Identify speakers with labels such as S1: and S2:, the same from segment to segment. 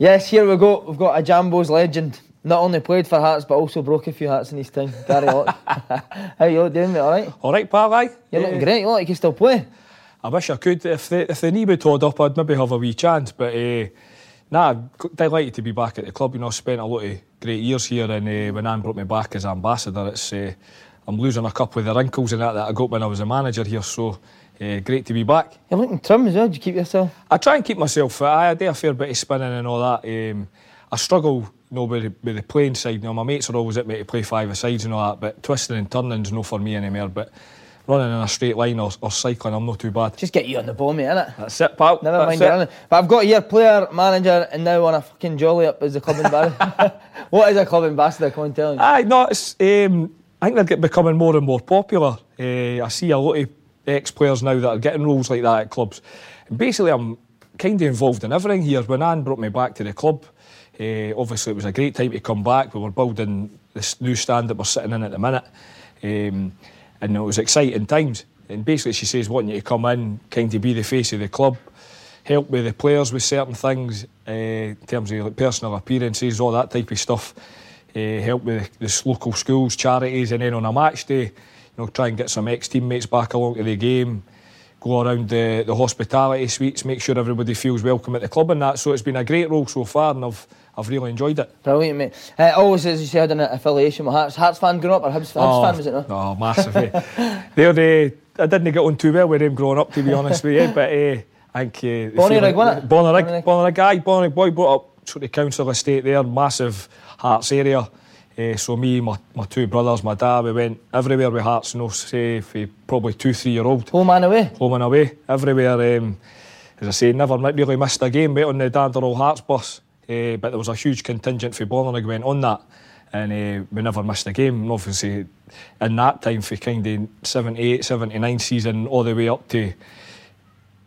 S1: Yes, here we go. We've got a Jambos legend. Not only played for Hearts, but also broke a few hearts in his time. Gary Locke. How you all doing, mate? All right?
S2: All right, pal, aye.
S1: You're looking great. You look like you still play.
S2: I wish I could. If the, if the knee would hold up, I'd maybe have a wee chance. But uh, nah, delighted to be back at the club. You know, spent a lot of great years here, and uh, when Ann brought me back as ambassador, it's uh, I'm losing a couple of the wrinkles and that that I got when I was a manager here. So uh, great to be back.
S1: You're looking trim as well. Do you keep yourself?
S2: I try and keep myself fit. I do a fair bit of spinning and all that. Um, I struggle you know, with, the, with the playing side. Know, my mates are always at me to play five sides and all that, but twisting and turning's no for me anymore. But running in a straight line or, or cycling, I'm not too bad.
S1: Just get you on the ball, mate, innit?
S2: That's it, pal.
S1: Never
S2: That's
S1: mind
S2: it.
S1: running. But I've got here player, manager, and now on a fucking jolly up as a club ambassador. what is a club ambassador? Come on, tell me.
S2: Aye, no, it's, um, I think they're becoming more and more popular. Uh, I see a lot of ex-players now that are getting roles like that at clubs. And basically, I'm kind of involved in everything here. When Ann brought me back to the club, uh, obviously it was a great time to come back. We were building this new stand that we're sitting in at the minute. Um, and it was exciting times. And basically she says, wanting you to come in, kind of be the face of the club, help with the players with certain things, uh, in terms of like personal appearances, all that type of stuff. Uh, help with the local schools, charities, and then on a match day, know, try and get some ex-teammates back along to the game, go around the, the hospitality suites, make sure everybody feels welcome at the club and that. So it's been a great role so far, and I've I've really enjoyed it.
S1: Brilliant, mate. Uh, always, as you said, an affiliation with Hearts. Hearts fan growing up, or Hibs, Hibs fan, was it? No?
S2: No, massively. They're the, I didn't get on too well with them growing up, to be honest with you, but uh, I think... Uh,
S1: Bonnyrigg,
S2: feeling-
S1: wasn't it?
S2: Bonnyrigg.
S1: Bonnyrigg,
S2: aye, Bonnyrigg boy, brought up sort of council estate there, massive Hearts area. Uh, so me, my, my two brothers, my dad, we went everywhere with Hearts, no say, for probably two, three year old.
S1: Home and away.
S2: Home and away, everywhere. Um, as I say, never really missed a game went on the Danderhall Hearts bus. Uh, but there was a huge contingent for Bonnyrigg went on that. And uh, we never missed a game. And obviously, in that time, for kind of 78, 79 season, all the way up to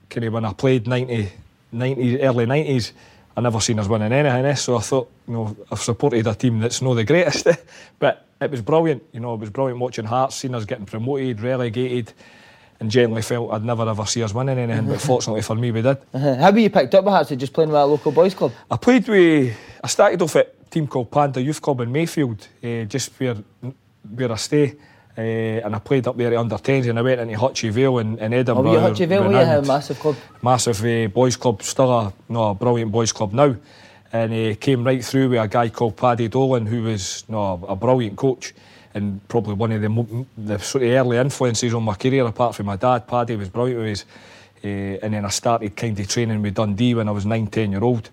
S2: kind of when I played 90, 90 early 90s, I never seen us winning anything. eh, So I thought, you know, I've supported a team that's not the greatest, but it was brilliant. You know, it was brilliant watching Hearts, seeing us getting promoted, relegated, and generally felt I'd never ever see us winning anything. But fortunately for me, we did.
S1: Uh-huh. How were you picked up with Hearts? Just playing with a local boys club?
S2: I played with. I started off at a team called Panda Youth Club in Mayfield, uh, just where where I stay. Uh, and I played up there at under 10s and I went into Hutchie Vale in, in
S1: Oh,
S2: Edinburgh.
S1: at Hutchie Vale? A massive club?
S2: massive uh, boys club, still a, no, a brilliant boys club now. And uh, came right through with a guy called Paddy Dolan, who was no, a brilliant coach and probably one of the, the sort of early influences on my career, apart from my dad. Paddy was brilliant with his. Uh, and then I started kind of training with Dundee when I was nine, ten year old.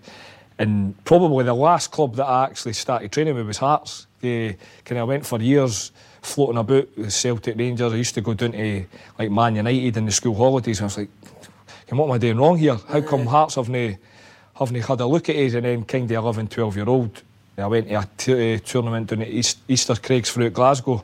S2: And probably the last club that I actually started training with was Hearts. They kind of went for years floating about with Celtic Rangers. I used to go down to like Man United in the school holidays. And I was like, "Okay, what am I doing wrong here? How come Hearts haven't, haven't had a look at us? And then kind of 11, 12 year old, I went to a t- uh, tournament down at East, Easter Craigs through at Glasgow.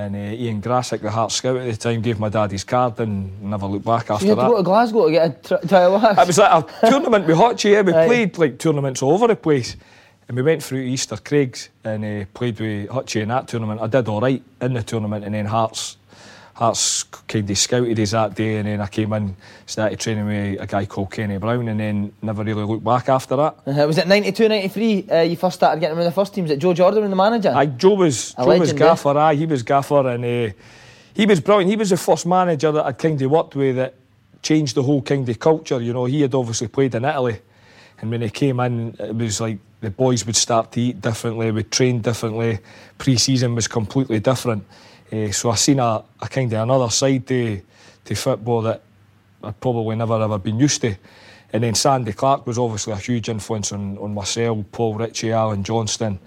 S2: And uh, Ian Grassick, the Hearts scout at the time, gave my dad his card and never looked back after
S1: You had to go to Glasgow to get a tri- trial
S2: It was like a tournament with Hutchie. Yeah. We
S1: Aye.
S2: played like tournaments all over the place. And we went through Easter Craigs and uh, played with Hutchie in that tournament. I did all right in the tournament, and then Hearts, Hearts kind of scouted us that day, and then I came in, started training with a guy called Kenny Brown, and then never really looked back after that.
S1: Uh, was it 92, 93 uh, you first started getting him in the first team? Was it Joe Jordan was the manager?
S2: Aye, Joe was
S1: A
S2: Joe was
S1: legend, eh?
S2: gaffer. Aye, he was gaffer, and uh, he was brilliant. He was the first manager that I'd kind of worked with that changed the whole kind of culture. You know, he had obviously played in Italy, and when he came in, it was like the boys would start to eat differently, would train differently. Pre-season was completely different. Uh, so I seen a, a kind of another side to to football that I'd probably never ever been used to. And then Sandy Clark was obviously a huge influence on, on myself, Paul Ritchie, Alan Johnston,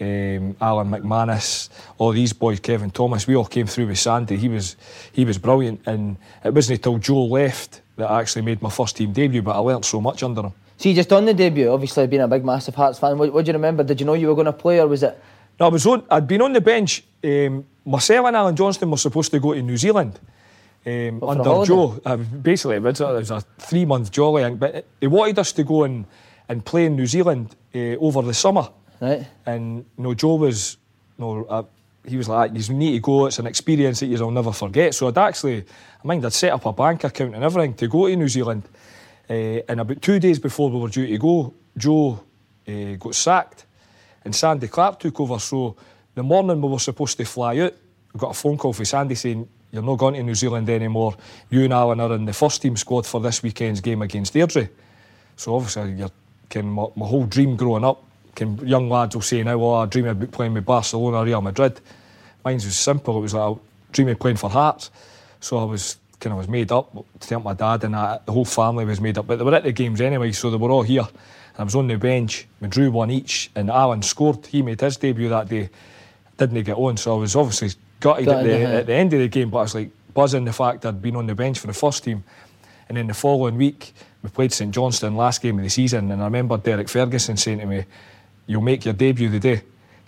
S2: um, Alan McManus, all these boys, Kevin Thomas. We all came through with Sandy. He was he was brilliant, and it wasn't until Joe left that I actually made my first team debut. But I learnt so much under him.
S1: You just on the debut, obviously being a big, massive Hearts fan. What, what do you remember? Did you know you were going to play, or was it?
S2: I was on. I'd been on the bench. Um, myself and Alan Johnston were supposed to go to New Zealand um, under? Joe. Uh, basically, it was a, a three-month jolly, but he wanted us to go and, and play in New Zealand uh, over the summer.
S1: Right.
S2: And you know, Joe was, you know, uh, he was like, "You need to go. It's an experience that you'll never forget." So I'd actually, I mind, I'd set up a bank account and everything to go to New Zealand. Uh, and about two days before we were due to go, Joe uh, got sacked, and Sandy Clark took over. So the morning we were supposed to fly out, we got a phone call from Sandy saying, You're not going to New Zealand anymore. You and Alan are in the first team squad for this weekend's game against Airdrie. So obviously, you're, can, my, my whole dream growing up, can, young lads will say now, oh, I dream about playing with Barcelona, Real Madrid. Mine was simple. It was like, I dream of playing for Hearts. So I was kind of was made up to help my dad and that. The whole family was made up. But they were at the games anyway, so they were all here. I was on the bench. We drew one each, and Alan scored. He made his debut that day. Didn't get on, so I was obviously gutted,
S1: Gutted,
S2: at, the, at the end of the game. But I was like buzzing the fact I'd been on the bench for the first team. And then the following week, we played St Johnstone last game of the season, and I remember Derek Ferguson saying to me, "You'll make your debut the day." He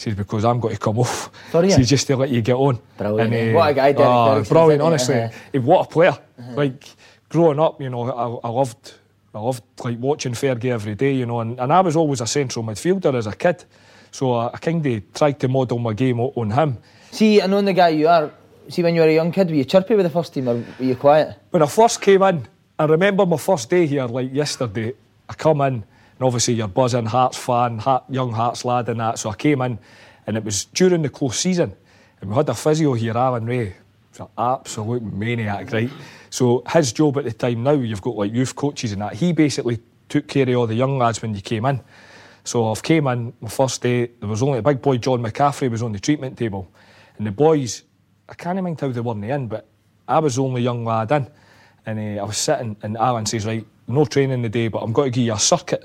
S2: says because I'm going to come off.
S1: For you?
S2: Just to let you get on.
S1: Brilliant,
S2: And,
S1: eh? What a guy Derek
S2: oh,
S1: Ferguson
S2: Brilliant, honestly.
S1: Uh-huh.
S2: What a player! Like growing up, you know, I, I loved, I loved like watching Fergie every day, you know, and, and I was always a central midfielder as a kid, so I, I kind of tried to model my game on him.
S1: See, I know the guy you are. See, when you were a young kid, were you chirpy with the first team or were you quiet?
S2: When I first came in, I remember my first day here, like yesterday. I come in, and obviously you're buzzing, Hearts fan, Heart, young Hearts lad, and that. So I came in, and it was during the close season, and we had a physio here, Alan Rae. An absolute maniac, right? So his job at the time now, you've got like youth coaches and that. He basically took care of all the young lads when you came in. So I've came in my first day. There was only a big boy, John McCaffrey, was on the treatment table, and the boys, I can't mind how they weren't in, but I was the only young lad in, and uh, I was sitting, and Alan says, right, no training today, but I'm going to give you a circuit.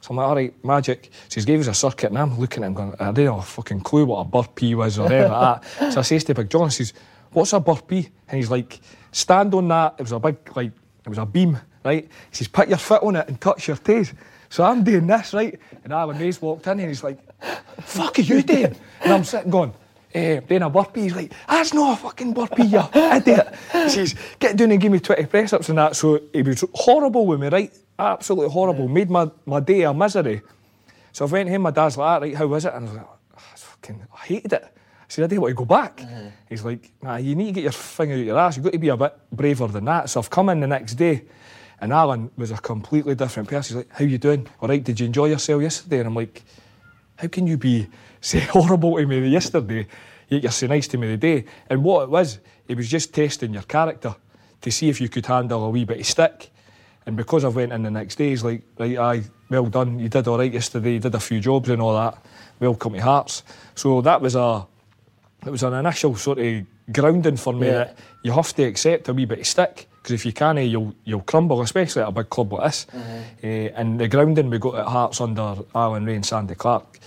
S2: So I'm like, all right, magic. So he's gave us a circuit, and I'm looking at him going, I didn't have a fucking clue what a burpee was or anything like that. So I says to Big John, I says, what's a burpee? And he's like, stand on that. It was a big, like, it was a beam, right? He says, put your foot on it and touch your toes. So I'm doing this, right? And Alan Mays walked in and he's like, fuck are you doing? And I'm sitting going, eh, doing a burpee. He's like, that's not a fucking burpee, you idiot. He says, get down and give me 20 press ups and that. So he was horrible with me, right? Absolutely horrible. Made my, my day a misery. So I went home, my dad's like, "Ah, right, how was it? And I was like, "Ah, it's fucking, I hated it. Said, I didn't want to go back. Mm-hmm. He's like, nah, you need to get your finger out your ass. You've got to be a bit braver than that. So I've come in the next day, and Alan was a completely different person. He's like, how you doing? All right, did you enjoy yourself yesterday? And I'm like, how can you be say horrible to me yesterday, yet you're so nice to me today? And what it was, it was just testing your character to see if you could handle a wee bit of stick. And because I went in the next day, he's like, right, aye, well done. You did all right yesterday. You did a few jobs and all that. Welcome to Hearts. So that was a, it was an initial sort of grounding for me
S1: Yeah.
S2: that you have to accept a wee bit of stick because if you can't, you'll you'll crumble, especially at a big club like this. Uh, and the grounding we got at Hearts under Alan Rae and Sandy Clark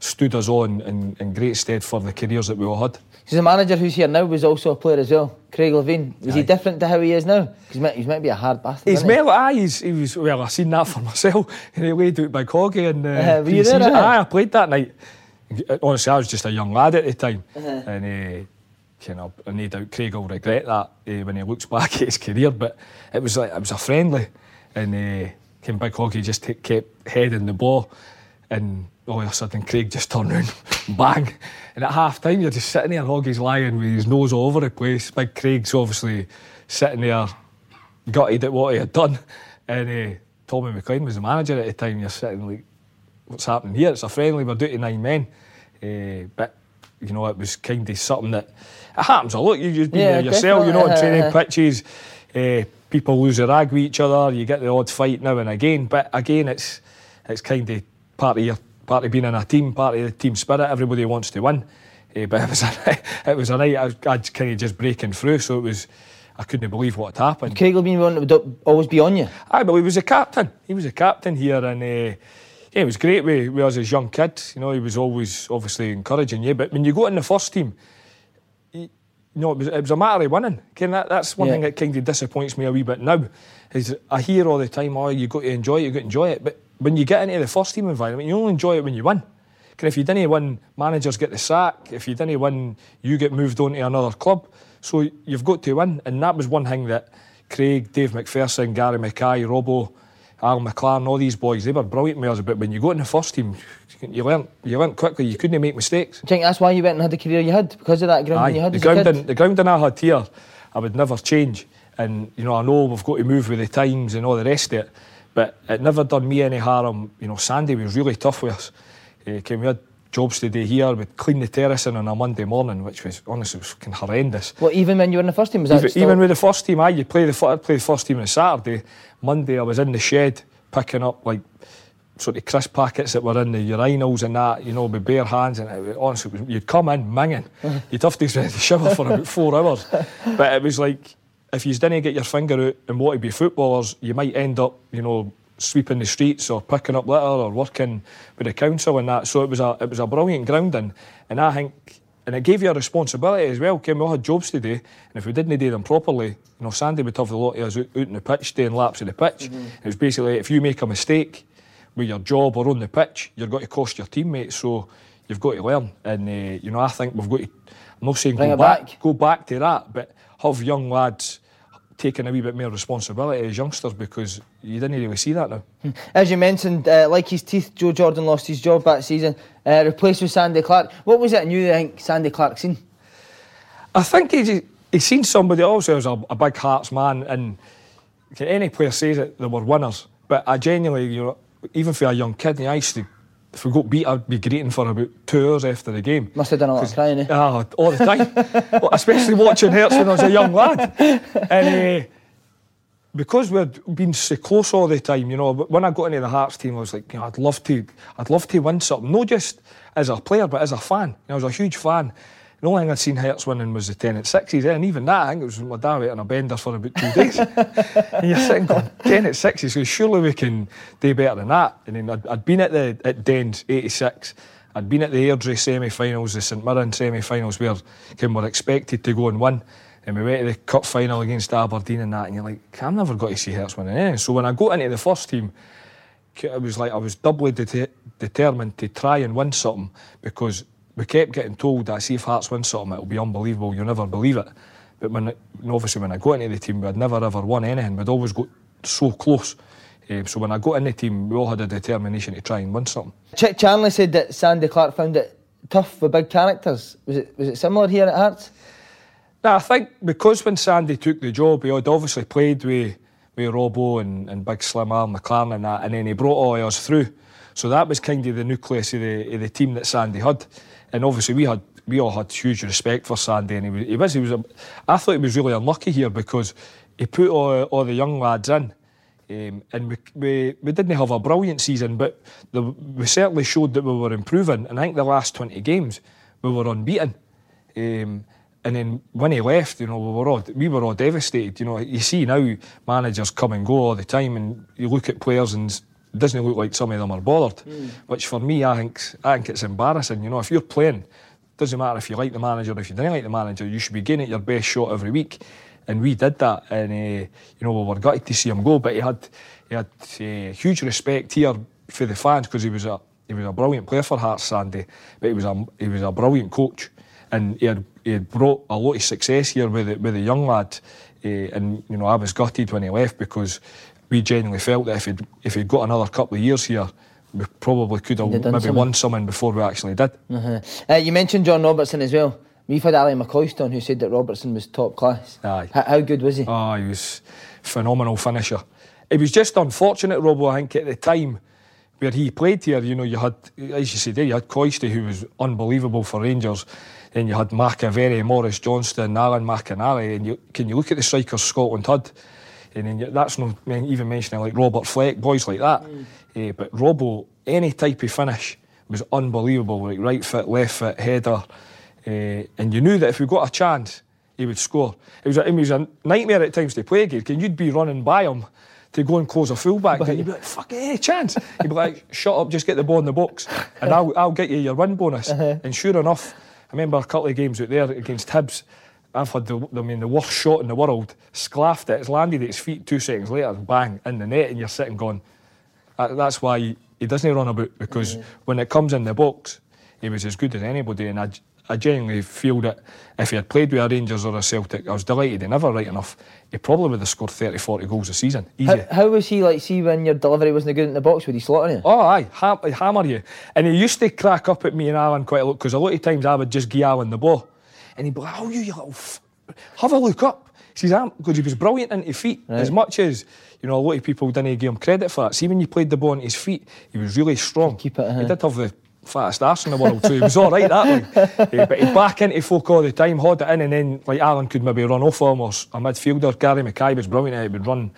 S2: stood us on in, in great stead for the careers that we all had.
S1: Because the manager who's here now was also a player as well, Craig Levein. Was he different to how he is now? He's, he's meant to be a hard bastard.
S2: He's
S1: isn't he?
S2: aye, he's, he was, well, I seen that for myself. And he laid out Big Hoggy and uh,
S1: Uh, were you there, aye?
S2: Aye, I played that night. Honestly, I was just a young lad at the time.
S1: Uh-huh.
S2: And uh, you know, no doubt Craig will regret that uh, when he looks back at his career. But it was like it was a friendly, and uh, Ken Big Hoggy just t- kept heading the ball, and all of a sudden Craig just turned round, bang, and at half time you're just sitting there, Hoggy's lying with his nose all over the place. Big Craig's obviously sitting there, gutted at what he had done, and uh, Tommy McLean was the manager at the time. You're sitting like, what's happening here? It's a friendly. We're doing to nine men, uh, but you know it was kind of something that it happens a lot. You just been
S1: Yeah,
S2: there yourself, you know, on training pitches. Uh, people lose their rag with each other. You get the odd fight now and again, but again, it's it's kind of part of your part of being in a team, part of the team spirit. Everybody wants to win. Uh, but it was a, it was a night I was, I kind of just breaking through, so it was. I couldn't believe what had happened.
S1: Craig that would always be on you.
S2: I but he was a captain. He was a captain here, and uh, yeah, it was great with, with us as young kids. You know, he was always obviously encouraging you. But when you go in the first team, you, know, it was, it was a matter of winning. Ken, that, that's one
S1: Yeah.
S2: thing that kind of disappoints me a wee bit now. Is I hear all the time, oh, you got to enjoy it, you got to enjoy it. But when you get into the first team environment, you only enjoy it when you win. Ken, if you didn't win, managers get the sack. If you didn't win, you get moved on to another club. So you've got to win, and that was one thing that Craig, Dave McPherson, Gary Mackay, Robbo, Al McLaren, all these boys, they were brilliant players. But when you go in the first team, you learn you learn quickly. You couldn't make mistakes.
S1: Do you think that's why you went and had the career you had? Because of that grounding you had
S2: the
S1: as a kid?
S2: grounding, the grounding I had here, I would never change. And you know, I know we've got to move with the times and all the rest of it. But it never done me any harm. You know, Sandy was really tough with us. Uh, came we had jobs to do here. We'd clean the terracing on a Monday morning, which was honestly was fucking horrendous.
S1: Well, even when you were in the first team, was that
S2: Even,
S1: still-
S2: even with the first team, I you play the I'd play the first team on Saturday. Monday, I was in the shed picking up like sort of crisp packets that were in the urinals and that, you know, with bare hands. And it, honestly, you'd come in minging. You'd have to shower for about four hours. But it was like, if you didn't get your finger out and want to be footballers, you might end up, you know, sweeping the streets or picking up litter or working with the council and that. So it was a it was a brilliant grounding, and I think. And it gave you a responsibility as well. Kim, we all had jobs to do, and if we didn't do them properly, you know, Sandy would have the lot of us out, out in the pitch, doing laps of the pitch. It was basically if you make a mistake with your job or on the pitch, you're going to cost your teammates. So you've got to learn. And uh, you know, I think we've got to. I'm not saying
S1: Bring
S2: go back,
S1: back.
S2: go back to that, but have young lads taking a wee bit more responsibility as youngsters because you didn't really see that now.
S1: As you mentioned, uh, like his teeth, Joe Jordan lost his job that season, uh, replaced with Sandy Clark. What was it new? I think Sandy Clark seen.
S2: I think he's, he's seen somebody also as a, a big hearts man, and any player says it, they were winners. But I genuinely, you know, even for a young kid, I used to, if we got beat, I'd be greeting for about two hours after the game.
S1: Must have done a lot of crying. Eh?
S2: Ah, all the time. well, especially watching Hearts when I was a young lad. And uh, because we'd been so close all the time, you know, but when I got into the Hearts team, I was like, you know, I'd love to, I'd love to win something. Not just as a player, but as a fan. You know, I was a huge fan. The only thing I'd seen Hearts winning was the 10 at 6s, eh? and even that, I think it was with my dad on a bender for about two days. and you're sitting going, 10 at 6s, so surely we can do better than that. And then I'd, I'd been at the at Dens, 86. I'd been at the Airdrie semi-finals, the St Mirren semi-finals, where Kim were expected to go and win. And we went to the cup final against Aberdeen and that, and you're like, I'm never got to see Hearts winning anything. So when I got into the first team, it was like I was doubly det- determined to try and win something because we kept getting told that see if Hearts win something, it'll be unbelievable. You'll never believe it. But when obviously when I got into the team, we'd never ever won anything. We'd always got so close. Eh, so when I got in the team, we all had a determination to try and win something.
S1: Chick Charnley said that Sandy Clark found it tough with big characters. Was it was it similar here at Hearts?
S2: Now, I think because when Sandy took the job, he had obviously played with, with Robbo and, and Big Slim Al McLaren and that, and then he brought all of us through. So that was kind of the nucleus of the, of the team that Sandy had. And obviously we had we all had huge respect for Sandy, and he was he was, he was a, I thought he was really unlucky here because he put all, all the young lads in. Um, and we, we, we didn't have a brilliant season, but the, we certainly showed that we were improving. And I think the last 20 games, we were unbeaten. Um, and then when he left, you know, we were all we were all devastated. You know, you see now managers come and go all the time, and you look at players and doesn't look like some of them are bothered. Which for me, I think I think it's embarrassing. You know, if you're playing, doesn't matter if you like the manager or if you didn't like the manager, you should be getting your best shot every week. And we did that, and uh, you know we were gutted to see him go, but he had he had uh, huge respect here for the fans because he was a he was a brilliant player for Hearts, Sandy, but he was a he was a brilliant coach, and he had he had brought a lot of success here with the, with the young lad, uh, and you know I was gutted when he left because we genuinely felt that if he'd if he'd got another couple of years here, we probably could have maybe
S1: something.
S2: won something before we actually did.
S1: Uh-huh. Uh, you mentioned John Robertson as well. We've had Ally McCoist on who said that Robertson was top class.
S2: Aye.
S1: H- how good was he?
S2: Oh, he was phenomenal finisher. It was just unfortunate, Robbo, I think, at the time where he played here. You know, you had, as you said, there, you had Coisty, who was unbelievable for Rangers. Then you had McAvennie, Maurice Johnston, Alan McInally. And you, can you look at the strikers Scotland had? And then that's not even mentioning like Robert Fleck, boys like that. Eh, but Robbo, any type of finish was unbelievable. Like right foot, left foot, header. Eh, and you knew that if we got a chance, he would score. It was, a, it was a nightmare at times to play against. Can you'd be running by him to go and close a fullback, and you'd be like, "Fuck any chance." He'd be like, "Shut up, just get the ball in the box, and I'll, I'll get you your win bonus." And sure enough, I remember a couple of games out there against Hibs. I've had the, I mean, the worst shot in the world. Sclaffed it. It's landed at his feet. Two seconds later, bang in the net, and you're sitting going. That's why he, he doesn't run about because mm-hmm. when it comes in the box, he was as good as anybody. And I, I genuinely feel that if he had played with a Rangers or a Celtic, I was delighted he never right enough. He probably would have scored 30, 40 goals a season. Easy.
S1: How, how was he like? See when your delivery wasn't good in the box, would he slaughter you?
S2: Oh, aye, ham- hammer you. And he used to crack up at me and Alan quite a lot because a lot of times I would just give Alan the ball. And he'd be like, oh, you, you little f-. have a look up. See that because he was brilliant into feet.
S1: Right.
S2: As much as you know, a lot of people didn't give him credit for that. See, when you played the ball on his feet, he was really strong.
S1: Keep it, uh-huh.
S2: He did have the fattest arse in the world, so he was all right that way. Eh, but he'd back into folk all the time, hold it in, and then like Alan could maybe run off him, or a midfielder, Gary Mackay was brilliant. He would run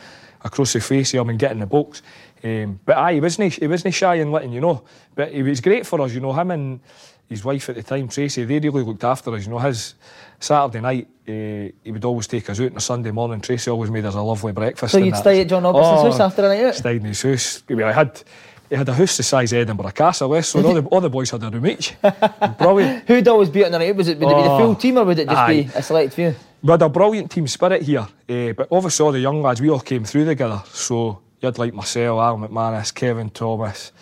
S2: across the face of him and get in the box. Um, but aye, he wasn't he wasn't shy in letting you know. But he was great for us, you know. Him and his wife at the time, Tracy, they really looked after us. You know, his Saturday night, uh, he would always take us out, and a Sunday morning, Tracy always made us a lovely breakfast.
S1: So you'd
S2: that.
S1: stay at John Robertson's house after a night out?
S2: Stayed in his house. I had. He had a house the size of Edinburgh Castle, eh, so all the, all the boys had a room each. Brilliant.
S1: Who'd always be on the night? Was it, would it be the
S2: Oh,
S1: full team or would it just be a select few?
S2: We had a brilliant team spirit here, eh, but obviously all the young lads, we all came through together. So you had like myself, Alan McManus, Kevin Thomas,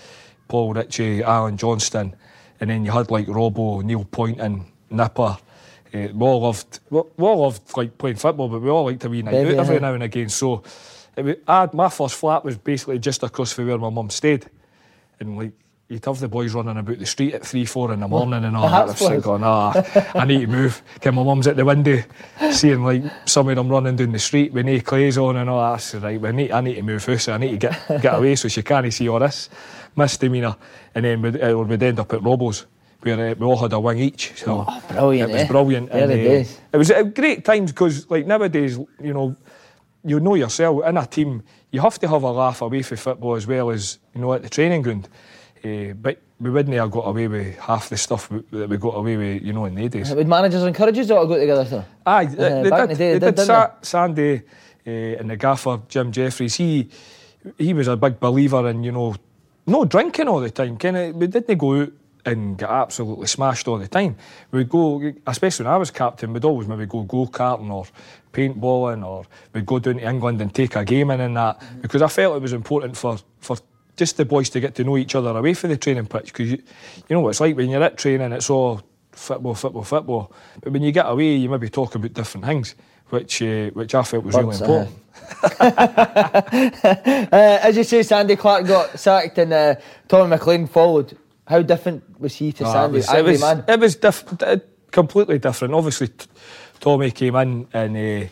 S2: Paul Ritchie, Alan Johnston, and then you had like Robbo, Neil Pointon, Nipper. Eh, we all loved, we we all loved like playing football, but we all liked to be night out every now and again. So it was, I my first flat was basically just across from where my mum stayed, and like. You'd have the boys running about the street at three, four in the morning and all that. I
S1: boys.
S2: going, ah, I need to move. Okay, my mum's at the window, seeing like some of them running down the street with no clays on and all that. So, right, we need, I need to move house. I need to get get away so she can't see all this misdemeanour. And then we'd, uh, we'd end up at Robbo's where uh, we all had a wing each. So
S1: Oh, brilliant,
S2: It was
S1: eh?
S2: brilliant. And, uh. It was uh, great times because like nowadays, you know, you know yourself in a team, you have to have a laugh away from football as well as you know at the training ground. Uh, but we wouldn't have got away with half the stuff that we got away with, you know, in the days.
S1: Would managers encourage you to all go together? Sir?
S2: Aye, they, they
S1: back in
S2: did.
S1: the day,
S2: they
S1: they
S2: did.
S1: did,
S2: Sa- Sandy uh, and the gaffer Jim Jeffries. He he was a big believer in you know no drinking all the time. Of, we didn't go out and get absolutely smashed all the time. We'd go, especially when I was captain, we'd always maybe go go karting or paintballing, or we'd go down to England and take a game in and that because I felt it was important for for. Just the boys to get to know each other away from the training pitch because you, you know what it's like when you're at training, it's all football, football, football. But when you get away, you maybe talk about different things, which uh, which I felt was really important.
S1: Uh, as you say, Sandy Clark got sacked and uh, Tommy McLean followed. How different was he to
S2: Ah,
S1: Sandy?
S2: it was, it was,
S1: man.
S2: it was diff- completely different. Obviously, t- Tommy came in and, uh,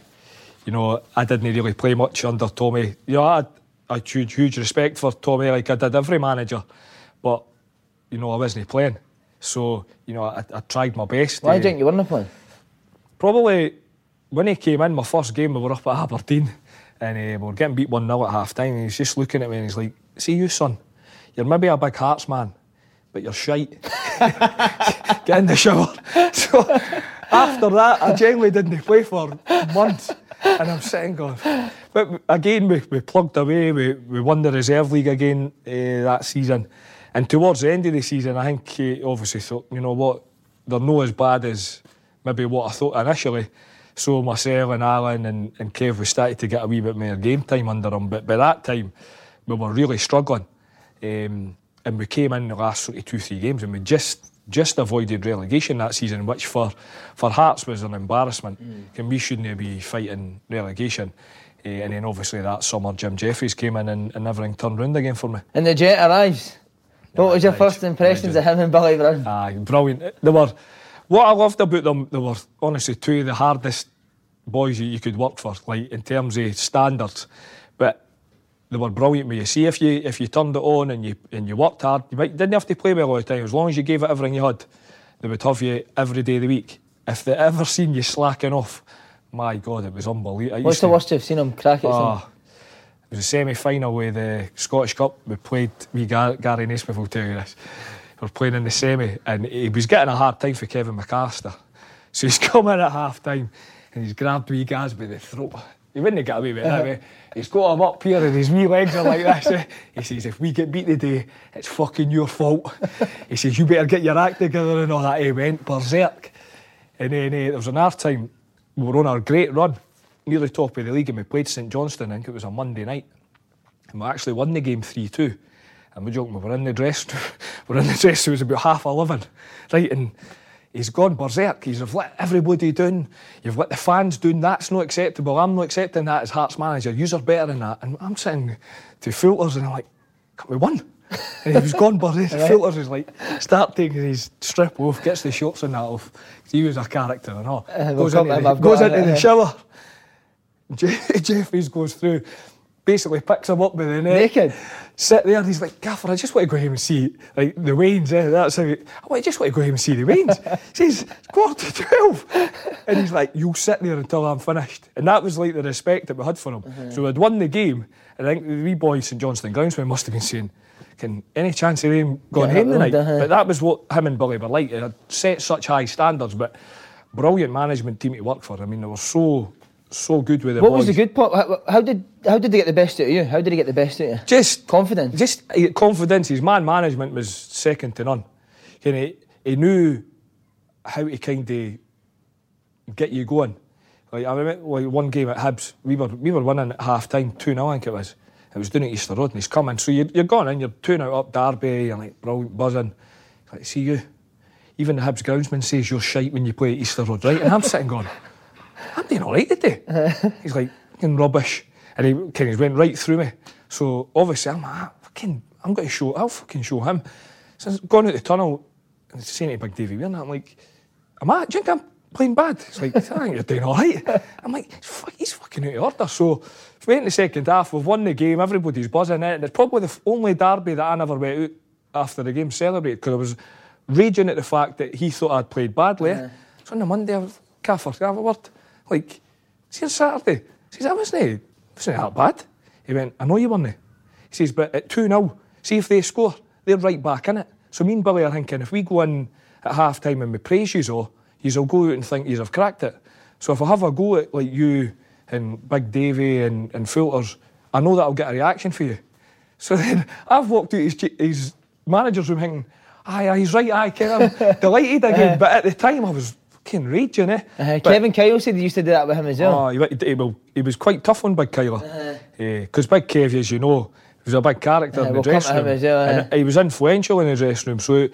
S2: you know, I didn't really play much under Tommy. You know, I had a huge, huge respect for Tommy, like I did every manager. But, you know, I wasn't playing. So, you know, I, I tried my best.
S1: Why
S2: uh,
S1: do you think you weren't playing?
S2: Probably when he came in, my first game, we were up at Aberdeen and uh, we were getting beat 1 0 at half time. And he's just looking at me and he's like, See you, son, you're maybe a big hearts man, but you're shite. Get in the shower. So after that, I generally didn't play for months. And I'm sitting going, but again, we, we plugged away. We, we won the reserve league again uh, that season. And towards the end of the season, I think he obviously thought, you know what, they're not as bad as maybe what I thought initially. So myself and Alan and, and Kev, we started to get a wee bit more game time under them. But by that time, we were really struggling. Um, and we came in the last sort of two, three games and we just just avoided relegation that season, which for, for Hearts was an embarrassment. And we shouldn't be fighting relegation. Uh, and then obviously that summer, Jim Jeffries came in and, and everything turned round again for me.
S1: And the jet arrives. What was your first impressions of him and Billy Brown?
S2: Aye, brilliant. They were what I loved about them. They were honestly two of the hardest boys you, you could work for, like in terms of standards. But they were brilliant with you. See, if you if you turned it on and you and you worked hard, you might, didn't have to play well all the time. As long as you gave it everything you had, they would have you every day of the week. If they ever seen you slacking off, my God, it was unbelievable.
S1: What's the
S2: to-
S1: worst you've seen them crack at?
S2: Ah, it was a semi-final with the Scottish Cup. We played. We Gar- Gary Naysmith will tell you this. We were playing in the semi, and he was getting a hard time for Kevin McAllister. So he's come in at half time, and he's grabbed wee Gaz by the throat. He wouldn't get away with it that way. He's got him up here, and his wee legs are like this. eh? He says, "If we get beat today, it's fucking your fault." He says, "You better get your act together and all that." He went berserk. And then uh, there was an half time, we were on our great run, near the top of the league, and we played St Johnstone, I think it was a Monday night. And we actually won the game 3 2. And we're joking, we were in the dress we're in the dress, it was about half 11. Right, and he's gone berserk. He's let everybody down. You've let the fans down. That's not acceptable. I'm not accepting that as Hearts manager. You're better than that. And I'm sitting to filters and I'm like, "Can we won? And he was gone berserk. Filters is like, start taking his strip off, gets the shorts and that off. He was a character and all.
S1: Uh,
S2: goes into, the, goes into the shower. Je- Jeffries goes through, basically picks him up by the neck.
S1: Naked.
S2: Sit there and he's like, Gaffer, I just want to go home and see like the Waynes. Eh? That's how he, I just want to go home and see the Waynes. says, it's quarter to 12. And he's like, you'll sit there until I'm finished. And that was like the respect that we had for him. So we'd won the game. And I think the wee boy St Johnstone Groundsman must have been saying, can any chance of him going home tonight?
S1: uh-huh.
S2: But that was what him and Billy were like. They had set such high standards, but brilliant management team to work for. I mean, they were so, so good with the
S1: What
S2: boys.
S1: was the good part? How, how did how did they get the best out of you? How did he get the best out of you?
S2: Just
S1: Confidence.
S2: Just uh, confidence. His man management was second to none. You know, he, he knew how to kind of get you going. Like I remember like one game at Hibs, we were we were winning at half time, two 0 I think it was. It was down at Easter Road and he's coming. So you're, you're going in, you're two 0 up Derby, you're like brilliant buzzing. He's like, see you. Even the Hibs groundsman says you're shite when you play at Easter Road, right? And I'm sitting going, I'm doing all right today. He's like, fucking rubbish. And he kind of went right through me. So obviously I'm like, ah, fucking, I'm going to show, I'll fucking show him. So I've gone out the tunnel and saying to Big Davy Weir, and I'm like, am I, do you think I'm playing bad? He's like, I think you're doing all right. I'm like, he's, fuck, he's fucking out of order. So we went in the second half, we've won the game, everybody's buzzing it. And it's probably the only derby that I never went out after the game celebrated because I was raging at the fact that he thought I'd played badly. So on the Monday, I was, Gaffer, can I have a word? Like, see on Saturday. He says, I wasn't, wasn't that bad. He went, I know you it. He says, but at 2 0, see if they score, they're right back in it. So me and Billy are thinking, if we go in at half time and we praise you all, you'll go out and think you have cracked it. So if I have a go at like you and Big Davy and, and Filters, I know that I'll get a reaction for you. So then I've walked out his, his manager's room thinking, aye, aye, he's right, aye, Ken, I'm delighted again. But at the time I was fucking raging, eh?
S1: Uh,
S2: But-
S1: Kevin Kyle said he used to do that with him as well.
S2: Oh, he, he, he was quite tough on Big Kyler. Because Big Kev, as you know, was a big character
S1: Uh,
S2: in the
S1: we'll
S2: dressing room.
S1: well,
S2: and he was influential in the dressing room. So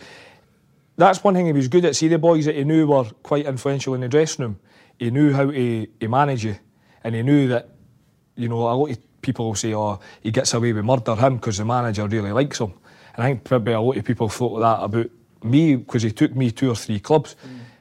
S2: that's one thing he was good at. See, the boys that he knew were quite influential in the dressing room. He knew how to, to manage you. And he knew that, you know, a lot of people will say, oh, he gets away with murder him because the manager really likes him. And I think probably a lot of people thought that about me because he took me two or three clubs.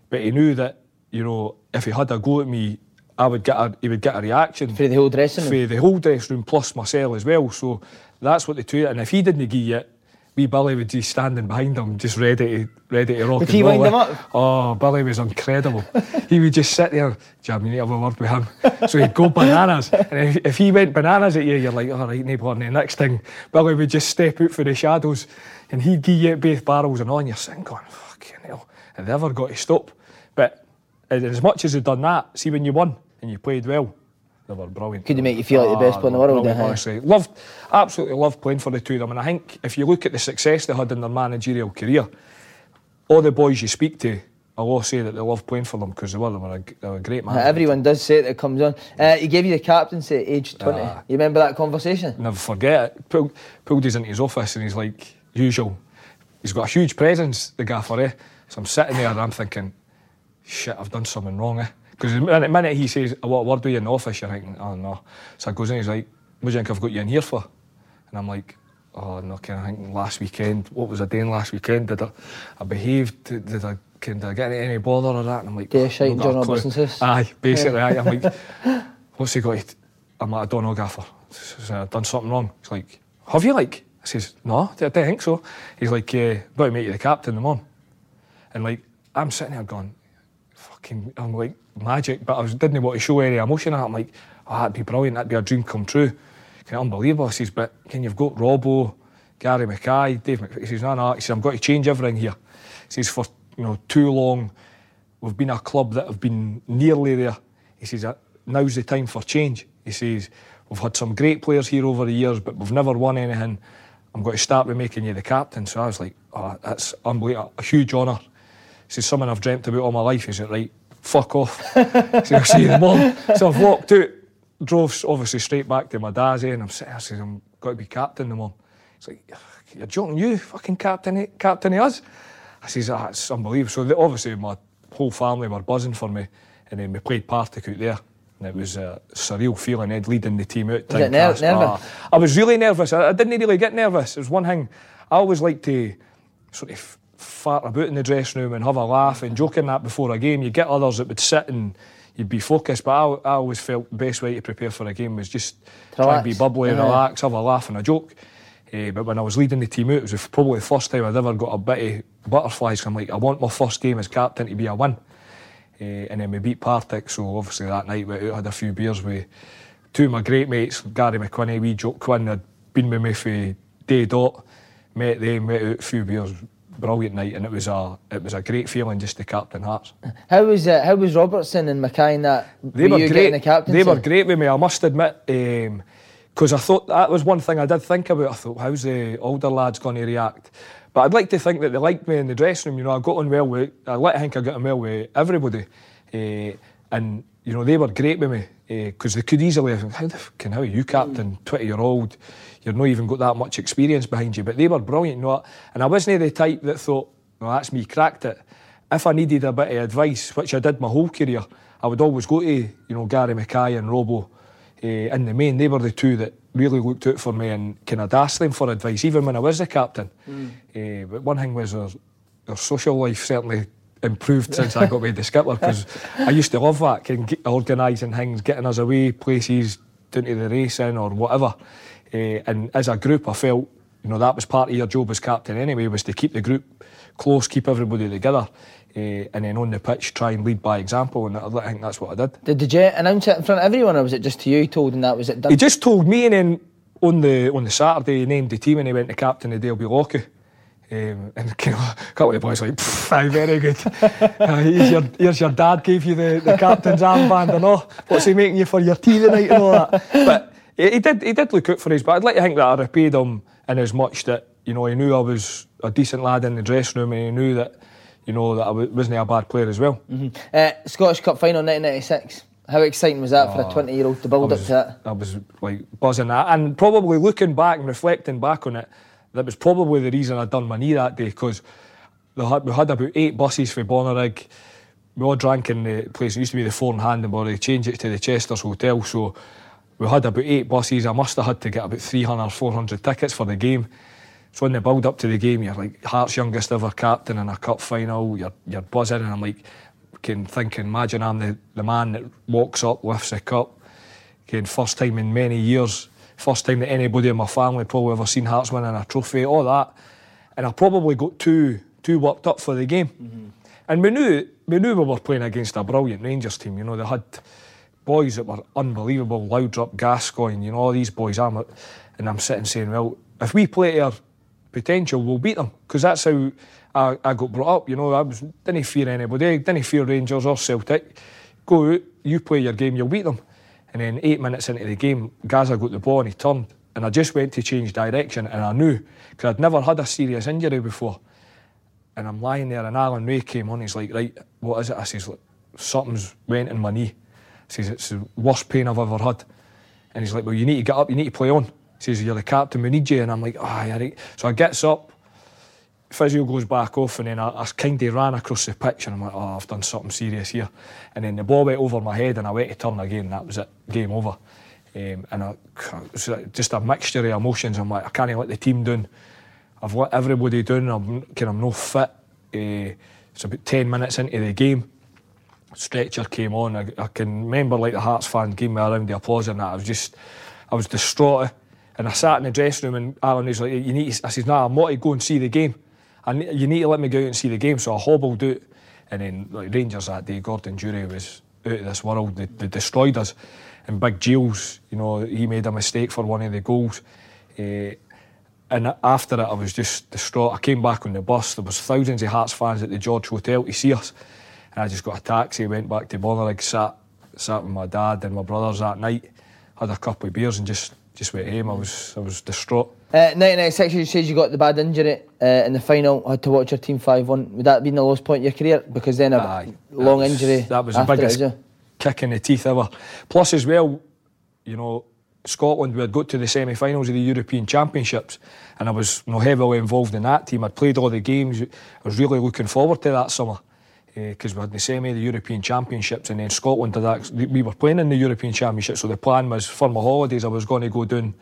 S2: But he knew that, you know, if he had a go at me, I would get a, he would get a reaction
S1: For the whole dressing room.
S2: for the whole dressing room plus myself as well. So that's what they do. And if he didn't give it, wee Billy would be standing behind him, just ready to ready to rock
S1: Would
S2: and
S1: he wind him up?
S2: Oh, Billy was incredible. he would just sit there, Jam, you need to have a word with him. So he'd go bananas. And if, if he went bananas at you, you're like, all right, neighbour. And the next thing, Billy would just step out for the shadows and he'd give you both barrels and all, and you're sitting going, fucking hell, have they ever got to stop? But as much as they'd done that, see when you won and you played well, they were brilliant.
S1: Could they make you feel like the best player in the world,
S2: brilliant, honestly. Loved, absolutely loved playing for the two of them. And I think if you look at the success they had in their managerial career, all the boys you speak to, I'll say that they love playing for them because they were, they were, a, they were a great man.
S1: Everyone does say it that comes on. Uh, he gave you the captaincy at age 20.
S2: Ah.
S1: you remember that conversation?
S2: Never forget it. Pulled, pulled us into his office and he's like, usual. He's got a huge presence, the gaffer, eh? So I'm sitting there and I'm thinking, shit, I've done something wrong, eh? Because the minute, he says, want a word with you in the office, you're thinking, oh no. So I goes in, he's like, what do you think I've got you in here for? And I'm like, oh no, can I think last weekend, what was I doing last weekend? Did I, I behaved? Did, did I, can, did I get any bother or that? And I'm like,
S1: Yeah,
S2: "Oh,
S1: shite
S2: not
S1: in
S2: got a
S1: John
S2: clue." Aye, basically, aye. I'm like, what's he got? I'm like, I don't know, gaffer. I've done something wrong. He's like, have you like? I says, no, I don't think so. He's like, uh, got to make you the captain, the on. And like, I'm sitting there going, fucking, I'm like, magic, but I was, didn't want to show any emotion. I'm like, oh, that'd be brilliant, that'd be a dream come true. Kind of unbelievable. He says, but can you've got Robbo, Gary Mackay, Dave McPhee. He says, no, no. He says, I'm going to change everything here. He says, for you know, too long, we've been a club that have been nearly there. He says, "Uh, now's the time for change. He says, we've had some great players here over the years, but we've never won anything. I'm going to start with making you the captain. So I was like, oh, that's unbelievable, a huge honour. He says, something I've dreamt about all my life. He said, right, fuck off. said, I'll see you in the morning. So I've walked out, drove obviously straight back to my dad's, and I'm sitting I says, I'm got to be captain morning. He's like, you're joking, you fucking captain, captain of us? I says, ah, it's unbelievable. So the, obviously my whole family were buzzing for me, and then we played Partick out there. And it was a surreal feeling, Ed leading the team out.
S1: Was it ner- nervous?
S2: Ah, I was really nervous. I, I didn't really get nervous. It was one thing. I always like to sort of fart about in the dressing room and have a laugh and joke in that before a game. You get others that would sit and you'd be focused. But I, I always felt the best way to prepare for a game was just try
S1: Relax.
S2: and be bubbly,
S1: Yeah.
S2: relax, have a laugh and a joke. Eh, but when I was leading the team out, it was probably the first time I'd ever got a bit of butterflies. I'm like, I want my first game as captain to be a win. Eh, and then we beat Partick, so obviously that night we out, had a few beers with two of my great mates, Gary McQuinney, wee Joe Quinn, had been with me for day dot, met them, went out a few beers, brilliant night, and it was a it was a great feeling just to captain Hearts.
S1: How was uh, how was Robertson and Mackay and that?
S2: They
S1: were
S2: were great.
S1: the?
S2: They were great with me. I must admit, because I thought that was one thing I did think about. I thought, how's the older lads going to react? But I'd like to think that they liked me in the dressing room. You know, I got on well with. I like to think I got on well with everybody, Eh, and you know they were great with me because they could easily have. How the fucking how are you captain? Twenty year old, you're not even got that much experience behind you. But they were brilliant, you know. And I wasn't the type that thought, well, that's me cracked it. If I needed a bit of advice, which I did my whole career, I would always go to you know Gary Mackay and Robbo. Uh, in the main, they were the two that really looked out for me and kind of asked them for advice, even when I was the captain. Eh, but one thing was their, their social life certainly improved since I got made the skipper because I used to love that, organising things, getting us away places, down to the racing or whatever. Eh, and as a group, I felt you know that was part of your job as captain anyway, was to keep the group close, keep everybody together, eh, and then on the pitch try and lead by example. And I think that's what I did.
S1: Did, you announce it in front of everyone, or was it just to you told and that was it done?
S2: He just told me, and then on the on the Saturday, he named the team, and he went to captain of Daleby Locky. Um, and kind of, a couple of the boys were like, "Pff, aye, very good. Uh, here's, your, here's your dad gave you the, the captain's armband and all. What's he making you for your tea tonight and all that? But he, he did he did look out for us. But I'd like to think that I repaid him in as much that you know he knew I was a decent lad in the dressing room, and he knew that you know that I wasn't a bad player as well.
S1: Uh, Scottish Cup final 1996. How exciting was that for a 20 year old to build
S2: I
S1: up to that?
S2: I was like buzzing that, and probably looking back and reflecting back on it, that was probably the reason I'd done my knee that day because we had, we had about eight buses for Bonnyrigg. We all drank in the place. It used to be the Four in Handenborough. They changed it to the Chester's Hotel, so we had about eight buses. I must have had to get about 300, 400 tickets for the game. So in the build up to the game, you're like Hearts' youngest ever captain in a cup final. You're you're buzzing, and I'm like, can thinking, imagine I'm the, the man that walks up, lifts the cup. Again, first time in many years, first time that anybody in my family probably ever seen Hearts winning a trophy, all that. And I probably got too too worked up for the game. Mm-hmm. And we knew we knew we were playing against a brilliant Rangers team. You know, they had boys that were unbelievable, Laudrup, Gascoigne, you know, all these boys. I'm, and I'm sitting saying, well, if we play to our potential, we'll beat them. Because that's how I, I got brought up. You know, I was, didn't fear anybody, didn't fear Rangers or Celtic. Go out, you play your game, you'll beat them. And then eight minutes into the game, Gazza got the ball and he turned. And I just went to change direction and I knew, because I'd never had a serious injury before. And I'm lying there, and Alan Rae came on. He's like, "Right, what is it?" I says, "Look, "Something's went in my knee." Says, "It's the worst pain I've ever had." And he's like, "Well, you need to get up. You need to play on." He says, "You're the captain. We need you." And I'm like, "Ah, right." So I gets up. Physio goes back off, and then I, I kind of ran across the pitch, and I'm like, "Oh, I've done something serious here." And then the ball went over my head, and I went to turn again. And that was it. Game over. Um, and I, just a mixture of emotions. I'm like, I can't let the team down. I've let everybody down. I'm kind of no fit. Uh, it's about ten minutes into the game. Stretcher came on. I, I can remember like the Hearts fans gave me a round of applause and that. I was just, I was distraught. And I sat in the dressing room and Alan was like, "You need." To, I says, "Nah, I'm not to go and see the game. And you need to let me go out and see the game." So I hobbled out, and then like Rangers that day, Gordon Durie was out of this world. They, they destroyed us. And Big Gilles, you know, he made a mistake for one of the goals. Eh, and after it, I was just distraught. I came back on the bus. There was thousands of Hearts fans at the George Hotel to see us. And I just got a taxi, went back to Bonnyrigg, sat, sat with my dad and my brothers that night, had a couple of beers and just, just went home. I was, I was distraught.
S1: Uh, 1996, you said you got the bad injury uh, in the final, had to watch your team 5 1. Would that have been the lowest point in your career? Because then a
S2: Aye, that
S1: long
S2: was-
S1: injury.
S2: That was the biggest
S1: it?
S2: kick in the teeth ever. Plus, as well, you know, Scotland, we had got to the semi finals of the European Championships, and I was you know, heavily involved in that team. I'd played all the games. I was really looking forward to that summer because we had the semi the European Championships, and then Scotland did that. we were playing in the European Championships. So the plan was for my holidays, I was going to go down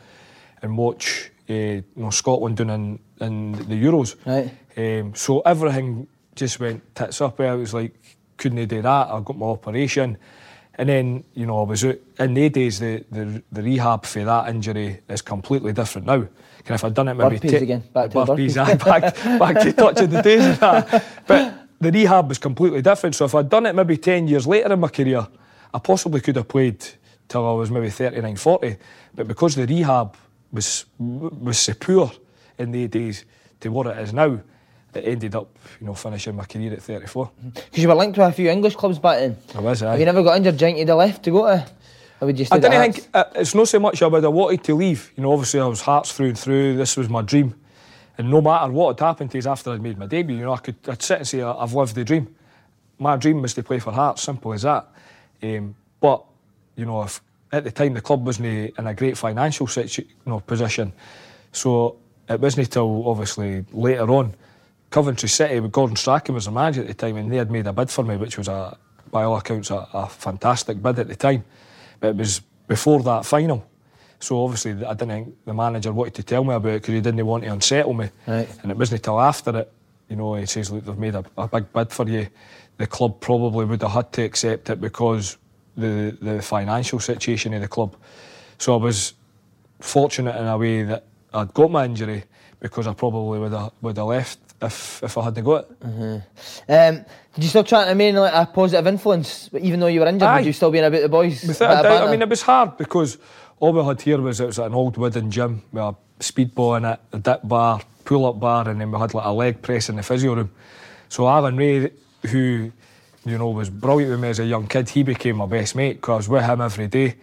S2: and watch uh, you know, Scotland down in, in the Euros.
S1: Right.
S2: Um, so everything just went tits up. I was like, couldn't they do that. I got my operation, And then, you know, I was out, in the days, the, the, the rehab for that injury is completely different now. Kind if I'd done it maybe...
S1: Burpees again, back to
S2: burpees, aye, back, back to touching the days of that. But the rehab was completely different. So if I'd done it maybe 10 years later in my career, I possibly could have played till I was maybe 39, 40. But because the rehab was, was so poor in the days to what it is now, it ended up, you know, finishing my career at 34.
S1: Because you were linked with a few English clubs back then.
S2: I was, aye.
S1: Have you never got injured giant to the left to go to? Or would you stay
S2: I didn't think uh, it's not so much I would have wanted to leave. You know, obviously I was Hearts through and through. This was my dream, and no matter what had happened to us after I'd made my debut, you know, I could I'd sit and say "I- I've lived the dream. My dream was to play for Hearts, simple as that. Um, but you know, if at the time the club wasn't in a great financial situ- you know, position, so it wasn't until obviously later on. Coventry City with Gordon Strachan was the manager at the time, and they had made a bid for me, which was a, by all accounts, a, a fantastic bid at the time. But it was before that final, so obviously I didn't think the manager wanted to tell me about it because he didn't want to unsettle me.
S1: Right.
S2: And it wasn't until after it, you know, he says, "Look, they've made a, a big bid for you." The club probably would have had to accept it because the the financial situation of the club. So I was fortunate in a way that I'd got my injury because I probably would have would have left if if I hadn't got it.
S1: Um, did you still try to remain like a positive influence, even though you were injured?
S2: Aye.
S1: Would you still be about the boys?
S2: Without
S1: bit
S2: a doubt, I mean, it was hard because all we had here was it was an old wooden gym with a speedball in it, a dip bar, pull up bar, and then we had like a leg press in the physio room. So Alan Rae, who you know was brilliant with me as a young kid, he became my best mate because with him every day.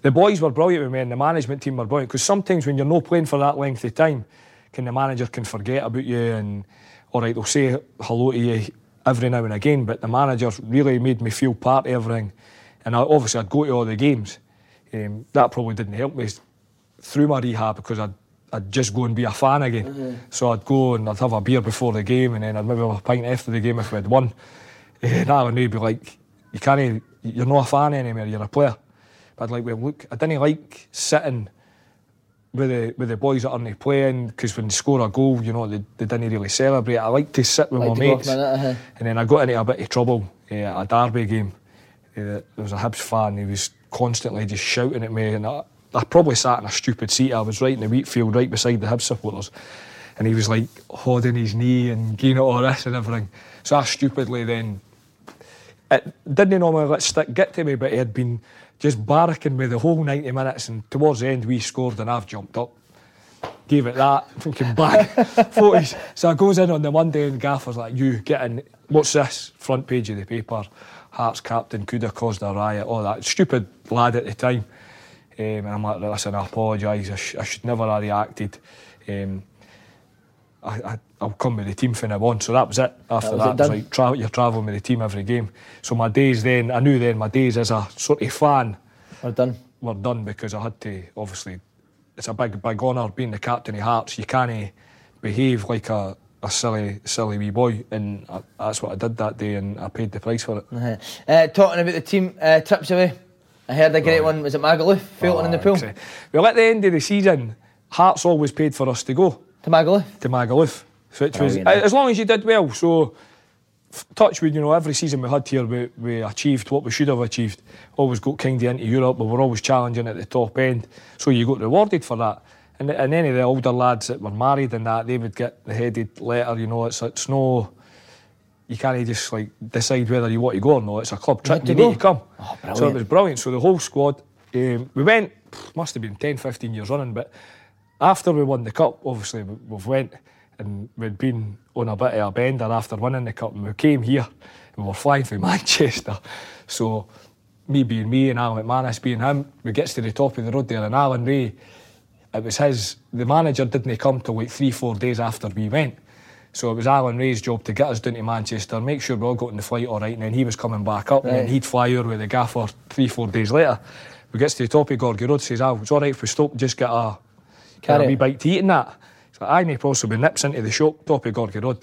S2: The boys were brilliant with me, and the management team were brilliant because sometimes when you're not playing for that length of time, can the manager can forget about you and all right, they'll say hello to you every now and again, but the manager really made me feel part of everything. And I, obviously, I'd go to all the games. Um, that probably didn't help me through my rehab because I'd, I'd just go and be a fan again. So I'd go and I'd have a beer before the game and then I'd maybe have a pint after the game if we'd won. And I would be like, you can't, you're not a fan anymore, you're a player. But I'd like, well, look, I didn't like sitting with the with the boys that aren't playing because when they score a goal, you know, they, they didn't really celebrate. I like to sit with
S1: Like
S2: my
S1: to go off
S2: mates.
S1: minute, uh-huh.
S2: And then I got into a bit of trouble uh, at a Derby game. Uh, there was a Hibs fan, he was constantly just shouting at me. And I, I probably sat in a stupid seat. I was right in the Wheatfield, right beside the Hibs supporters. And he was like holding his knee and getting all this and everything. So I stupidly then it didn't normally let stick get to me, but he had been just barracking me the whole 90 minutes. And towards the end, we scored, and I've jumped up, gave it that, thinking back, 40s. So I goes in on the Monday, and Gaffer's like, You get in, what's this? Front page of the paper. Hearts captain could have caused a riot, all that. Stupid lad at the time. Um, and I'm like, listen, I apologise. I, sh- I should never have reacted. Um, I, I, I'll come with the team from now on. So that was it. After
S1: was
S2: that,
S1: it
S2: was like tra- you're travelling with the team every game. So my days then, I knew then my days as a sort of fan
S1: We're done.
S2: were done because I had to obviously. It's a big, big honour being the captain of Hearts. You can't behave like a, a silly, silly wee boy, and I, that's what I did that day, and I paid the price for it.
S1: Uh-huh. Uh, talking about the team uh, trips away, I heard a great one. Was it Magaluf? Fulton in the
S2: Oh,
S1: pool.
S2: Well, at the end of the season, Hearts always paid for us to go.
S1: To Magaluf.
S2: to Magaluf, which was
S1: Brilliant.
S2: as long as you did well. So, touch with you know every season we had here, we, we achieved what we should have achieved. Always got kind of into Europe, but we're always challenging at the top end. So you got rewarded for that. And, and any of the older lads that were married and that, they would get the headed letter. You know, it's it's no. You can't just like decide whether you want to go or not. It's a club trip.
S1: had
S2: You need to come.
S1: Oh,
S2: so it was brilliant. So the whole squad, um, we went. Must have been 10, 15 years running, but after we won the cup, obviously we- we've went and we'd been on a bit of a bender after winning the cup, and we came here and we were flying through Manchester. So me being me and Alan McManus being him, we gets to the top of the road there, and Alan Rae, it was his. The manager didn't come till like three, four days after we went. So it was Alan Rae's job to get us down to Manchester, make sure we all got in the flight all right, and then he was coming back up, and then he'd fly over with the gaffer three, four days later. We gets to the top of Gorgie Road, says, "Oh, it's all right if we stop, just get a, get a wee bite to eat and that." So I may possibly nips into the shop, top of Gorgie Road.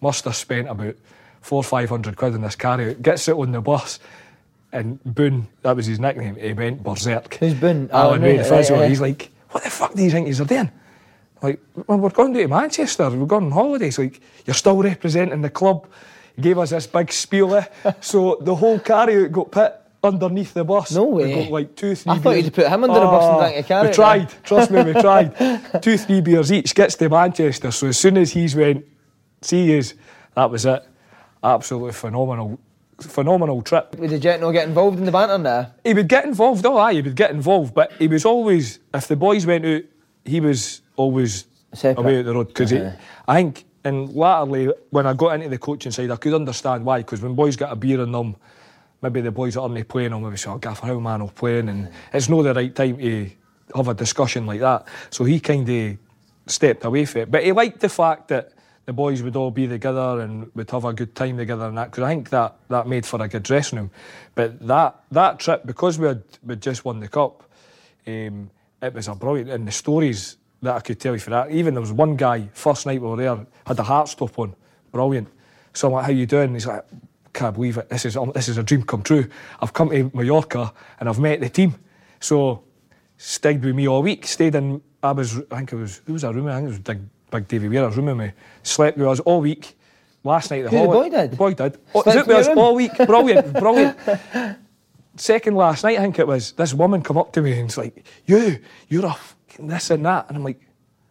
S2: Must have spent about four, five hundred quid in this carry. Gets it on the bus, and Boone, that was his nickname. He went berserk.
S1: Who's Boone?
S2: Alan
S1: Alan Rae,
S2: the
S1: right, right.
S2: He's like, "What the fuck do you think you're doing?" Like, well, we're going to Manchester, we're going on holidays. Like, you're still representing the club. He gave us this big spiel. so the whole carry out got put underneath the bus.
S1: No way.
S2: We got like two, three
S1: I thought you'd put him under the bus and ah, drank a carrot
S2: We tried. Trust me, we tried. two, three beers each. Gets to Manchester. So as soon as he's went, see yous, that was it. Absolutely phenomenal, phenomenal trip.
S1: Would the jet not get involved in the banter now?
S2: He would get involved. Oh, aye, he would get involved. But he was always, if the boys went out, he was always
S1: Separate.
S2: away at the road. Because
S1: Uh-huh.
S2: I think, and latterly, when I got into the coaching side, I could understand why. Because when boys get a beer in them, maybe the boys that aren't playing, or maybe say, oh, Gaffer, how man will playing? And it's not the right time to have a discussion like that. So he kind of stepped away from it. But he liked the fact that the boys would all be together and would have a good time together and that, because I think that, that made for a good dressing room. But that, that trip, because we had we'd just won the cup, um, it was a brilliant, and the stories that I could tell you for that. Even there was one guy, first night we were there, had a heart stop on, brilliant. So I'm like, how you doing? He's like, can't believe it. This is this is a dream come true. I've come to Mallorca and I've met the team. So stayed with me all week. Stayed in. I was. I think it was. Who was our roomie? I think it was Big Big Davy Weir's roomie. Me slept with us all week. Last night the,
S1: the boy did?
S2: The boy did. Oh,
S1: Slept
S2: with us all week. Brilliant, brilliant. Second last night, I think it was. This woman come up to me and it's like, "You, you're a this and that," and I'm like,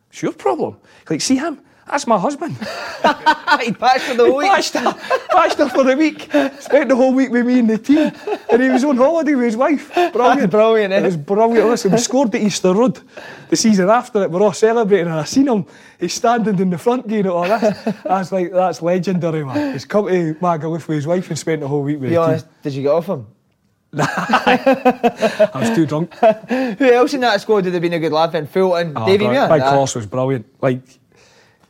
S2: "It's your problem." Like, see him? That's my husband.
S1: he patched for the whole week.
S2: patched her, patched her for the week. Spent the whole week with me and the team. And he was on holiday with his wife. Brilliant.
S1: Brilliant, eh?
S2: It was brilliant. Listen, we scored at Easter Road the season after it. We're all celebrating and I seen him. He's standing in the front gate and all. I was like, that's legendary, man. He's come to Magaluf with his wife and spent the whole week with
S1: Be
S2: the
S1: honest, did you get off him?
S2: team. I was too drunk.
S1: Who else in that squad would have been a good laugh in? Fulton,
S2: Oh,
S1: Davy. Muir?
S2: Big. Horse was brilliant. Like,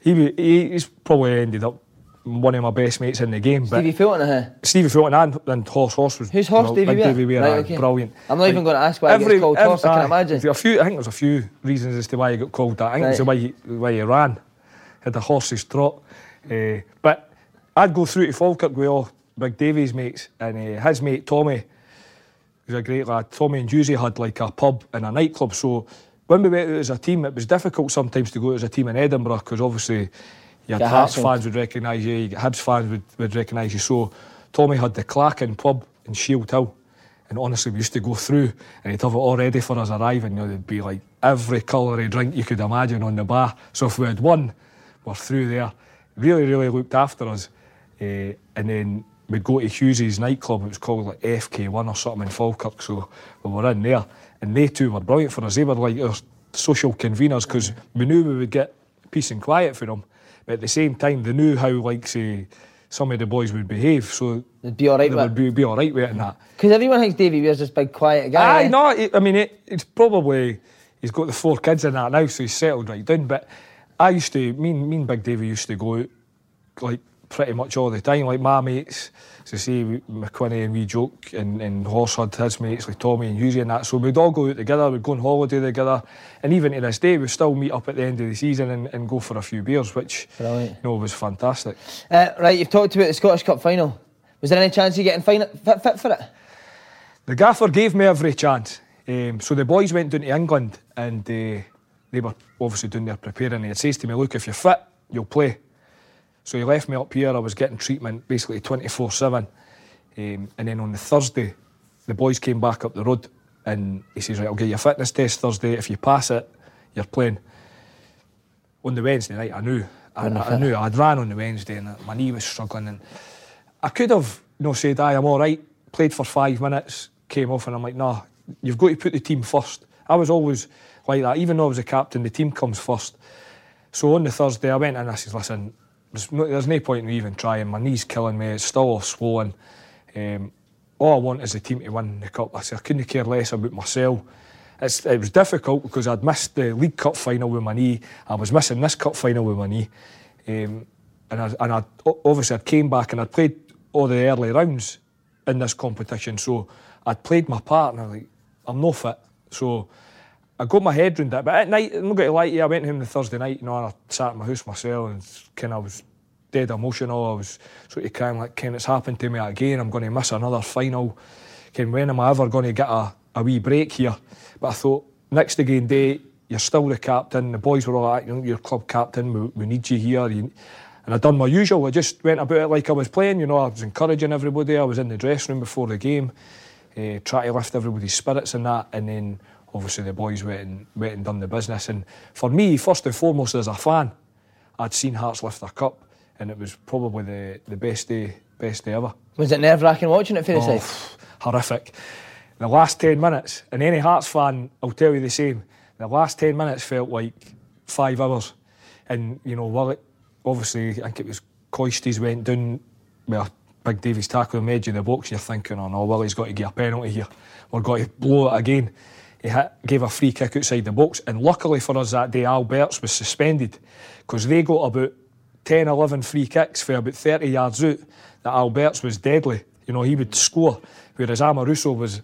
S2: he, he he's probably ended up one of my best mates in the game. But
S1: Stevie Fulton, uh-huh.
S2: Stevie Fulton and, and Horse Horse was
S1: Who's Horse,
S2: big
S1: Davy Weir?
S2: Davy Weir,
S1: Right, okay.
S2: brilliant.
S1: I'm not even going to ask why he gets called Horse, I can imagine.
S2: A few, I think there's a few reasons as to why he got called that. I think it was the way he, the way he ran, had a horse's trot. Eh, but I'd go through to Falkirk with all Big Davy's mates, and uh, his mate Tommy, who's a great lad. Tommy and Juicy had like a pub and a nightclub. So when we went out as a team, it was difficult sometimes to go out as a team in Edinburgh because obviously you had
S1: Get
S2: Hearts fans would recognise you, you get Hibs fans would, would recognise you. So Tommy had the Clackin pub in Shieldhill. And honestly, we used to go through and he'd have it all ready for us arriving. You know, there'd be like every colour of drink you could imagine on the bar. So if we had won, we're through there. Really, really looked after us. Eh, and then we'd go to Hughes's nightclub. It was called like FK1 or something in Falkirk. So we were in there. And they two were brilliant for us. They were like our social conveners because we knew we would get peace and quiet for them. But at the same time, they knew how, like, say, some of the boys would behave. So
S1: They'd be all right
S2: they
S1: with
S2: would be, be all right with it and that.
S1: Because everyone thinks Davy Weir's this big quiet guy.
S2: Aye,
S1: eh?
S2: no, he- I mean, it, it's probably he's got the four kids in that now, so he's settled right down. But I used to, me me and Big Davy used to go out like pretty much all the time. Like my mates, so see McQuinney and we joke, and, and Horse had his mates like Tommy and Husey and that. So we'd all go out together, we'd go on holiday together, and even to this day we still meet up at the end of the season and, and go for a few beers, which
S1: Brilliant.
S2: you know was fantastic.
S1: Uh, right, you've talked about the Scottish Cup final. Was there any chance of you getting fin- fit, fit for it?
S2: The gaffer gave me every chance. Um, so the boys went down to England and uh, they were obviously doing their preparing. He says to me, Look, if you're fit, you'll play. So he left me up here. I was getting treatment basically 24 7. Um, and then on the Thursday, the boys came back up the road and he says, Right, I'll get you a fitness test Thursday. If you pass it, you're playing. On the Wednesday night, I knew. I, I, I knew. I'd ran on the Wednesday and my knee was struggling. And I could have, you know, said, aye, I'm all right, played for five minutes, came off, and I'm like, nah, you've got to put the team first. I was always like that, even though I was a captain, the team comes first. So on the Thursday, I went and I said, listen, there's no, there's no point in me even trying. My knee's killing me, it's still all swollen. Um, all I want is the team to win the cup. I I couldn't care less about myself. It's, it was difficult because I'd missed the League Cup final with my knee. I was missing this cup final with my knee. Um, and I, and I obviously I came back and I'd played all the early rounds in this competition. So I'd played my part and I was like, I'm not fit. So I got my head round that, But at night, I'm not going to lie to you, I went home the Thursday night, you know, and I sat in my house myself and kind of was dead emotional. I was sort of crying like, Ken, it's happened to me again. I'm going to miss another final. Ken, when am I ever going to get a, a wee break here? But I thought, next game day, you're still the captain. The boys were all like, you know, you're club captain, we, we need you here. You, and I'd done my usual. I just went about it like I was playing. You know, I was encouraging everybody. I was in the dressing room before the game. uh, try to lift everybody's spirits and that, and then obviously the boys went and, went and done the business. And for me, first and foremost, as a fan, I'd seen Hearts lift their cup, and it was probably the, the best day best day ever.
S1: Was it nerve wracking watching it for the
S2: Oh, horrific. The last 10 minutes, and any Hearts fan will tell you the same, the last 10 minutes felt like five hours. And, you know, well, it, obviously, I think it was Coisty's went down with a big Davies tackle the edge of the box. You're thinking, oh no, Willie's got to get a penalty here. We're going to blow it again. He hit, gave a free kick outside the box. And luckily for us that day, Albertz was suspended because they got about 10, 11 free kicks for about 30 yards out that Albertz was deadly. You know, he would score, whereas Amoruso was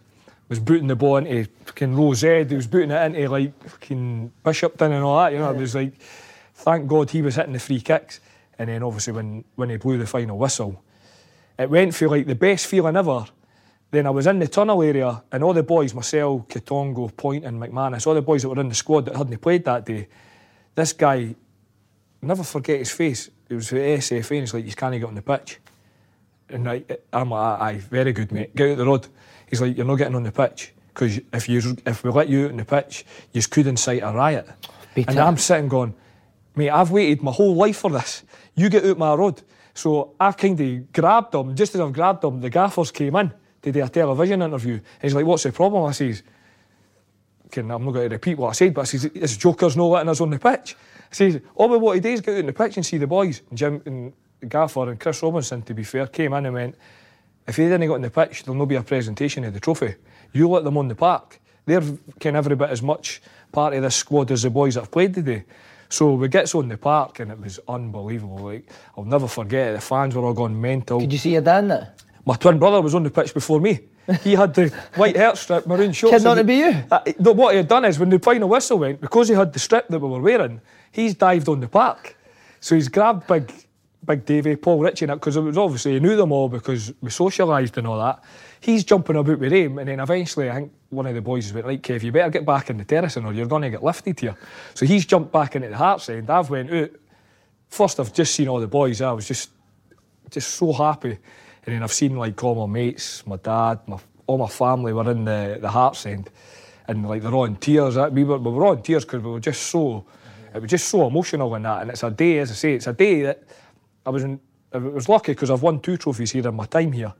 S2: was booting the ball into fucking Rose Ed, he was booting it into like fucking Bishopton and all that, you know, it was like, thank God he was hitting the free kicks. And then obviously when, when he blew the final whistle, it went for like the best feeling ever. Then I was in the tunnel area and all the boys, myself, Katongo, Pointon McManus, all the boys that were in the squad that hadn't played that day, this guy, never forget his face, it was the SFA and he's like, you can't get on the pitch. And I, I'm like, aye, very good, mate. Get out the road. He's like, you're not getting on the pitch because if you if we let you out on the pitch, you could incite a riot. And. I'm sitting going, mate, I've waited my whole life for this. You get out my road. So I've kind of grabbed him. Just as I've grabbed him, the gaffers came in to do a television interview. And he's like, what's the problem? I says, can, I'm not going to repeat what I said, but I says, this joker's not letting us on the pitch. I says, all we want to do is get out on the pitch and see the boys. And Jim and Gaffer and Chris Robinson, to be fair, came in and went, if they didn't get on the pitch, there'll not be a presentation of the trophy. You let them on the park. They're kind of every bit as much part of this squad as the boys that have played today. So we gets on the park and it was unbelievable. Like I'll never forget it. The fans were all going mental.
S1: Could you see your dad in it?
S2: My twin brother was on the pitch before me. He had the white hair strip, maroon shorts.
S1: Kid not be you?
S2: Uh, no, what he had done is when the final whistle went, because he had the strip that we were wearing, he's dived on the park. So he's grabbed big, big Davy, Paul Ritchie, because it was obviously he knew them all because we socialised and all that. He's jumping about with him, and then eventually I think one of the boys went, right, Kev, you better get back in the terracing or you're going to get lifted here. So he's jumped back into the Hearts end. I've went out. First, I've just seen all the boys. I was just, just so happy. And then I've seen like all my mates, my dad, my, all my family were in the, the Hearts end. And like they're all in tears. We were, we were all in tears because we were just so, it was just so emotional in that. And it's a day, as I say, it's a day that I was in, I was lucky because I've won two trophies here in my time here.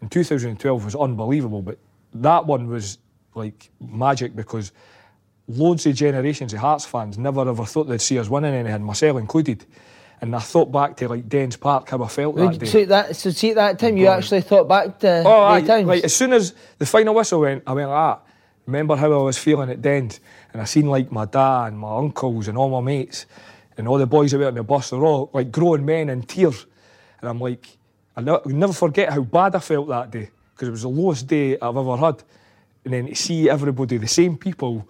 S2: In 2012 was unbelievable, but that one was like magic because loads of generations of Hearts fans never ever thought they'd see us winning anything, myself included. And I thought back to like Dens Park, how I felt that day.
S1: So, that, so see at that time, you actually thought back to
S2: Oh, aye,
S1: times?
S2: like as soon as the final whistle went, I went like that. Remember how I was feeling at Dens, and I seen like my dad and my uncles and all my mates, and all the boys were on the bus. They're all like grown men in tears, and I'm like, I'll never forget how bad I felt that day because it was the lowest day I've ever had. And then to see everybody, the same people,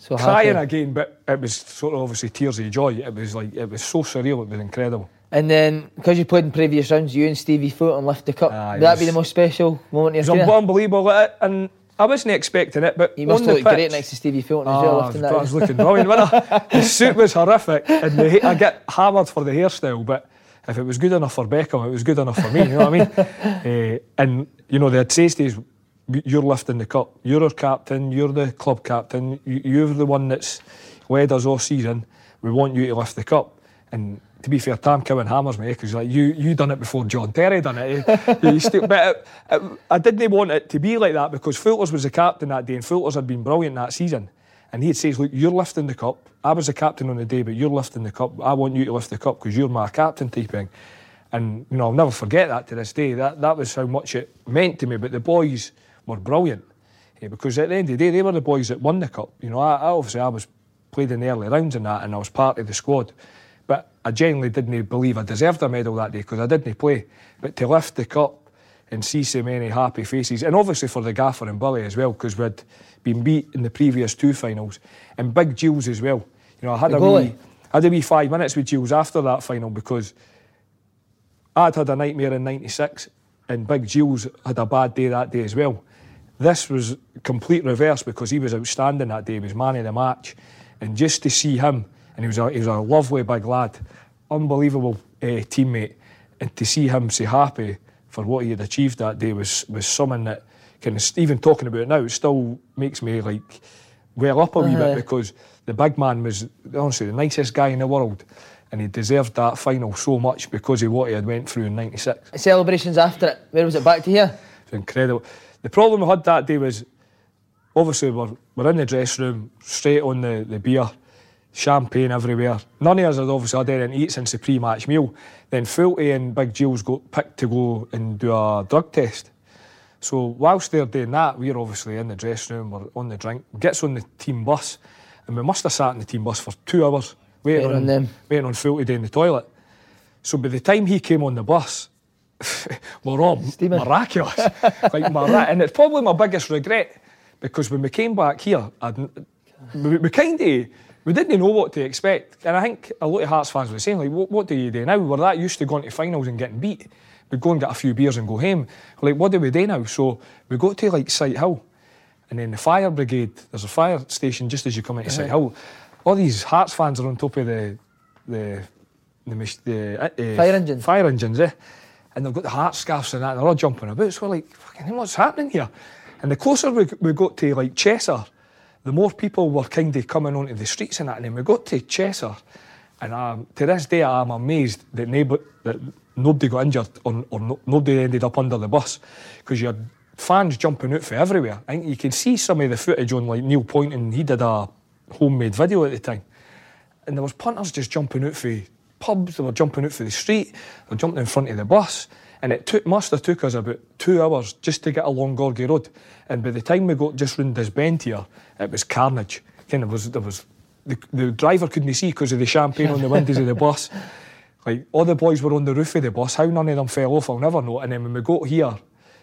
S1: so
S2: crying
S1: happy.
S2: again, but it was sort of obviously tears of joy. It was like it was so surreal. It was incredible.
S1: And then, because you played in previous rounds, you and Stevie Fulton lift the cup.
S2: Aye,
S1: Would that be the most special moment
S2: It
S1: of
S2: was
S1: your career?
S2: unbelievable, uh, and I wasn't expecting it. But
S1: You must
S2: the
S1: great next to Stevie Fulton as well,
S2: Ah, I was looking brilliant, I? The suit was horrific, and the, I get hammered for the hairstyle. But if it was good enough for Beckham, it was good enough for me. You know what I mean? Eh, and you know they'd say to us, "You're lifting the cup. You're our captain. You're the club captain. You, you're the one that's led us all season. We want you to lift the cup." And to be fair, Tam Cowan hammers me because like you, you done it before John Terry done it. eh? You still, but it, it, I didn't want it to be like that because Fulters was the captain that day, and Fulters had been brilliant that season. And he'd say, "Look, you're lifting the cup. I was the captain on the day, but you're lifting the cup. I want you to lift the cup because you're my captain." Type thing. And you know, I'll never forget that to this day. That that was how much it meant to me. But the boys were brilliant eh, because at the end of the day, they were the boys that won the cup. You know, I, I obviously I was played in the early rounds and that, and I was part of the squad. But I genuinely didn't believe I deserved a medal that day because I didn't play. But to lift the cup and see so many happy faces, and obviously for the gaffer and Billy as well, because we'd been beat in the previous two finals, and Big Jules as well. You know, I had
S1: The
S2: a
S1: goalie.
S2: wee, I had a wee five minutes with Jules after that final because I'd had a nightmare in '96, and Big Jules had a bad day that day as well. This was complete reverse because he was outstanding that day. He was man of the match, and just to see him, and he was a, he was a lovely big lad, unbelievable uh, teammate, and to see him so happy for what he had achieved that day was was something that kind of even talking about it now, it still makes me like well up a wee
S1: Uh-huh.
S2: bit because the big man was honestly the nicest guy in the world, and he deserved that final so much because of what he had went through in '96.
S1: Celebrations after it. Where was it? Back to here.
S2: It's incredible. The problem we had that day was obviously we're, we're in the dressing room, straight on the, the beer, champagne everywhere. None of us had obviously had anything to eat since the pre match meal. Then Fulty and Big Gilles got picked to go and do a drug test. So whilst they're doing that, we're obviously in the dressing room, we're on the drink, gets on the team bus, and we must have sat in the team bus for two hours waiting,
S1: Waiting on them.
S2: waiting on Fulty down the toilet. So by the time he came on the bus, we're all
S1: Steaming.
S2: miraculous. like and it's probably my biggest regret because when we came back here, I'd, we, we kind of we didn't know what to expect, and I think a lot of Hearts fans were saying like, "What, what do you do now?" We're that used to going to finals and getting beat. We'd go and get a few beers and go home. Like, what do we do now? So we got to like Sighthill, and then the fire brigade. There's a fire station just as you come into Sighthill. All these Hearts fans are on top of the the the, the uh,
S1: Fire engines.
S2: Fire engines, eh? And they've got the heart scarves and that, and they're all jumping about. So we're like, fucking what's happening here? And the closer we, we got to like Chesser, the more people were kind of coming onto the streets and that. And then we got to Chesser, and um, to this day I'm amazed that, neighbour, that nobody got injured or, or no, nobody ended up under the bus because you had fans jumping out for everywhere. I think you can see some of the footage on like Neil Pointon he did a homemade video at the time and there was punters just jumping out for pubs, they were jumping out for the street, they were jumping in front of the bus. And it took, must have took us about two hours just to get along Gorgie Road. And by the time we got just round this bend here, it was carnage. Kind of was, there was the, the driver couldn't see because of the champagne on the windows of the bus. Like all the boys were on the roof of the bus. How none of them fell off, I'll never know. And then when we got here,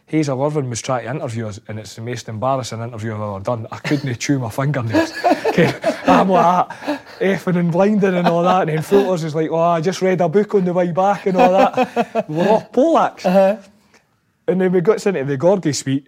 S2: Hazel Irvine was trying to interview us, and it's the most embarrassing interview I've ever done. I couldn't chew my fingernails. Okay, I'm like that, effing and blinding and all that. And then Fulters is like, oh, I just read a book on the way back and all that. We're all Polacks. And then we got sent into the Gorgie suite,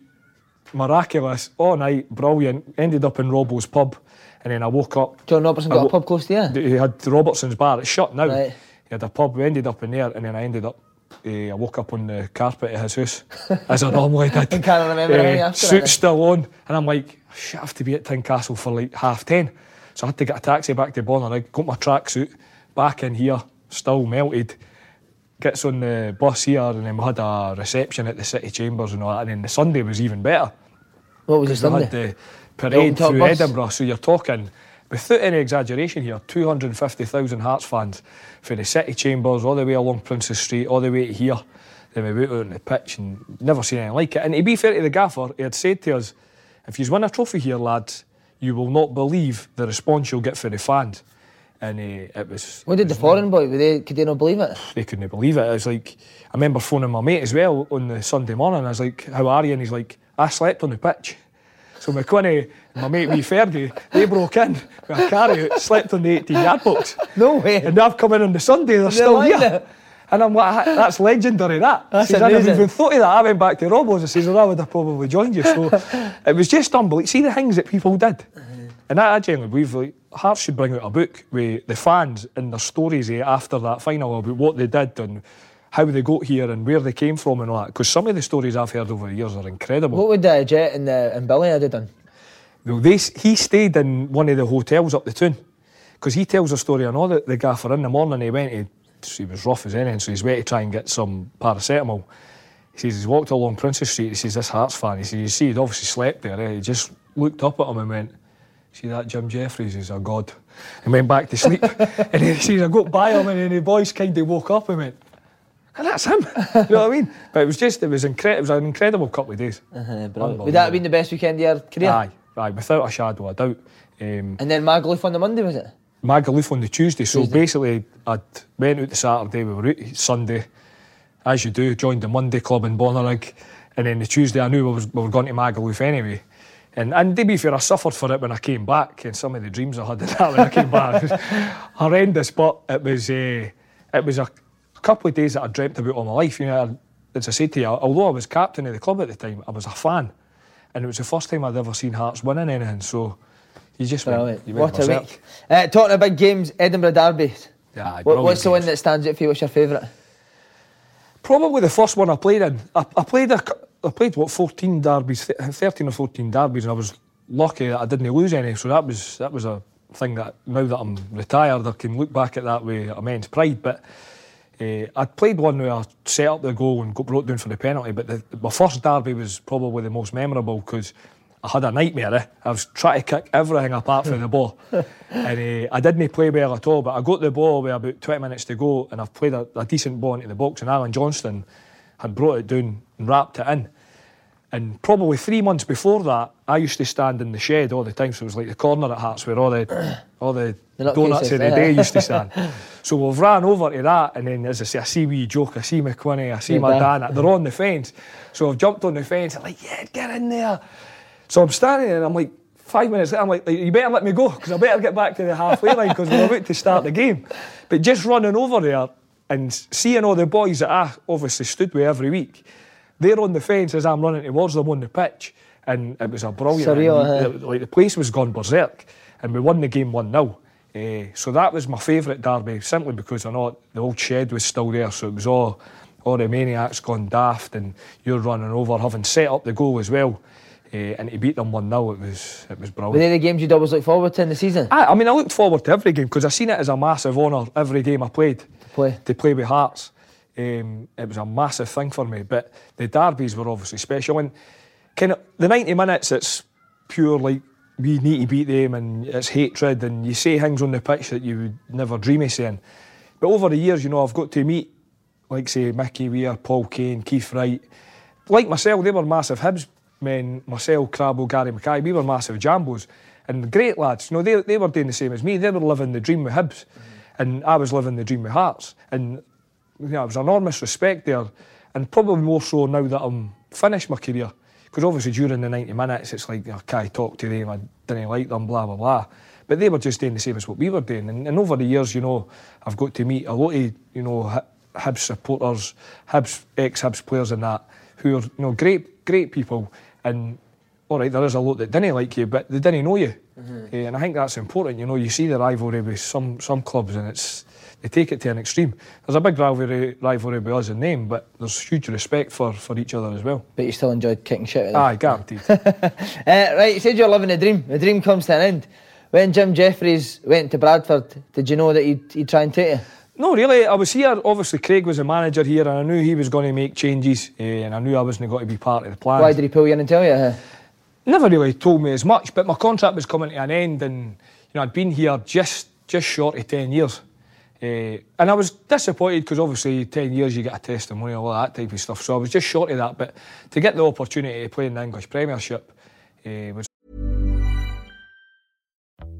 S2: miraculous, all night, brilliant. Ended up in Robbo's pub, and then I woke up.
S1: John Robertson
S2: I
S1: got a pub close to you.
S2: He had Robertson's bar. It's shut now.
S1: Right.
S2: He had a pub. We ended up in there, and then I ended up. eh, I woke up on the carpet at his house, as I normally did.
S1: And can't remember that
S2: Suit still on, and I'm like, shit, I have to be at Tynecastle for like half ten. So I had to get a taxi back to Bonner. I got my tracksuit back in here, still melted. Gets on the bus here, and then we had a reception at the City Chambers and all that. And then the Sunday was even better.
S1: What was the
S2: We had
S1: Sunday?
S2: the parade
S1: top
S2: through
S1: bus.
S2: Edinburgh, so you're talking, without any exaggeration here, 250,000 Hearts fans for the City Chambers, all the way along Princes Street, all the way to here. Then we went out on the pitch and never seen anything like it. And to be fair to the gaffer, he had said to us, if you win a trophy here, lads, you will not believe the response you'll get from the fans. And uh, it was.
S1: What did the foreign boy? They, could they not believe it?
S2: They couldn't believe it. It was like, I remember phoning my mate as well on the Sunday morning. I was like, How are you? And he's like, I slept on the pitch. So McQuinney and my mate wee Fergie, they broke in with a carry out, slept on the 18 yard box.
S1: No way.
S2: And they've come in on the Sunday, they're, still here.
S1: that.
S2: And I'm like, that's legendary, that.
S1: That's
S2: says, I never even thought of that. I went back to Robbo's and says, well, I would have probably joined you. So it was just unbelievable. See the things that people did. And I, I genuinely believe like, Hearts should bring out a book with the fans and their stories eh, after that final about what they did and how they got here and where they came from and all that. Because some of the stories I've heard over the years are incredible.
S1: What would uh, Jet and, uh, and Billy have done?
S2: Well, they, he stayed in one of the hotels up the town because he tells a story. I know that the gaffer in the morning he went to, he was rough as anything, so he's went to try and get some paracetamol. He says he's walked along Princes Street. He says this Hearts fan. He says you see he'd obviously slept there. Eh? He just looked up at him and went, "See that Jim Jefferies is a god," and went back to sleep. and he says I got by him and then the boys kind of woke up and went. And that's him. you know what I mean? But it was just, it was incredible. It was an incredible couple of days.
S1: Uh, brilliant. Would that have been the best weekend of your career?
S2: Aye, aye, without a shadow of a doubt. Um,
S1: And then Magaluf on the Monday, was it?
S2: Magaluf on the Tuesday. So
S1: Tuesday.
S2: basically, I'd went out the Saturday, we were out Sunday, as you do, joined the Monday club in Bonnyrigg, and then the Tuesday I knew we, was, we were going to Magaluf anyway. And, and to be fair, I suffered for it when I came back, and some of the dreams I had of that when I came back was horrendous. But it was uh, it was a couple of days that I dreamt about all my life. You know, as I said to you, although I was captain of the club at the time, I was a fan, and it was the first time I'd ever seen Hearts winning anything. So you just went,
S1: Brilliant.
S2: you went
S1: What a week. Uh, talking about games, Edinburgh Derby.
S2: Yeah,
S1: What, what's the one that stands out for you? What's your favourite?
S2: Probably the first one I played in. I, I played a, cou- I played what 14 derbies, 13 or 14 derbies, and I was lucky that I didn't lose any. So that was that was a thing that now that I'm retired, I can look back at that with immense pride. But uh, I played one where I set up the goal and got brought down for the penalty. But the, my first derby was probably the most memorable because I had a nightmare. Eh? I was trying to kick everything apart from the ball, and uh, I didn't play well at all. But I got the ball with about 20 minutes to go, and I've played a, a decent ball into the box. And Allan Johnston had brought it down and wrapped it in. And probably three months before that, I used to stand in the shed all the time. So it was like the corner at Hearts where all the all the donuts of the day used to stand. so we've ran over to that, and then as I say, I see wee joke, I see McQuinney, I see yeah, my dad. They're on the fence. So I've jumped on the fence. I'm like, yeah, get in there. So I'm standing and I'm like, five minutes later, I'm like, you better let me go because I better get back to the halfway line because we're about to start the game. But just running over there and seeing all the boys that I obviously stood with every week they're on the fence as I'm running towards them on the pitch, and it was a brilliant.
S1: Surreal,
S2: and, like the place was gone berserk, and we won the game one 0 uh, So that was my favourite derby, simply because I know the old shed was still there, so it was all all the maniacs gone daft, and you're running over, having set up the goal as well. Uh, and to beat them 1 0, it was, it was brilliant.
S1: Were they the games you'd always look forward to in the season?
S2: I, I mean, I looked forward to every game because I seen it as a massive honour every game I played.
S1: To play.
S2: To play with Hearts. Um, it was a massive thing for me. But the derbies were obviously special. And kind of the 90 minutes, it's pure like we need to beat them and it's hatred and you say things on the pitch that you would never dream of saying. But over the years, you know, I've got to meet, like say, Mickey Weir, Paul Kane, Keith Wright. Like myself, they were massive Hibs men, myself, Crabbo, Gary Mackay, we were massive Jambos. And great lads, you know, they, they were doing the same as me. They were living the dream with Hibs. And I was living the dream with Hearts. And you know, there was enormous respect there, and probably more so now that I'm finished my career. Because obviously during the 90 minutes, it's like, oh, can I talk to them? I didn't like them, blah, blah, blah. But they were just doing the same as what we were doing. And, and over the years, you know, I've got to meet a lot of, you know, Hibs supporters, Hibs, ex-Hibs players and that, who are, you know, great, great people. And, all right, there is a lot that didn't like you, but they didn't know you. Mm-hmm. Uh, and I think that's important. You know, you see the rivalry with some, some clubs and it's they take it to an extreme. There's a big rivalry, rivalry with us in name, but there's huge respect for, for each other as well.
S1: But you still enjoyed kicking shit
S2: Aye, guaranteed.
S1: uh, right, you said you're living a dream. The dream comes to an end. When Jim Jefferies went to Bradford, did you know that he'd, he'd try and take you?
S2: No, really. I was here. Obviously, Craig was the manager here, and I knew he was going to make changes, uh, and I knew I wasn't going to be part of the plan.
S1: Why did he pull you in and tell you?
S2: Never really told me as much, but my contract was coming to an end, and you know I'd been here just just short of ten years. Uh, and I was disappointed because obviously 10 years you get a testimonial, all that type of stuff. So I was just short of that. But to get the opportunity to play in the English Premiership uh, was.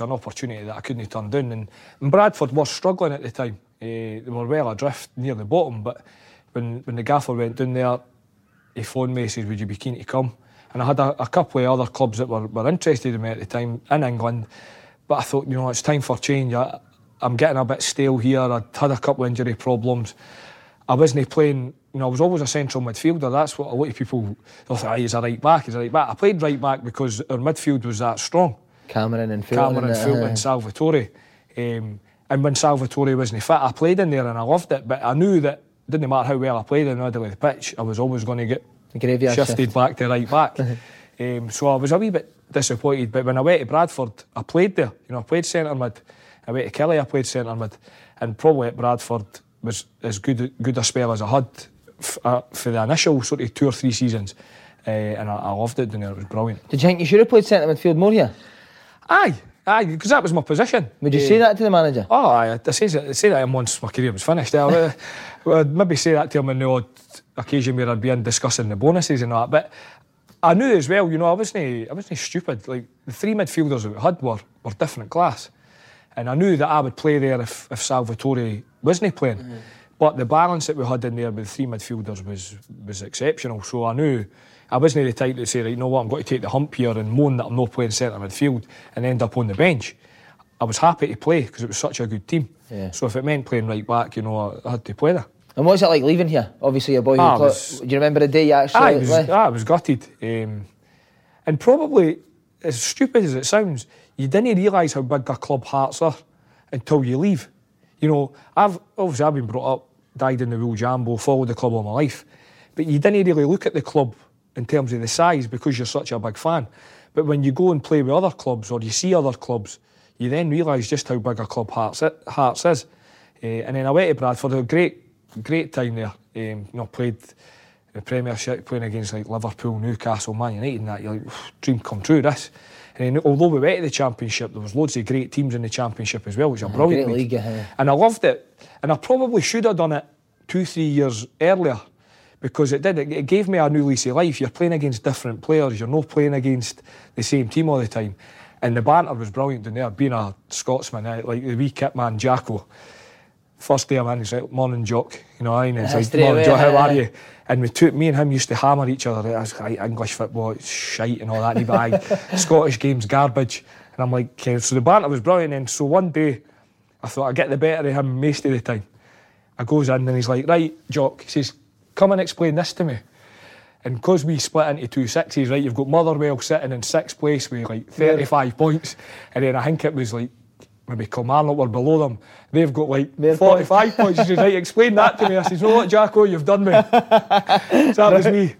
S2: An opportunity that I couldn't turn down. And, and Bradford was struggling at the time. Uh, they were well adrift near the bottom, but when, when the gaffer went down there, he phoned me and said, Would you be keen to come? And I had a, a couple of other clubs that were, were interested in me at the time in England. But I thought, you know, it's time for change. I, I'm getting a bit stale here. I'd had a couple of injury problems. I wasn't playing you know, I was always a central midfielder. That's what a lot of people thought, ah, he's a right back, he's a right back. I played right back because our midfield was that strong.
S1: Cameron and Fulton.
S2: Cameron and Fulton and Salvatori. Um, and when Salvatori wasn't fit, I played in there and I loved it. But I knew that it didn't matter how well I played in the middle of the pitch, I was always going to get shifted shift. back to right back. um, so I was a wee bit disappointed. But when I went to Bradford, I played there. You know, I played centre mid. I went to Killie, I played centre mid. And probably at Bradford was as good, good a spell as I had uh, for the initial sort of two or three seasons, uh, and I, I, loved it. And it was brilliant.
S1: Did you think you should have played centre midfield more here?
S2: Aye, aye, because that was my position.
S1: Would you say that to the manager?
S2: Oh, aye, I say, I say that once my career was finished. I would maybe say that to him in the odd occasion where I'd be in discussing the bonuses and that. But I knew as well, you know, I wasn't, I wasn't stupid. Like the three midfielders that we had were, were different class. And I knew that I would play there if, if Salvatori wasn't playing. Mm. But the balance that we had in there with the three midfielders was was exceptional. So I knew I wasn't the type to say, right, you know what, I'm going to take the hump here and moan that I'm not playing centre midfield and end up on the bench. I was happy to play because it was such a good team. Yeah. So if it meant playing right back, you know, I had to play there.
S1: And what's it like leaving here? Obviously, your boy. Ah, was, do you remember the day you actually
S2: ah, was, left? I was gutted. Um, and probably, as stupid as it sounds, you didn't realise how big a club Hearts are until you leave. You know, I've obviously I've been brought up, dyed in the Wool Jambo, followed the club all my life, but you didn't really look at the club in terms of the size because you're such a big fan. But when you go and play with other clubs or you see other clubs, you then realise just how big a club Hearts, Hearts is. Uh, and then I went to Bradford, a great, great time there. Um, you know, played the Premiership, playing against like Liverpool, Newcastle, Man United, and that. You're like, dream come true, this. And then, although we went to the Championship, there was loads of great teams in the Championship as well, which are brilliant
S1: great league. league
S2: And I loved it. And I probably should have done it two, three years earlier because it did. It gave me a new lease of life. You're playing against different players. You're not playing against the same team all the time. And the banter was brilliant in there. Being a Scotsman, eh, like the wee kit man Jacko. First day I'm in, he's like, "Morning, Jock." You know, I and it's like, "Morning, Jock. How are you?" And we took me and him used to hammer each other. It was like English football, it's shite and all that. And Scottish games garbage. And I'm like, okay. so the banter was brilliant. And so one day, I thought I'd get the better of him most of the time. I goes in and he's like, right, Jock. He says, come and explain this to me. And because we split into two sixes, right, you've got Motherwell sitting in sixth place with like 35 yeah. points. And then I think it was like maybe Kilmarnock were below them. They've got like 45 points. He says, right, explain that to me. I says, you know what, Jacko, you've done me. so that was me.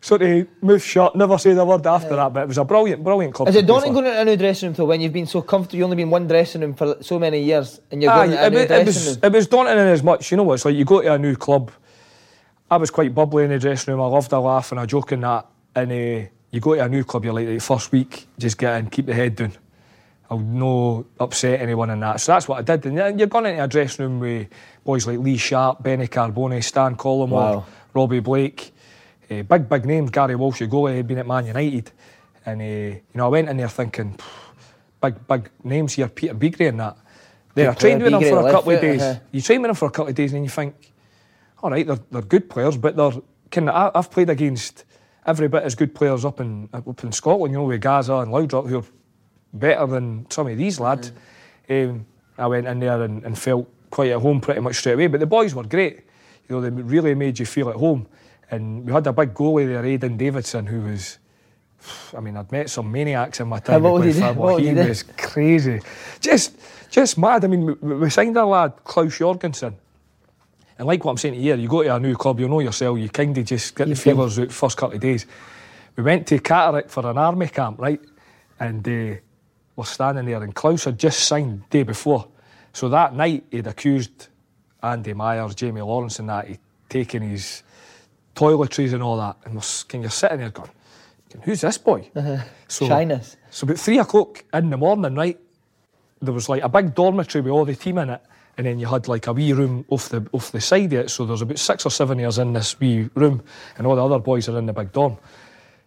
S2: Sort of move shut, never say the word after yeah. that, but it was a brilliant, brilliant club.
S1: Is it daunting going into a new dressing room though when you've been so comfortable, you've only been one dressing room for so many years and you're going Aye, into a new it, dressing
S2: was,
S1: room?
S2: It was daunting in as much, you know what, it's like you go to a new club, I was quite bubbly in the dressing room. I loved a laugh and a joke and that. And uh, you go to a new club, you're like, the first week, just get in, keep the head down. I'll no upset anyone in that. So that's what I did. And you're going into a dressing room with boys like Lee Sharpe, Benny Carbone, Stan Collymore, wow. Robbie Blake, uh, big, big names. Gary Walsh, your goalie, had been at Man United. And, uh, you know, I went in there thinking, big, big names here, Peter Beagrie and that. Then I trained with him for a couple of days. Uh-huh. You train with him for a couple of days and then you think, all right, they're, they're good players, but they're kind of, I've played against every bit as good players up in up in Scotland, you know, with Gazza and Laudrup, who are better than some of these lads. Mm. Um, I went in there and, and, felt quite at home pretty much straight away. But the boys were great. You know, they really made you feel at home. And we had a big goalie there, Aidan Davison, who was. I mean, I'd met some maniacs in my time.
S1: What, he, what
S2: he was crazy, just, just mad. I mean, we, we signed a lad, Claus Jorgensen, and like what I'm saying here, you, you go to a new club, you know yourself, you kind of just get you the feelers out first couple of days. We went to Catterick for an army camp, right? And uh, we're standing there, and Claus had just signed the day before. So that night, he'd accused Andy Myers, Jamie Lawrence, and that he'd taken his toiletries and all that. And we're kind of sitting there going, who's this boy?
S1: Uh-huh. So, Shyness.
S2: So about three o'clock in the morning, right, there was like a big dormitory with all the team in it and then you had like a wee room off the off the side of it. So there's about six or seven years in this wee room, and all the other boys are in the big dorm.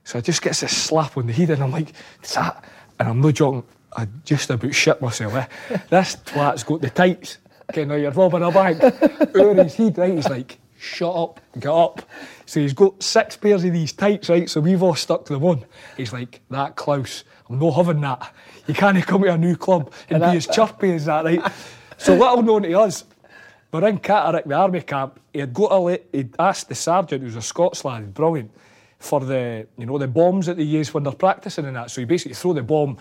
S2: So I just gets this slap on the head, and I'm like, "What's that?" And I'm no joking. I just about shit myself. Eh? this twat's got the tights. Okay, now you're robbing a bank. Over his head, right? He's like, shut up, get up. So he's got six pairs of these tights, right? So we've all stuck to the one. He's like, that Claus, I'm not having that. You can't come to a new club and, and be as chirpy as that, right? So little known to us, we're in Catterick, the army camp. He had got a he'd asked the sergeant, who's a Scots lad, brilliant, for the you know the bombs that they use when they're practicing and that. So he basically throw the bomb,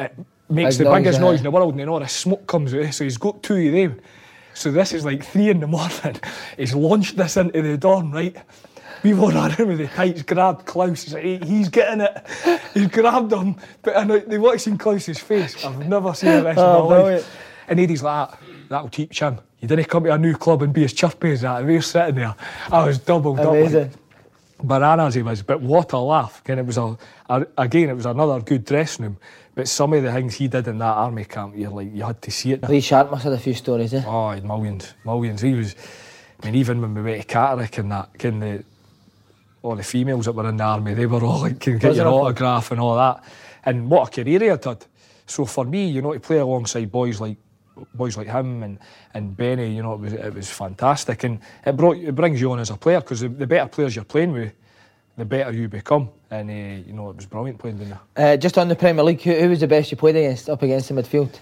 S2: it makes Big the noise, biggest noise in the world, and then all this smoke comes out. So he's got two of them. So this is like three in the morning. He's launched this into the dorm, right? We were running with the tights, grabbed Claus. He's like, he's getting it. He's grabbed him. But I know, they watched in Claus's face. I've never seen this oh, in my life. And Eddie's like, that'll teach him. You didn't come to a new club and be as chirpy as that. And we were sitting there. I was doubled
S1: Amazing.
S2: up. Bananas he was, but what a laugh. And it was a, a, again, it was another good dressing room. But some of the things he did in that army camp, you're like, you had to see it.
S1: Lee Sharpe must have had a few stories, eh?
S2: Oh, millions, millions. He was, I mean, even when we went to Catterick and that, can the all the females that were in the army, they were all like, can get your autograph and all that. And what a career he had had. So for me, you know, to play alongside boys like boys like him and, and Benny, you know, it was it was fantastic, and it brought it brings you on as a player because the, the better players you're playing with, the better you become. And uh, you know, it was brilliant playing down there.
S1: Uh, just on the Premier League, who, who was the best you played against up against the midfield?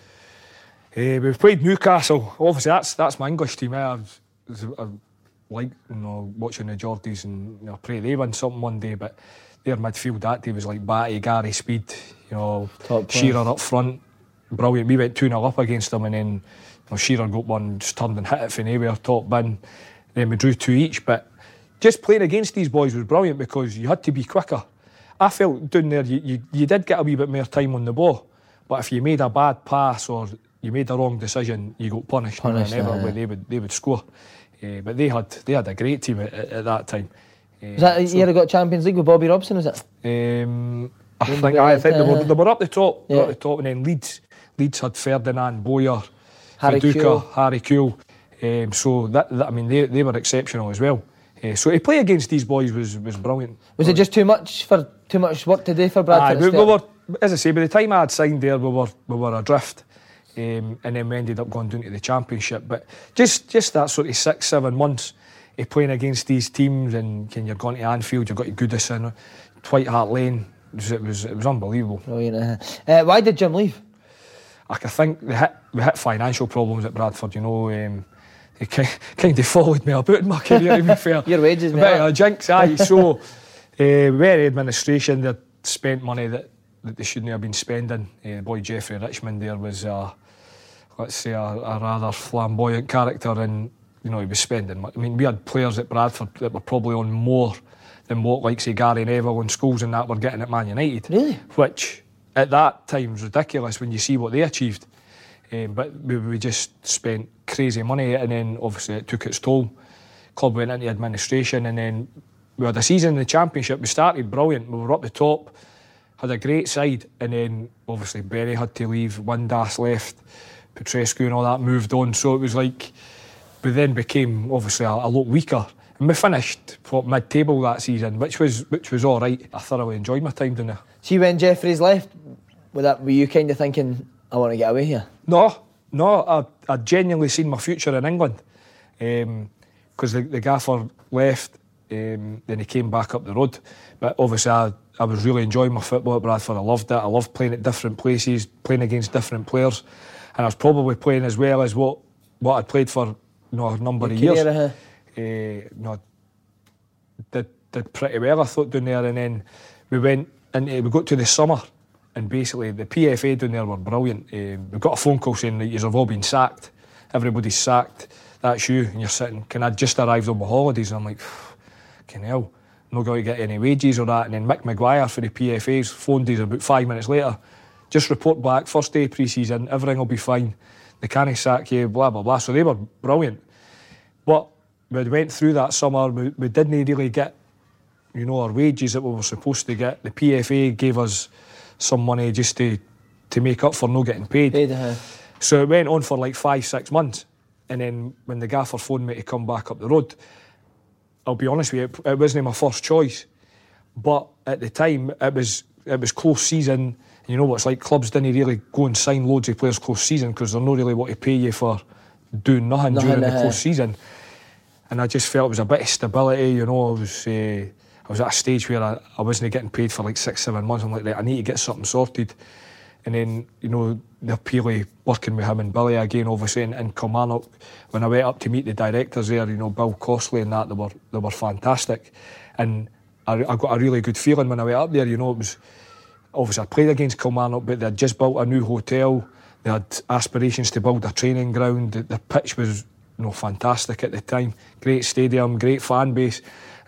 S2: Uh, we've played Newcastle. Obviously, that's that's my English team. I, I like you know watching the Geordies and you know, pray they win something one day. But their midfield that day was like Batty, Gary Speed, you know,
S1: Top.
S2: Shearer up front, brilliant. We went two 0 up against them, and then you know, Shearer got one, just turned and hit it from anywhere, top bin. Then we drew two each. But just playing against these boys was brilliant because you had to be quicker. I felt down there you, you, you did get a wee bit more time on the ball, but if you made a bad pass or you made a wrong decision, you got punished.
S1: Punished,
S2: and
S1: aye.
S2: they would they would score. Eh, but they had they had a great team at, at, at that time. Eh,
S1: Was that the
S2: so-
S1: year I got Champions League with Bobby Robson? Was it?
S2: um, I think I think they were
S1: uh,
S2: they were up the top,
S1: yeah.
S2: up the top, and then Leeds Leeds had Ferdinand, Bowyer,
S1: Harry
S2: Viduka. Harry Kewell. Um, so that, that I mean they, they were exceptional as well. Uh, so to play against these boys was was brilliant.
S1: Was it just too much for too much work to do for
S2: Aye,
S1: Bradford?
S2: we, we were, as I say, by the time I had signed there, we were we were adrift, um, and then we ended up going down to the championship. But just just that sort of six seven months of playing against these teams, and when you're going to Anfield, you've got to Goodison, White Hart Lane. It was it was, it was unbelievable.
S1: Brilliant, uh-huh. Uh, why did Jim leave?
S2: I think they hit we hit financial problems at Bradford. You know. Um, they kind of followed me about in my career, to be fair.
S1: Your wages, mate,
S2: bit of
S1: aye.
S2: a jinx, aye. So, uh, we had administration that spent money that, that they shouldn't have been spending. Uh, boy Geoffrey Richmond there was, let's say, a, a rather flamboyant character, and you know he was spending. mo- I mean, we had players at Bradford that were probably on more than what, like say, Gary Neville and Scholes and that were getting at Man United.
S1: Really?
S2: Which at that time was ridiculous when you see what they achieved. Um, but we, we just spent crazy money, and then obviously it took its toll. Club went into administration, and then we had a season in the championship. We started brilliant. We were up the top, had a great side, and then obviously Berry had to leave. Windass left, Petrescu and all that moved on. So it was like we then became obviously a, a lot weaker. And we finished what, mid-table that season, which was which was all right. I thoroughly enjoyed my time down there.
S1: See when Jefferies left, were that were you kind of thinking I want to get away here?
S2: No, no, I, I genuinely seen my future in England. Because the, the gaffer left, um, then he came back up the road. But obviously, I, I was really enjoying my football at Bradford. I loved it. I loved playing at different places, playing against different players. And I was probably playing as well as what, what I'd played for you know, a number
S1: Your
S2: of years.
S1: uh-huh.
S2: Uh, you know, did, did pretty well, I thought, down there. And then we went and we got to the summer, and basically the PFA down there were brilliant. Um, we got a phone call saying that you've all been sacked. Everybody's sacked. That's you. And you're sitting, can I just arrived on my holidays? And I'm like, can hell, not going to get any wages or that. And then Mick Maguire for the PFA's phoned us about five minutes later. Just report back, first day pre season, everything will be fine. They can't sack you, blah, blah, blah. So they were brilliant. But we went through that summer, we, we didn't really get, you know, our wages that we were supposed to get. The PFA gave us some money just to, to make up for not getting paid.
S1: Paid, uh-huh.
S2: So it went on for like five, six months. And then when the gaffer phoned me to come back up the road, I'll be honest with you, it, it wasn't my first choice. But at the time, it was it was close season. And you know what it's like, clubs didn't really go and sign loads of players close season because they're not really what to pay you for doing nothing,
S1: Nothing,
S2: during the
S1: uh-huh.
S2: close season. And I just felt it was a bit of stability, you know. it was, uh, I was at a stage where I, I wasn't getting paid for like six, seven months. I'm like, right, I need to get something sorted. And then, you know, the Peely working with him and Billy again, obviously, in, in Kilmarnock. When I went up to meet the directors there, you know, Bill Costley and that, they were, they were fantastic. And I, I got a really good feeling when I went up there, you know, it was, obviously I played against Kilmarnock, but they had just built a new hotel. They had aspirations to build a training ground. The, the pitch was, you know, fantastic at the time. Great stadium, great fan base.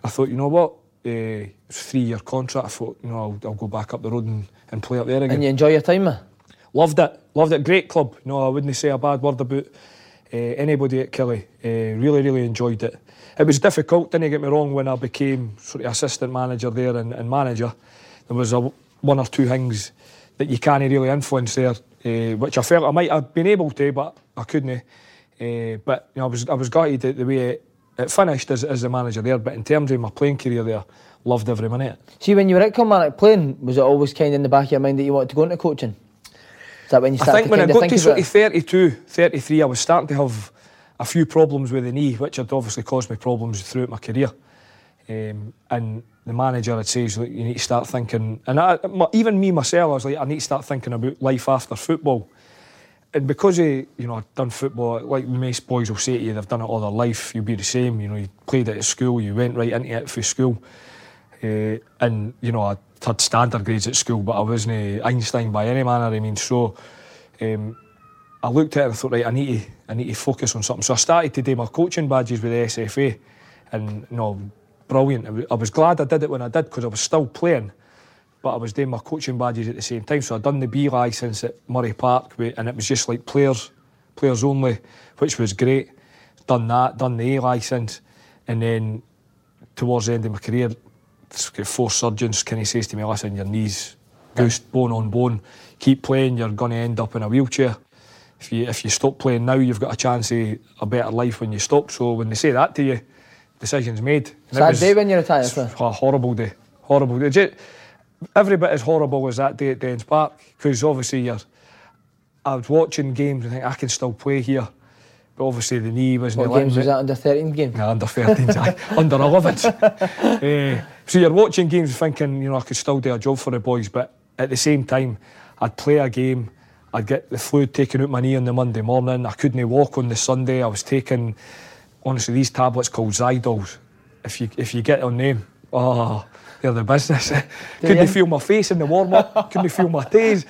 S2: I thought, you know what, uh, three-year contract. I thought, you know, I'll, I'll go back up the road and, and play up there again.
S1: And you enjoy your time, man?
S2: Loved it. Loved it. Great club. No, I wouldn't say a bad word about uh, anybody at Killie. Uh, really, really enjoyed it. It was difficult, didn't get me wrong, when I became sort of assistant manager there and, and manager. There was a, one or two things that you can't really influence there, uh, which I felt I might have been able to, but I couldn't. Uh, but you know, I was I was gutted at the way it finished as, as the manager there, but in terms of my playing career there, loved every minute.
S1: See, when you were at Kilmarnock playing, was it always kind of in the back of your mind that you wanted to go into coaching? Is that when you
S2: I
S1: started
S2: think when I got to sort of 32, 33, I was starting to have a few problems with the knee, which had obviously caused me problems throughout my career. Um, and the manager had says, look, you need to start thinking, and I, even me myself, I was like, I need to start thinking about life after football. And because of, you know, I'd done football, like most boys will say to you, they've done it all their life, you'll be the same. You know, you played it at school, you went right into it for school. Uh, and, you know, I had standard grades at school, but I wasn't Einstein by any manner. I mean, so um, I looked at it and thought, right, I need to, I need to focus on something. So I started to do my coaching badges with the SFA, and you know, brilliant. I was glad I did it when I did because I was still playing, but I was doing my coaching badges at the same time. So I'd done the B license at Murray Park, and it was just like players, players only, which was great. Done that, done the A license, and then towards the end of my career, four surgeons kind of says to me, listen, your knees goose bone on bone. Keep playing, you're going to end up in a wheelchair. If you if you stop playing now, you've got a chance of a better life when you stop. So when they say that to you, decision's made. And
S1: Sad
S2: was-
S1: day when you retire, sir.
S2: A horrible day, horrible day. Ju- Every bit as horrible as that day at Dens Park, because obviously you're. I was watching games and think I can still play here, but obviously the knee wasn't.
S1: What games was that under 13 game?
S2: yeah, under 13s, aye. under 11s. Eh, so you're watching games thinking, you know, I could still do a job for the boys, but at the same time, I'd play a game, I'd get the fluid taken out my knee on the Monday morning, I couldn't walk on the Sunday, I was taking, honestly, these tablets called Zydols. If you, if you get on them, oh, they're the business. couldn't
S1: you?
S2: feel my face in the warm-up, couldn't feel my toes.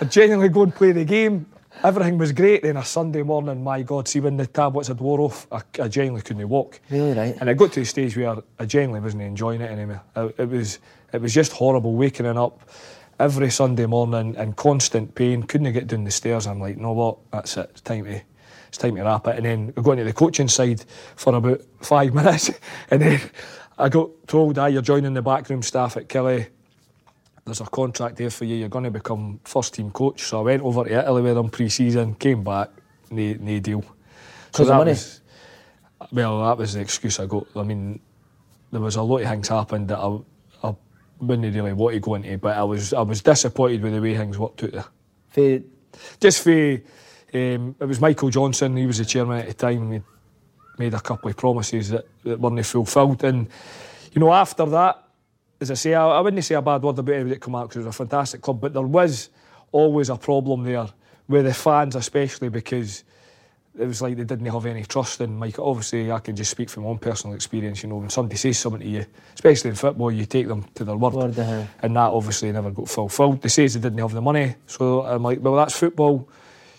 S2: I'd genuinely go and play the game. Everything was great. Then a Sunday morning, my God, see when the tablets had wore off, I, I genuinely couldn't walk.
S1: Really, right?
S2: And I got to the stage where I genuinely wasn't enjoying it anymore. I, it was it was just horrible waking up every Sunday morning in constant pain. Couldn't get down the stairs. I'm like, no, what? That's it. It's time to it's time to wrap it. And then I got into the coaching side for about five minutes, and then I got told, "Ah, you're joining the backroom staff at Killie." There's a contract there for you. You're going to become first team coach. So I went over to Italy with them pre-season. Came back, no, no deal. So
S1: Cause of money?
S2: was well, that was the excuse I got. I mean, there was a lot of things happened that I, I wouldn't really want to go into, but I was I was disappointed with the way things worked out there.
S1: For,
S2: Just for um, it was Michael Johnston. He was the chairman at the time. He made a couple of promises that, that weren't fulfilled, and you know after that, as I say, I, I wouldn't say a bad word about anybody that come out because it was a fantastic club, but there was always a problem there with the fans, especially because it was like they didn't have any trust in Mike. Obviously, I can just speak from my own personal experience. You know, when somebody says something to you, especially in football, you take them to their word,
S1: Word, uh-huh.
S2: and that obviously never got fulfilled. They say they didn't have the money, so I'm like, well, that's football.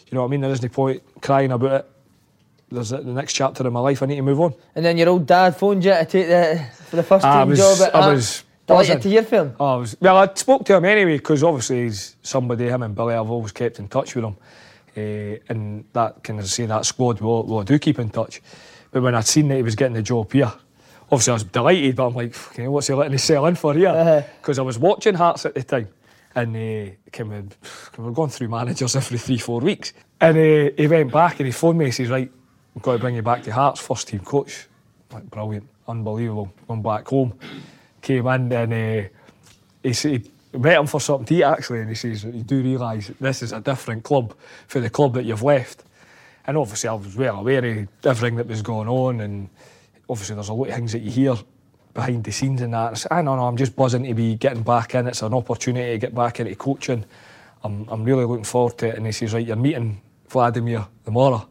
S2: You know what I mean? There isn't point crying about it. There's the next chapter in my life. I need to move on.
S1: and then your old dad phoned you to take the for the first
S2: I
S1: team
S2: was-
S1: job at
S2: I was
S1: Delighted to hear from him.
S2: Oh, I was, well, I spoke to him anyway because obviously he's somebody, him and Billy, I've always kept in touch with him. Uh, and that, can I say, that squad, well, well, I do keep in touch. But when I'd seen that he was getting the job here, obviously I was delighted, but I'm like, "Fucking hell, what's he letting us sell in for here?
S1: Uh-huh.
S2: Because I was watching Hearts at the time. And uh, came in, we're going through managers every three, four weeks. And uh, he went back and he phoned me. He says, Right, we've got to bring you back to Hearts, first team coach. Like, brilliant, unbelievable. Went back home, came in and uh, he said, met him for something to eat actually, and he says, You do realise this is a different club for the club that you've left. And obviously, I was well aware of everything that was going on, and obviously, there's a lot of things that you hear behind the scenes and that. I said, I know, no, I'm just buzzing to be getting back in. It's an opportunity to get back into coaching. I'm, I'm really looking forward to it. And he says, Right, you're meeting Vladimir tomorrow.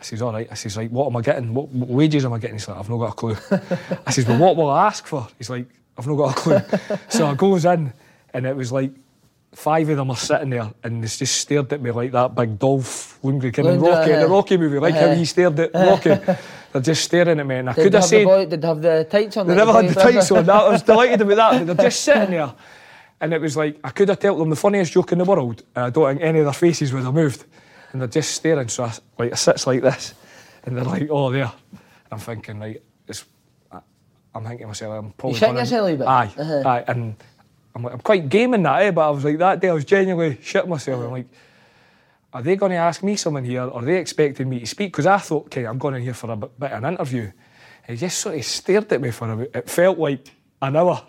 S2: I says, all right. I says, right, what am I getting? What, what wages am I getting? He's like, I've not got a clue. I says, well, what will I ask for? He's like, I've not got a clue. so I goes in, and it was like five of them are sitting there, and they just stared at me like that big Dolph Lundgren in
S1: Lundgren,
S2: Rocky, in the
S1: uh,
S2: Rocky movie, like how
S1: uh,
S2: he stared at Rocky. They're just staring at me, and I could have said,
S1: boy, did they have the tights on?
S2: they never had the tights on. That, I was delighted about that. But they're just sitting there. And it was like, I could have told them the funniest joke in the world. And I don't think any of their faces would have moved. And they're just staring. So I, like, I sits like this. And they're like, oh, there. And I'm thinking, like, it's, I- I'm thinking to myself, I'm probably.
S1: shitting
S2: gonna-
S1: yourself a bit?
S2: Aye.
S1: Uh-huh.
S2: Aye. And I'm like, I'm quite gaming that, eh? But I was like, that day I was genuinely shitting myself. I'm like, are they going to ask me something here? Or are they expecting me to speak? Because I thought, okay, I'm going in here for a bit bit of an interview. And he just sort of stared at me for a bit. It felt like an hour.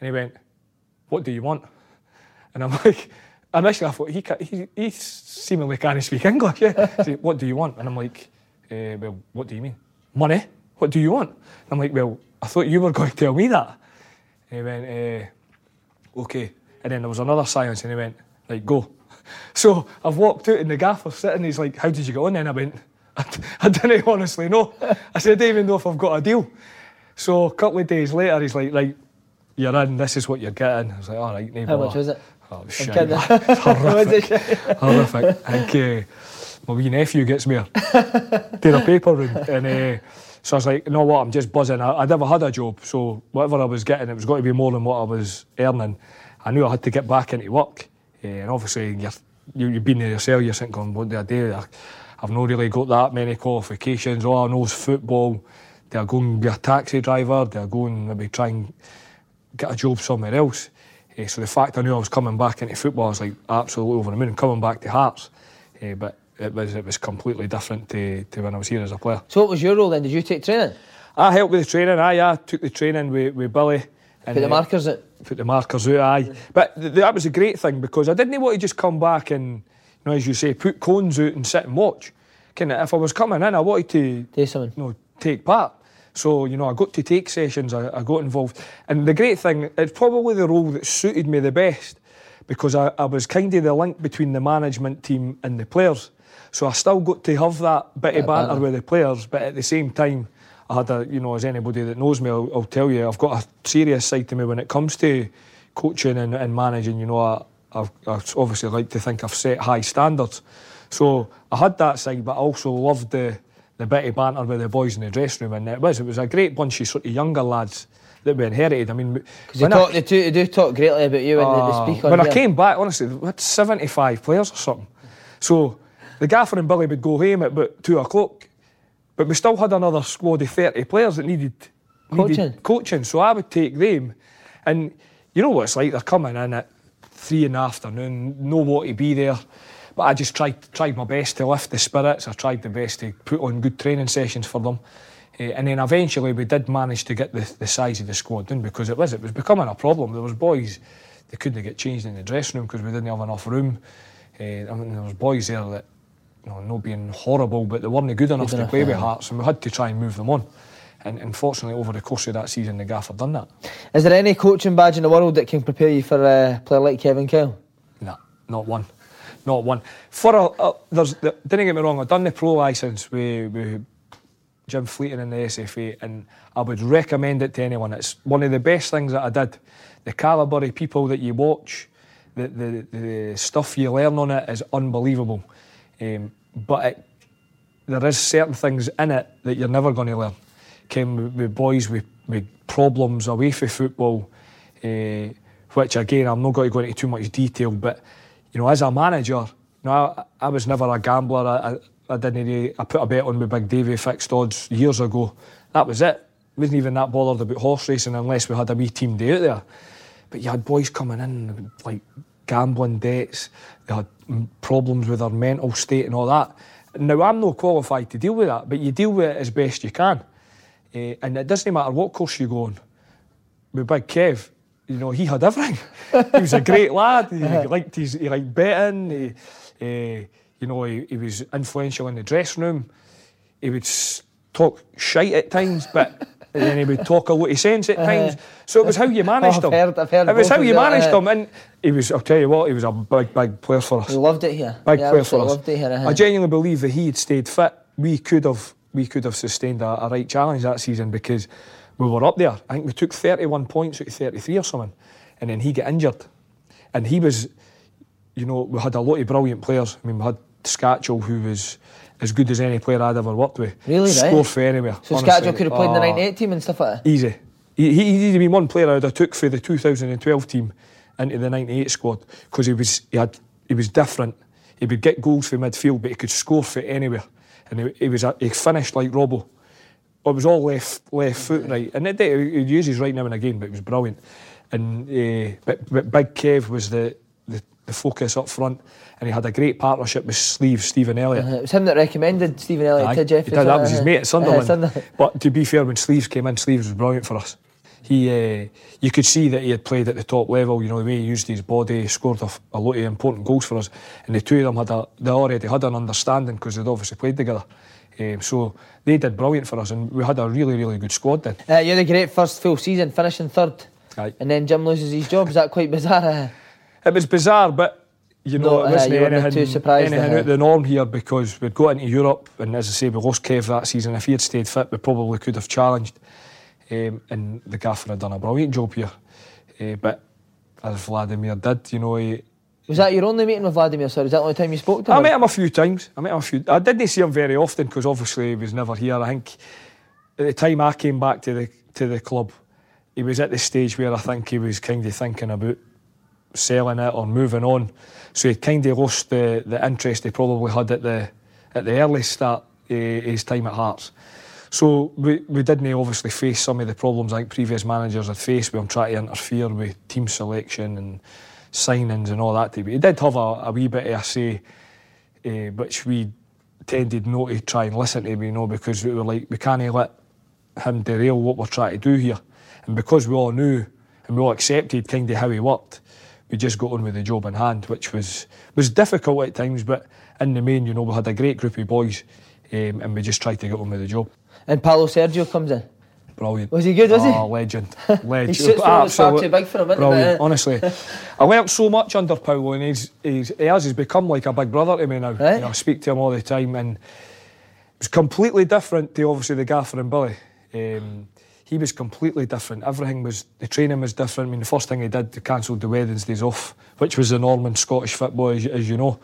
S2: And he went, What do you want? And I'm like, Initially, I thought he, ca- he, he seemingly can't speak English. Yeah. What do you want? And I'm like, eh, Well, what do you mean? Money? What do you want? And I'm like, Well, I thought you were going to tell me that. And he went, eh, Okay. And then there was another silence, and he went, like, go. So I've walked out, and the gaffer's sitting. He's like, How did you get on? And I went, I, I didn't honestly know. I said, I don't even know if I've got a deal. So a couple of days later, he's like, Right, you're in. This is what you're getting. I was like, All right,
S1: How much
S2: bother."
S1: was it?
S2: Oh, it was
S1: I'm
S2: shite.
S1: kidding. Was it shite?
S2: Horrific. I think uh, my wee nephew gets me to the paper room. And uh, so I was like, you know what, I'm just buzzing. I, I never had a job, so whatever I was getting, it was got to be more than what I was earning. I knew I had to get back into work. Uh, and obviously, you're, you, you've been there yourself, you're thinking, what do I do? I, I've not really got that many qualifications. All I know is football. Do I go and be a taxi driver? Do I go and maybe try and get a job somewhere else. Eh, so the fact I knew I was coming back into football, I was like absolutely over the moon. Coming back to Hearts, Eh, but it was it was completely different to, to when I was here as a player.
S1: So what was your role then? Did you take training?
S2: I helped with the training. I yeah, took the training with, with Billy. And
S1: Put the markers in?
S2: put the markers out. Aye, but th- that was a great thing because I didn't want to just come back and, you know, as you say, put cones out and sit and watch. Kind of, if I was coming in, I wanted to
S1: Do something.
S2: you know, take part. So, you know, I got to take sessions, I, I got involved. And the great thing, it's probably the role that suited me the best because I, I was kind of the link between the management team and the players. So I still got to have that bit of banter. with the players, but at the same time, I had a, you know, as anybody that knows me, I'll, I'll tell you, I've got a serious side to me when it comes to coaching and, and managing. You know, I, I've, I obviously like to think I've set high standards. So I had that side, but I also loved the, the bit of banter with the boys in the dressing room. And it was, it was a great bunch of sort of younger lads that we inherited. I mean,
S1: Because they,
S2: when I-
S1: talk, they, do, they do talk greatly about you
S2: uh,
S1: they speak on
S2: when I
S1: here.
S2: came back, honestly, we had 75 players or something. So the gaffer and Billy would go home at about two o'clock, but we still had another squad of 30 players that needed needed
S1: Coaching.
S2: coaching. So I would take them, and you know what it's like. They're coming in at three in the afternoon, know what to be there. But I just tried tried my best to lift the spirits. I tried the best to put on good training sessions for them. Eh, and then eventually we did manage to get the, the size of the squad down because it was it was becoming a problem. There was boys they couldn't get changed in the dressing room because we didn't have enough room. Eh, I mean there was boys there that you know, not being horrible, but they weren't good enough to
S1: enough,
S2: play with. Hearts, and we had to try and move them on. And unfortunately, over the course of that season, the gaffer done that.
S1: Is there any coaching badge in the world that can prepare you for a player like Kevin Kyle?
S2: No, not one. Not one. For a, a there's, the, didn't get me wrong, I've done the pro licence with, with Jim Fleeting in the SFA, and I would recommend it to anyone. It's one of the best things that I did. The calibre of people that you watch, the, the, the stuff you learn on it is unbelievable. Um, but it, there is certain things in it that you're never going to learn. Came with, with boys with, with problems away from football, eh, which again I'm not going to go into too much detail. But you know, as a manager, you know, I, I was never a gambler. I, I, I didn't. Really, I put a bet on with Big Davy fixed odds years ago. That was it. Wasn't even that bothered about horse racing unless we had a wee team day out there. But you had boys coming in like gambling debts. They had problems with their mental state and all that. Now I'm not qualified to deal with that, but you deal with it as best you can. Eh, and it doesn't matter what course you go on. With Big Kev, you know, he had everything. he was a great lad. He liked his, he liked betting. He, eh, you know, he, he was influential in the dressing room. He would talk shite at times, but then he would talk a lot of sense at times. So it was how you managed
S1: Uh-huh. I've
S2: him.
S1: heard- I've heard
S2: it was how you managed
S1: uh,
S2: him, and he was. I'll tell you what, he was a big, big player for us.
S1: We loved it here.
S2: Big
S1: yeah,
S2: player for us.
S1: here. uh-huh.
S2: I genuinely believe that he had stayed fit. We could have we could have sustained a, a right challenge that season because we were up there. I think we took 31 points out of 33 or something, and then he got injured, and he was, you know, we had a lot of brilliant players. I mean, we had Skácel who was as good as any player I'd ever worked with.
S1: Really, right?
S2: Scored for anywhere.
S1: so
S2: honestly.
S1: Skácel could have played in the
S2: Ah,
S1: 98 team and stuff like that.
S2: Easy. He, he, he'd been one player I'd have took for the 2012 team into the 98 squad because he was he had he was different. He would get goals for midfield, but he could score for anywhere, and he, he was a, he finished like Robbo. It was all left left foot right, and it, did- he uses right now and again, but it was brilliant. And uh, but, but Big Kev was the, the the focus up front, and he had a great partnership with Sleeve Stephen Elliott.
S1: Uh, it was him that recommended Stephen Elliott
S2: Aye,
S1: to Jeff.
S2: did, that was his
S1: uh,
S2: mate at Sunderland.
S1: uh, Sunderland.
S2: But to be fair, when Sleeves came in, Sleeves was brilliant for us. He, uh, you could see that he had played at the top level. You know the way he used his body, scored a, a lot of important goals for us, and the two of them had a, they already had an understanding because they'd obviously played together. Um, so they did brilliant for us, and we had a really, really good squad then.
S1: Uh, you had a great first full season, finishing third,
S2: Aye.
S1: and then Jim loses his job. Is that quite bizarre? Uh,
S2: It was bizarre, but you know,
S1: No,
S2: it
S1: uh,
S2: wasn't
S1: weren't
S2: anything, anything
S1: uh,
S2: out of the norm here because we'd got into Europe, and as I say, we lost Kev that season. If he had stayed fit, we probably could have challenged. Um, and the gaffer had done a brilliant job here. Uh, but as Vladimir did, you know, he,
S1: was that your only meeting with Vladimir? Sir, is that the only time you spoke to him?
S2: I met him a few times. I met him a few. I didn't see him very often because obviously he was never here. I think at the time I came back to the to the club, he was at the stage where I think he was kind of thinking about selling it or moving on. So he kind of lost the, the interest he probably had at the at the early start of his time at Hearts. So we, we didn't obviously face some of the problems like previous managers had faced with him trying to interfere with team selection and signings and all that. But he did have a, a wee bit of a say, uh, which we tended not to try and listen to, you know, because we were like, we can't let him derail what we're trying to do here. And because we all knew and we all accepted kind of how he worked, we just got on with the job in hand, which was was difficult at times, but in the main, you know, we had a great group of boys um, and we just tried to get on with the job.
S1: And Paulo Sergio comes in.
S2: Brilliant.
S1: Was he good, was he?
S2: Oh, legend. legend.
S1: He suits well, it's far
S2: Absolute-
S1: too big for him?
S2: Brilliant, honestly. I learnt so much under Paulo and he's, he's, he has he's become like a big brother to me now.
S1: Right.
S2: You know, I speak to him all the time and it was completely different to obviously the Gaffer and Billy. Um, he was completely different. Everything was, the training was different. I mean, the first thing he did, they cancelled the weddings Wednesdays off, which was the norm in Scottish football, as, you- as you know.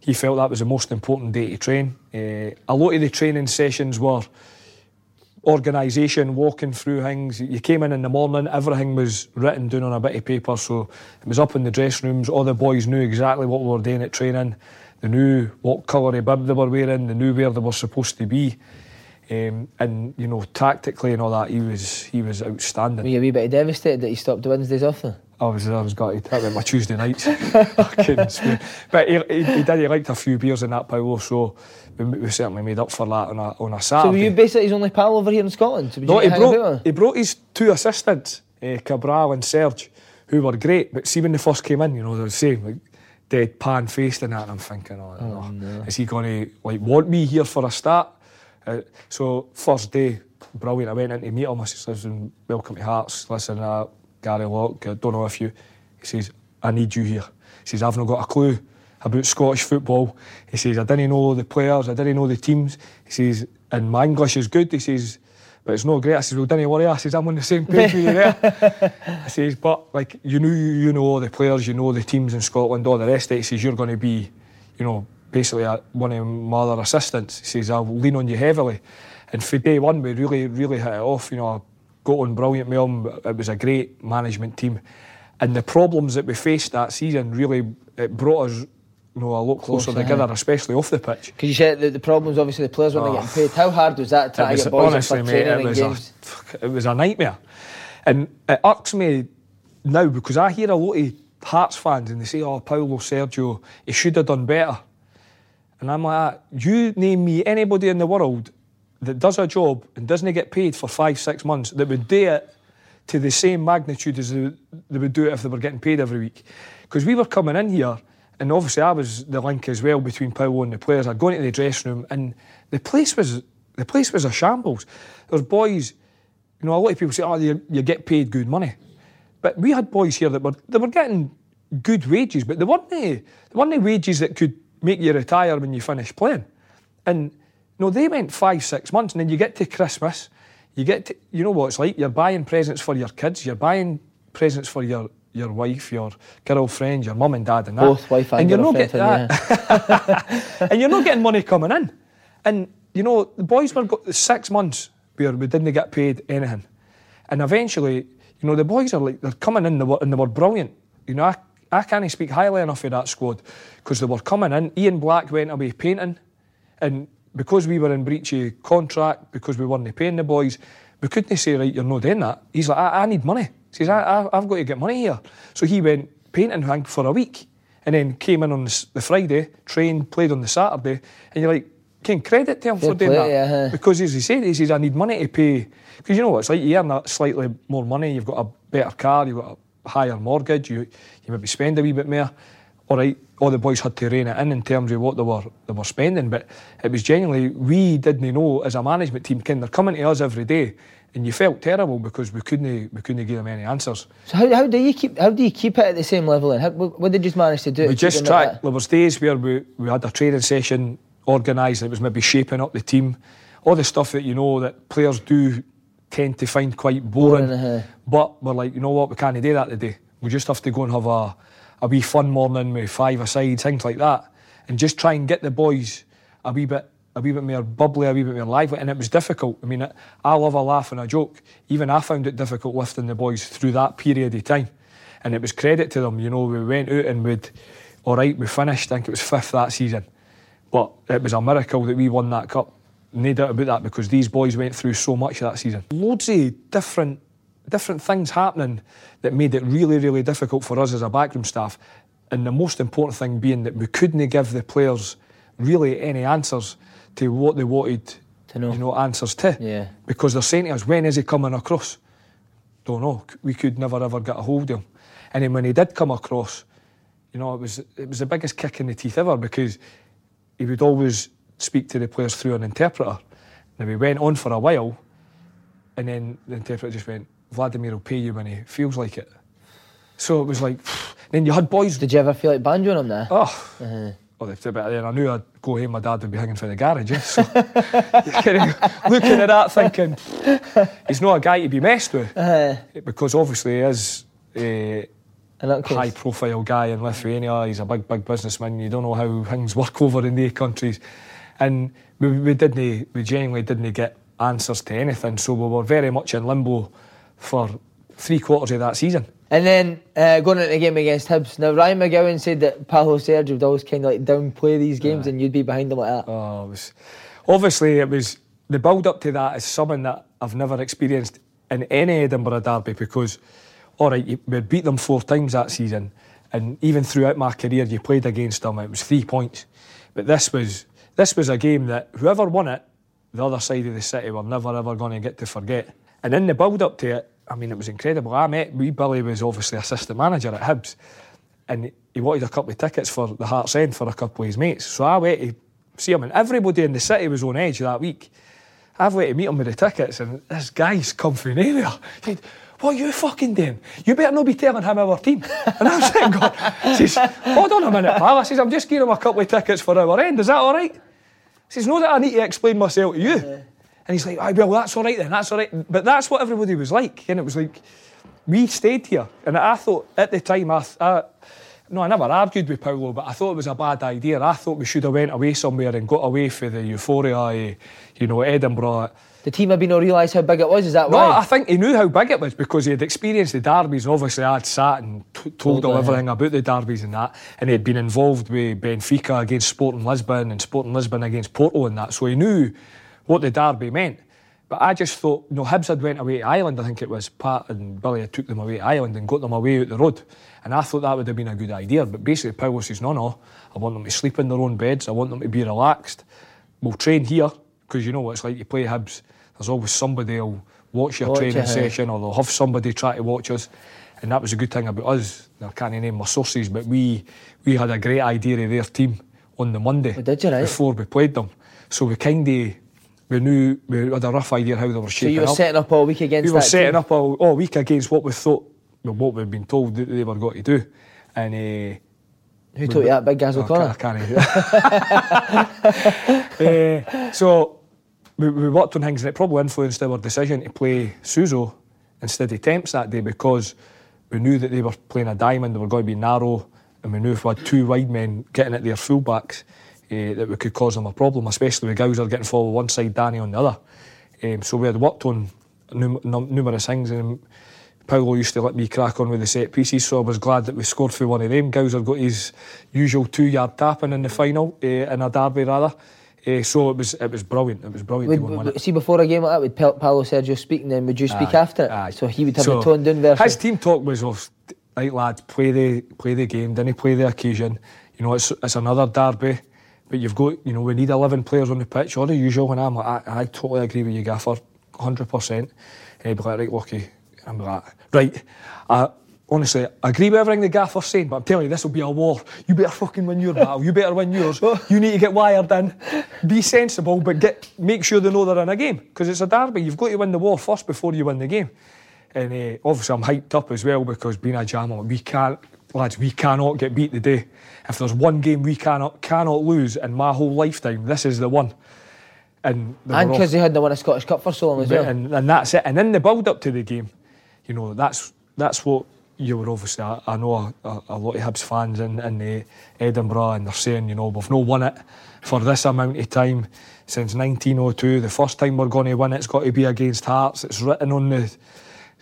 S2: He felt that was the most important day to train. Uh, a lot of the training sessions were organisation, walking through things. You came in in the morning, everything was written down on a bit of paper, so it was up in the dressing rooms. All the boys knew exactly what we were doing at training. They knew what colour of bib they were wearing. They knew where they were supposed to be. Um, and you know, tactically and all that, he was he was outstanding.
S1: Were you a wee bit devastated that he stopped Wednesdays off?
S2: I was I was gutted. That went my Tuesday nights. I couldn't. But he, he, he did. He liked a few beers in that Paulo, so we, we certainly made up for that on a on a Saturday.
S1: So were you basically his only pal over here in Scotland? So
S2: No, he
S1: to hang about
S2: brought, he brought his two assistants, uh, Cabral and Serge, who were great. But see, when they first came in, you know, they were the same, like deadpan faced and that. And I'm thinking, oh, no. is he going to like want me here for a start? Uh, so first day, brilliant. I went in to meet him. I said, "Listen, welcome to Hearts. Listen, uh, Gary Locke. I don't know if you." He says, "I need you here." He says, "I've not got a clue." About Scottish football, he says, I didn't know the players, I didn't know the teams. He says, and my English is good. He says, but it's not great. I says, well, don't worry. I says, I'm on the same page with you there. I says, but like you know, you know all the players, you know the teams in Scotland, all the rest of it. He says, you're going to be, you know, basically a, one of my other assistants. He says, I'll lean on you heavily. And for day one, we really, really hit it off. You know, got on brilliant with him. It was a great management team. And the problems that we faced that season really it brought us you know, a lot closer
S1: Closer,
S2: together,
S1: aye.
S2: especially off the pitch.
S1: Because you said that the problems, obviously, the players weren't
S2: Oh.
S1: getting ah. paid. How hard was that to
S2: was,
S1: get boys
S2: honestly, mate, it was,
S1: games?
S2: a, it was a nightmare. And it irks me now because I hear a lot of Hearts fans and they say, oh, Paulo Sergio, he should have done better. And I'm like, you name me anybody in the world that does a job and doesn't get paid for five, six months that would do it to the same magnitude as they, they would do it if they were getting paid every week. Because we were coming in here, and obviously I was the link as well between Paulo and the players. I'd gone into the dressing room, and the place was the place was a shambles. There's boys, you know, a lot of people say, "Oh, you, you get paid good money," but we had boys here that were they were getting good wages, but they weren't the, they weren't the wages that could make you retire when you finish playing. And know, they went five, six months, and then you get to Christmas, you get to, you know what it's like. You're buying presents for your kids, you're buying presents for your your wife, your girlfriend, your mum and dad, and that.
S1: Both wife and
S2: you're not
S1: girlfriend,
S2: getting that, and you're not getting money coming in. And you know, the boys were got six months where we didn't get paid anything, and eventually, you know, the boys are like they're coming in, they were, and they were brilliant. You know, I, I can't speak highly enough of that squad because they were coming in. Ian Black went away painting, and because we were in breach of contract, because we weren't paying the boys, we couldn't say, right, you're not doing that. He's like, I, I need money. He says, I, I've got to get money here. So he went painting hang for a week. and then came in on the, the Friday, trained, played on the Saturday, and you're like, can credit to him
S1: Fair
S2: for doing
S1: play,
S2: that
S1: yeah,
S2: because as he said, he says I need money to pay because you know what it's like. You earn that slightly more money, you've got a better car, you've got a higher mortgage, you you maybe spend a wee bit more. All right, all the boys had to rein it in in terms of what they were they were spending, but it was genuinely we didn't know as a management team. Ken, they're coming to us every day, and you felt terrible because we couldn't we couldn't give them any answers.
S1: So how, how do you keep how do you keep it at the same level? And how, what, did you manage to do?
S2: We just tried. There was days where we, we had a training session organised. It was maybe shaping up the team, all the stuff that you know that players do tend to find quite boring.
S1: Boring, uh-huh.
S2: But we're like, you know what, we can't do that today. We just have to go and have a, a wee fun morning with five aside, things like that, and just try and get the boys a wee bit. A wee bit more bubbly, a wee bit more lively, and it was difficult. I mean, I love a laugh and a joke. Even I found it difficult lifting the boys through that period of time and it was credit to them. You know, we went out and we'd, all right, we finished. I think it was fifth that season, but it was a miracle that we won that cup. No doubt about that because these boys went through so much that season. Loads of different, different things happening that made it really, really difficult for us as a backroom staff. And the most important thing being that we couldn't give the players really any answers to what they wanted
S1: To know.
S2: you know, answers to.
S1: Yeah.
S2: Because they're saying to us, when is he coming across? Don't know. We could never ever get a hold of him. And then when he did come across, you know, it was it was the biggest kick in the teeth ever because he would always speak to the players through an interpreter. Now we went on for a while, and then the interpreter just went, "Vladimir will pay you when he feels like it." So it was like, then you had boys.
S1: Did you ever feel like banjoing him there?
S2: Oh.
S1: Uh-huh.
S2: Well, if but then I knew I'd go home, my dad would be hanging for the garage. eh, So you're kind of looking at that thinking, he's not a guy to be messed with.
S1: Uh,
S2: Because obviously he is a
S1: that case.
S2: high profile guy in Lithuania. He's a big, big businessman. You don't know how things work over in the countries. And we, we didn't, we genuinely didn't get answers to anything. So we were very much in limbo for three quarters of that season.
S1: And then uh, going into the game against Hibs. Now Ryan McGowan said that Paulo Sergio would always kind of like downplay these games, and you'd be behind them like that.
S2: Oh, it was obviously it was the build up to that is something that I've never experienced in any Edinburgh derby because, all right, we beat them four times that season, and even throughout my career, you played against them. It was three points, but this was this was a game that whoever won it, the other side of the city were never ever going to get to forget. And in the build up to it, I mean, it was incredible. I met wee Billy was obviously assistant manager at Hibs, and he wanted a couple of tickets for the Hearts End for a couple of his mates. So I went to see him, and everybody in the city was on edge that week. I've went to meet him with the tickets, and this guy's come from nowhere. He said, what are you fucking doing? You better not be telling him our team. And I was sitting going, says, hold on a minute, pal. I says, I'm just giving him a couple of tickets for our end. Is that all right? He says, no, that I need to explain myself to you. And he's like, "Aye, well, that's all right then, that's all right. But that's what everybody was like. And it was like, we stayed here. And I thought at the time, I, I no, I never argued with Paulo, but I thought it was a bad idea. I thought we should have went away somewhere and got away for the euphoria, you know, Edinburgh.
S1: The team maybe not realise how big it was. Is that
S2: No,
S1: why?
S2: I think he knew how big it was because he had experienced the derbies. Obviously, I'd sat and t- told him everything about the derbies and that. And he had been involved with Benfica against Sporting Lisbon and Sporting Lisbon against Porto and that. So he knew what the derby meant. But I just thought, you know, Hibs had went away to Ireland, I think it was. Pat and Billy had took them away to Ireland and got them away out the road. And I thought that would have been a good idea. But basically, Paulo says, no, no, I want them to sleep in their own beds. I want them to be relaxed. We'll train here, because you know what it's like, you play Hibs. There's always somebody who'll watch your
S1: Watch
S2: training session or they'll have somebody try to watch us. And that was a good thing about us. I can't name my sources, but we we had a great idea of their team on the Monday
S1: Oh, did you, right?
S2: before we played them. So we kind of we knew we had a rough idea how they were shaping up.
S1: so you were
S2: up.
S1: setting up all week against
S2: we were
S1: that
S2: setting
S1: team.
S2: up all, all week against what we thought, well, what we'd been told that they were going to do. And uh,
S1: Who taught you that, Big Gaz
S2: Oh,
S1: O'Connor?
S2: I can't, I can't. Eh, so we, we worked on things and it probably influenced our decision to play Suso instead of Temps that day because we knew that they were playing a diamond, they were going to be narrow, and we knew if we had two wide men getting at their fullbacks, eh, that we could cause them a problem, especially with Gowser getting forward one side, Danny on the other. Um, so we had worked on num- num- numerous things and Paulo used to let me crack on with the set pieces, so I was glad that we scored for one of them. Gowser got his usual two-yard tapping in the final, uh, in a derby rather. Uh, so it was it was brilliant. It was brilliant
S1: Would,
S2: go and win
S1: would-
S2: it.
S1: see, before a game like that, would Pa- Paulo Sergio speak, and then would you speak
S2: Aye,
S1: after it?
S2: aye.
S1: So he would have
S2: So
S1: a toned down version.
S2: His team talk was of right lads, play the play the game, didn't play the occasion. You know, it's it's another derby, but you've got you know we need eleven players on the pitch, all the usual. And I'm like, I, I totally agree with you, Gaffer, hundred percent. And he'd be like, right. I'm like, right. I, honestly, I agree with everything the gaffer's saying, but I'm telling you, this will be a war. You better fucking win your battle. You better win yours. You need to get wired in. Be sensible, but get make sure they know they're in a game because it's a derby. You've got to win the war first before you win the game. And uh, obviously, I'm hyped up as well because being a jammer, we can't, lads, we cannot get beat today. If there's one game we cannot cannot lose in my whole lifetime, this is the one. And
S1: because they had the won a Scottish Cup for so long as well.
S2: And, and that's it. And in the build up to the game, you know, that's that's what you were obviously, I, I know a, a, a, lot of Hibs fans in, in Edinburgh and they're saying, you know, we've not won it for this amount of time since 1902. The first time we're going to win it's got to be against Hearts. It's written on the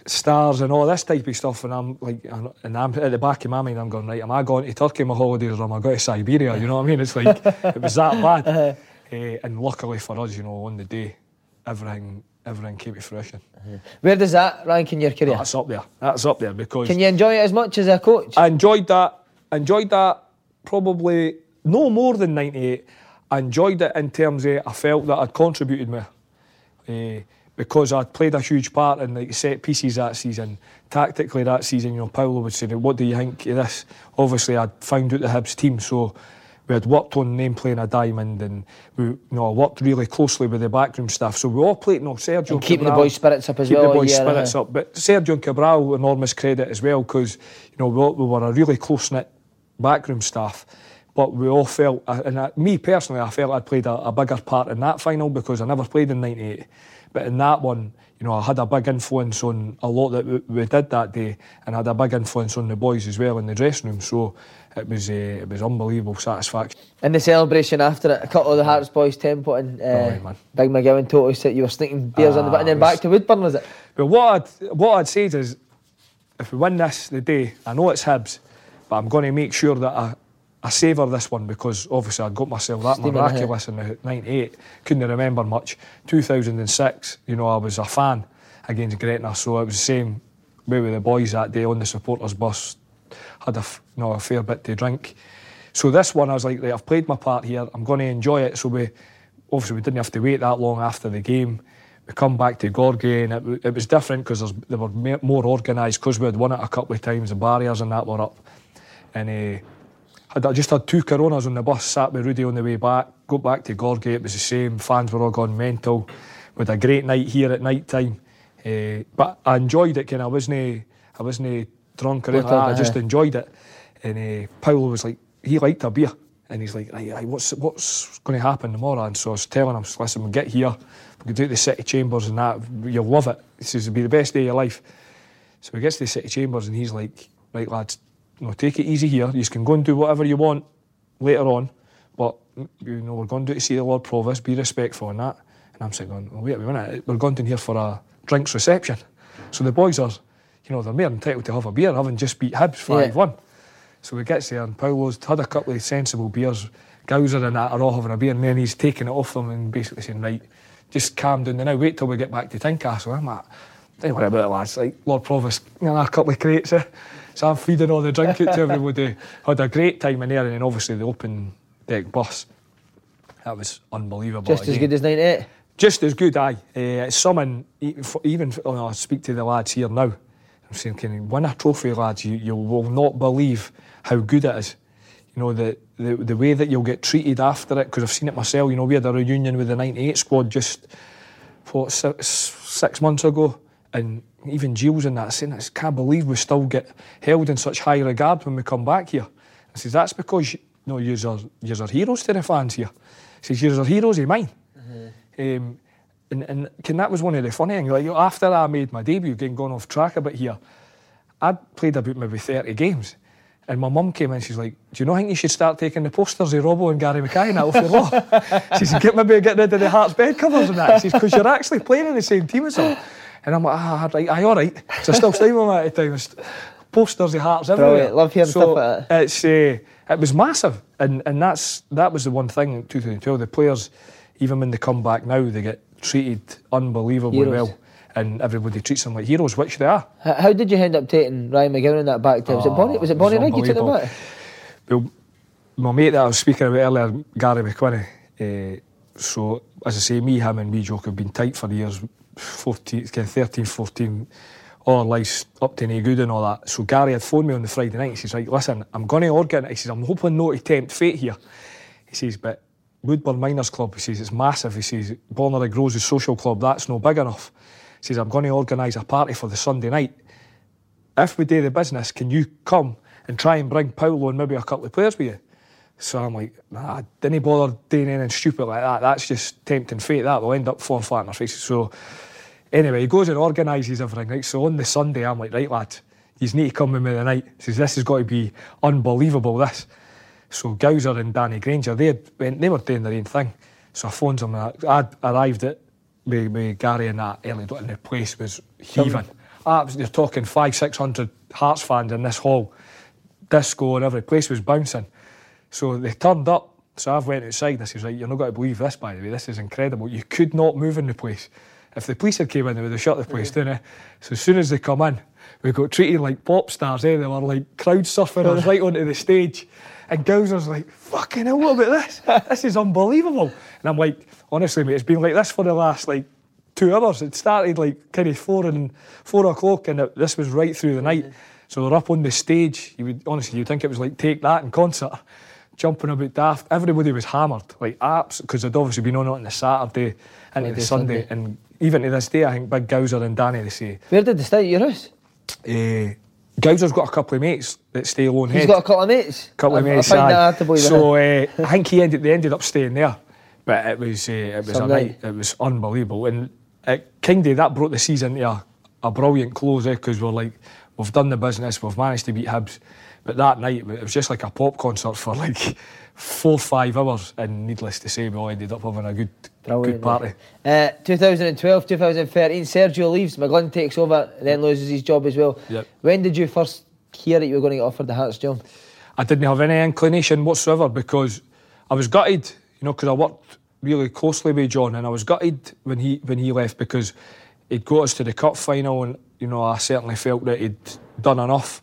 S2: stars and all this type of stuff. And I'm like, and I'm at the back of my mind, I'm going, right, am I going to Turkey my holidays or am I going to Siberia? You know what I mean? It's like, it was that bad. Uh, and luckily for us, you know, on the day, everything everything came to fruition.
S1: Mm-hmm. Where does that rank in your career?
S2: Oh, that's up there. That's up there because.
S1: Can you enjoy it as much as a coach?
S2: I enjoyed that. Enjoyed that probably no more than 98. I enjoyed it in terms of I felt that I'd contributed more. Uh, because I'd played a huge part in like set pieces that season. Tactically that season, you know, Paulo would say, What do you think of this? Obviously I'd found out the Hibs team, so we had worked on name playing a diamond and we you know, worked really closely with the backroom staff. So we all played, you know, Sergio
S1: and keeping Cabral, the boys' spirits up as
S2: keep
S1: well.
S2: The boys' spirits uh, up. But Sergio and Cabral, enormous credit as well because, you know, we, we were a really close-knit backroom staff. But we all felt, and I, me personally, I felt I'd played a, a bigger part in that final because I never played in 98. But in that one, you know, I had a big influence on a lot that we, we did that day and I had a big influence on the boys as well in the dressing room. So it was uh, it was unbelievable satisfaction.
S1: In the celebration after it, a couple of the Hearts boys tempo and uh, oh, Big McGowan totally said you were sneaking beers on the bit and then back to Woodburn, was it?
S2: But what I'd, what I'd say is, if we win this the day, I know it's Hibs, but I'm going to make sure that I, I savour this one because obviously I got myself that Steven miraculous in the 98. Couldn't remember much. 2006, you know, I was a fan against Gretna, so it was the same way with the boys that day on the supporters bus had a, you know, a fair bit to drink. So this one, I was like, right, I've played my part here. I'm going to enjoy it. So we obviously we didn't have to wait that long after the game. We come back to Gorgie, and it, it was different because they were more organised because we had won it a couple of times. The barriers and that were up, and uh, I just had two Coronas on the bus. Sat with Rudi on the way back. Got back to Gorgie. It was the same. Fans were all gone mental. We had a great night here at night time. Uh, but I enjoyed it. Kind of, I wasn't. I wasn't drunk or anything. I just enjoyed it. And uh, Paulo was like, he liked a beer. And he's like, right, what's what's going to happen tomorrow? And so I was telling him, listen, we get here, we can do the city chambers and that, you'll love it. He says, it'll be the best day of your life. So we get to the city chambers and he's like, right, lads, you know, take it easy here. You can go and do whatever you want later on, but you know, we're going to see the Lord Provost, be respectful and that. And I'm saying, well, wait a minute, we're going down here for a drinks reception. So the boys are you know, they're more entitled to have a beer, having just beat Hibs 5 1. So we get there, and Paulo's had a couple of sensible beers. Gowser and that are all having a beer, and then he's taking it off them and basically saying, right, just calm down now, wait till we get back to Tynecastle. I'm like, don't worry about it, lads. Like, Lord Provost, you know, a couple of crates. Eh? So I'm feeding all the drink out to everybody. Had a great time in there, and then obviously the open deck bus. That was unbelievable.
S1: Just again. as good as 98?
S2: Just as good, aye. Uh, it's something, even, oh, I speak to the lads here now, I'm saying, can you win a trophy, lads? You, you will not believe how good it is. You know, the, the, the way that you'll get treated after it, because I've seen it myself. You know, we had a reunion with the 98 squad just, what, six, six months ago. And even Gilles in that saying, I can't believe we still get held in such high regard when we come back here. I says, that's because, you know, you're, you're heroes to the fans here. He says, you're heroes of mine. Mm-hmm. Um, and, and that was one of the funny things. Like after I made my debut, getting gone off track a bit here, I'd played about maybe 30 games. And my mum came in, she's like, Do you not think you should start taking the posters of Robbo and Gary Mackay now off your wall? she said, Get maybe get rid of the Hearts bed covers and that. She says, Because you're actually playing in the same team as them. And I'm like, Ah, right, aye, all right. So I still stay with at the time. Posters of Hearts everywhere.
S1: Brilliant. Love hearing
S2: so
S1: stuff like that.
S2: It's, uh, it was massive. And, and that's that was the one thing in 2012. The players, even when they come back now, they get treated unbelievably
S1: Heroes.
S2: well. and everybody treats them like heroes, which they are.
S1: How, did you end up taking Ryan McGowan that back to? Was it Bonnie? Was it
S2: Oh,
S1: Bonnie Wright you took
S2: unbelievable.
S1: back?
S2: Well, my mate that I was speaking about earlier, Gary McQuinney. Uh, so, as I say, me, him, and me, Joke have been tight for years 14, kind of 13, 14, all our lives up to no good and all that. So, Gary had phoned me on the Friday night. He says, Right, listen, I'm going to organise. He says, I'm hoping not to tempt fate here. He says, But Woodburn Miners Club, he says, it's massive. He says, Bonnyrigg Rose social club, that's no big enough. He says, I'm going to organise a party for the Sunday night if we do the business, can you come and try and bring Paulo and maybe a couple of players with you? So I'm like, nah, didn't bother doing anything stupid like that. That's just tempting fate. That will end up falling flat in our faces. So anyway, he goes and organises everything. Right. So on the Sunday, I'm like, right, lad, you need to come with me tonight. He says, this has got to be unbelievable, this. So Gowser and Danny Grainger, they had, went, they were doing their own thing. So I phoned them and I, I'd arrived at with, with Gary and that early and the place was heaving. Absolutely, you're talking five, six hundred Hearts fans in this hall, disco and every place was bouncing. So they turned up. So I've went outside. I says, right, you're not going to believe this, by the way. This is incredible. You could not move in the place. If the police had came in, they would have shut the place down. Eh? So as soon as they come in, we got treated like pop stars. Eh? They were like crowd surfing us right onto the stage. And Gowser's like, fucking hell, what about this? This is unbelievable. And I'm like, honestly, mate, it's been like this for the last like two hours. It started like kind of four and four o'clock, and it, this was right through the night. So they're up on the stage. You would honestly, you'd think it was like take that in concert, jumping about daft. Everybody was hammered, like apps, because they'd obviously been on it on the Saturday and the Sunday.
S1: Sunday.
S2: and even to this day, I think Big Gowser and Danny they say.
S1: Where did they stay at your house?
S2: Uh, Gowser's got a couple of mates that stay alone.
S1: He's
S2: head
S1: got a couple of mates.
S2: couple of mates.
S1: I find
S2: aye.
S1: that hard to believe.
S2: so uh, I think he ended, they ended up staying there, but it was uh, it was
S1: Some
S2: a
S1: night.
S2: night. It was unbelievable, and at King Day, that brought the season to a, a brilliant close because we're like we've done the business, we've managed to beat Hibs, but that night it was just like a pop concert for like four five hours, and needless to say, we all ended up having a good good party.
S1: Uh, 2012, 2013, Sergio leaves, McGlynn takes over, then loses his job as well.
S2: Yep.
S1: When did you first hear that you were going to get offered the Hearts job?
S2: I didn't have any inclination whatsoever because I was gutted, you know, because I worked really closely with John, and I was gutted when he when he left because he'd got us to the cup final, and you know, I certainly felt that he'd done enough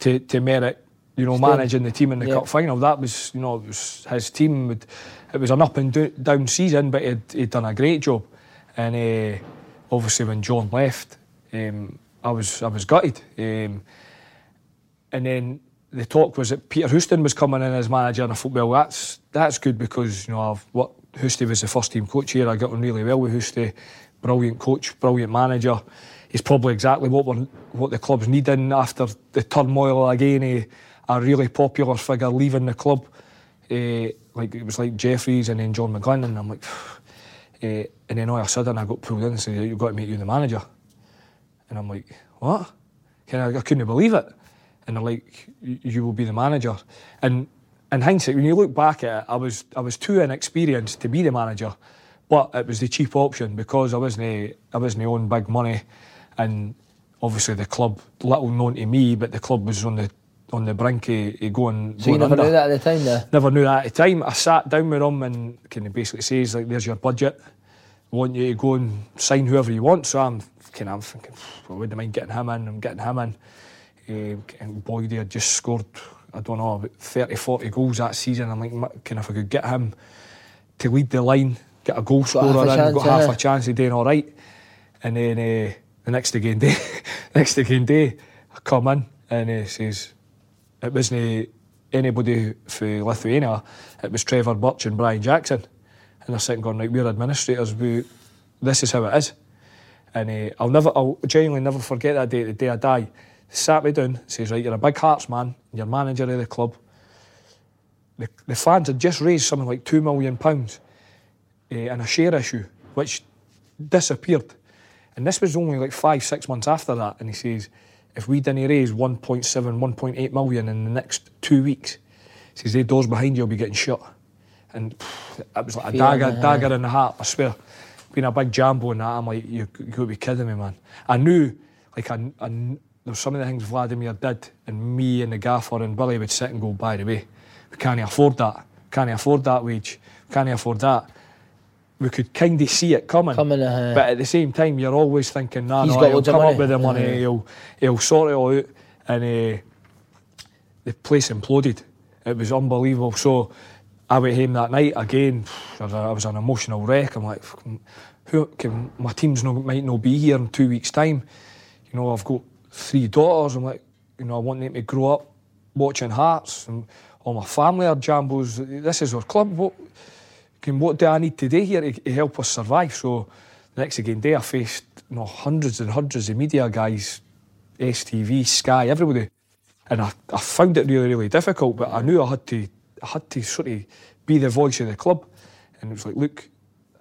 S2: to to merit, you know,
S1: Staying.
S2: managing the team in the
S1: Yeah.
S2: cup final. That was, you know, it was his team. Would, it was an up and do, down season, but he'd, he'd done a great job, and uh, obviously when John left, um, I was I was gutted. Um, and then the talk was that Peter Houston was coming in as manager, and I thought, well, that's that's good because you know I've what Houston was the first team coach here. I got on really well with Houston, brilliant coach, brilliant manager. He's probably exactly what we're, what the club's needing after the turmoil again. A, a really popular figure leaving the club, Eh, like it was like Jefferies and then John McGlynn, and I'm like, eh, and then all of a sudden I got pulled in and said, you've got to make you the manager. And I'm like, what? Can I, I couldn't believe it. And they're like, "You- will be the manager. And in hindsight, when you look back at it, I was I was too inexperienced to be the manager, but it was the cheap option because I wasn't I wasn't on big money, and obviously the club little known to me, but the club was on the on the brink of, of going.
S1: So you never
S2: under
S1: knew that at the time, though.
S2: never knew that at the time. I sat down with him and kind of basically says like, "There's your budget. I want you to go and sign whoever you want." So I'm kind of I'm thinking, well, wouldn't mind getting him in. I'm getting him in. Um, and Boyd had just scored, I don't know, about 30, 40 goals that season. I'm like, "Ma- kind of if I could get him to lead the line, get a goal
S1: half
S2: scorer in,
S1: chance,
S2: got half a chance of doing all right. And then uh, the next again day, next again day, I come in and he says, it wasn't anybody from Lithuania, it was Trevor Birch and Brian Jackson. And they're sitting going, like, we're administrators, we, this is how it is. And uh, I'll never, I'll genuinely never forget that day, the day I die. Sat me down, says, right, you're a big Hearts man, you're manager of the club. The, the fans had just raised something like £2 million uh, in a share issue, which disappeared. And this was only like five, six months after that. And he says, if we didn't raise 1.7, 1.8 million in the next two weeks, he says, the doors behind you will be getting shut. And pff, it was like a dagger, dagger in the heart, I swear. Being a big jambo and that, I'm like, you, you got to be kidding me, man. I knew, like, I, I, there was some of the things Vladimir did, and me and the gaffer and Billy would sit and go, by the way, we can't afford that. Can't afford that wage. Can't afford that we could kind of see it coming.
S1: Coming, uh,
S2: But at the same time, you're always thinking, nah,
S1: He's
S2: no,
S1: got
S2: he'll come up with the money,
S1: Uh-huh.
S2: he'll, he'll sort it all out. And uh, the place imploded. It was unbelievable. So I went home that night again. I was, an emotional wreck. I'm like, who can my team's no, might not be here in two weeks' time. You know, I've got three daughters. I'm like, you know, I want them to grow up watching Hearts, and all my family are jambos. This is our club. What can what do I need to do here to, to help us survive? So the next again day, I faced you know hundreds and hundreds of media guys, STV, Sky, everybody, and I, I found it really really difficult. But I knew I had to I had to sort of be the voice of the club, and it was like, look,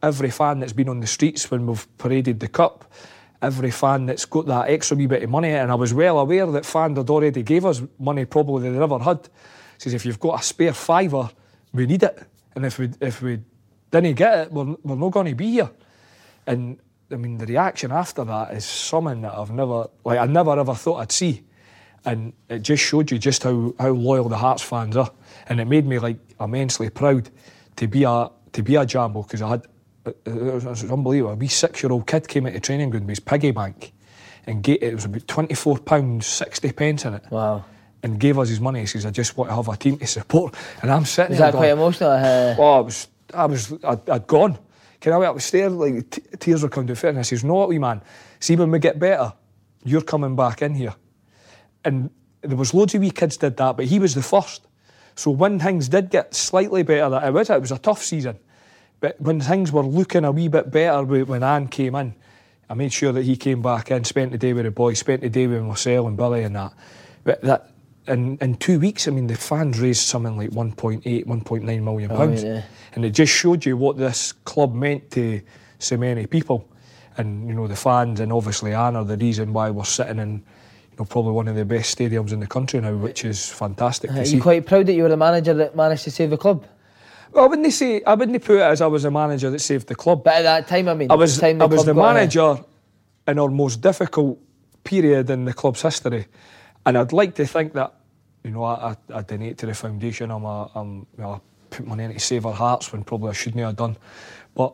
S2: every fan that's been on the streets when we've paraded the cup. Every fan that's got that extra wee bit of money, and I was well aware that fan had already gave us money probably they never had. Says if you've got a spare fiver, we need it, and if we if we didn't get it, we're, we're not going to be here. And I mean, the reaction after that is something that I've never, like, I never ever thought I'd see. And it just showed you just how, how loyal the Hearts fans are. And it made me, like, immensely proud to be a, to be a Jambo because I had, it, it, was, it was unbelievable. A wee six year old kid came into training ground with his piggy bank and it was about £24, 60 pence in it.
S1: Wow.
S2: And gave us his money. He says, I just want to have a team to support. And I'm sitting
S1: Is
S2: there
S1: that quite emotional? Uh,
S2: Oh, I was, I was, I'd, I'd gone. Can I went up the stairs, like t- tears were coming down face, and I says, "No, wee man? See when we get better, you're coming back in here." And there was loads of wee kids did that, but he was the first. So when things did get slightly better, that it was it was a tough season. But when things were looking a wee bit better when Ann came in, I made sure that he came back in, spent the day with the boys, spent the day with Marcel and Billy and that. But that in, in two weeks, I mean, the fans raised something like 1.8, 1.9 million oh, pounds.
S1: yeah.
S2: And it just showed you what this club meant to so many people. And, you know, the fans and obviously Ann are the reason why we're sitting in, you know, probably one of the best stadiums in the country now, which is fantastic
S1: are
S2: to see.
S1: you quite proud that you were the manager that managed to save the club?
S2: Well, I wouldn't say I wouldn't put it as I was a manager that saved the club.
S1: But at that time, I mean,
S2: I was
S1: the
S2: I was the manager in our most difficult period in the club's history, and I'd like to think that you know I, I, I donate to the foundation. I'm a, I'm you know, I put money in to save our hearts when probably I shouldn't have done, but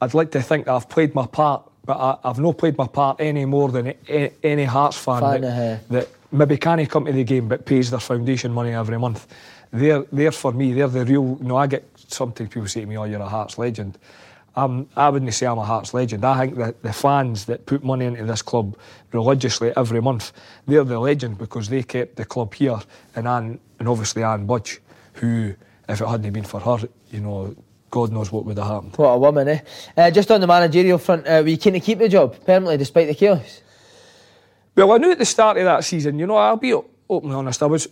S2: I'd like to think that I've played my part. But I, I've not played my part any more than a, any Hearts fan,
S1: Fan,
S2: that, that maybe can't come to the game but pays their foundation money every month. They're, they're for me, they're the real. You know, I get sometimes people say to me, "Oh, you're a Hearts legend." Um, I wouldn't say I'm a Hearts legend. I think that the fans that put money into this club religiously every month, they're the legend because they kept the club here. And Ann, and obviously Ann Budge, who, if it hadn't been for her, you know, God knows what would have happened.
S1: What a woman, eh? Uh, just on the managerial front, uh, were you keen to keep the job permanently despite the chaos?
S2: Well, I knew at the start of that season, you know, I'll be openly honest, I was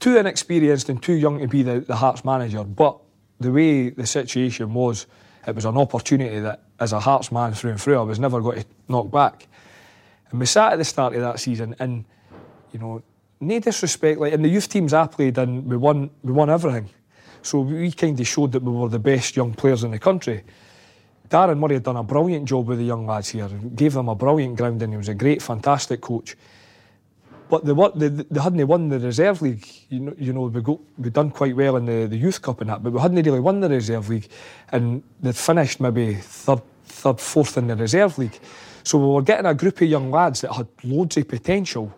S2: too inexperienced and too young to be the, the Hearts manager. But the way the situation was, it was an opportunity that, as a Hearts man through and through, I was never going to knock back. And we sat at the start of that season, and you know, no disrespect, like in the youth teams I played in, we won, we won everything. So we kind of showed that we were the best young players in the country. Darren Murray had done a brilliant job with the young lads here, gave them a brilliant grounding. He was a great, fantastic coach. But they, were, they, they hadn't won the reserve league. You know, you know we got we done quite well in the, the youth cup and that, but we hadn't really won the reserve league, and they'd finished maybe third, third, fourth in the reserve league. So we were getting a group of young lads that had loads of potential,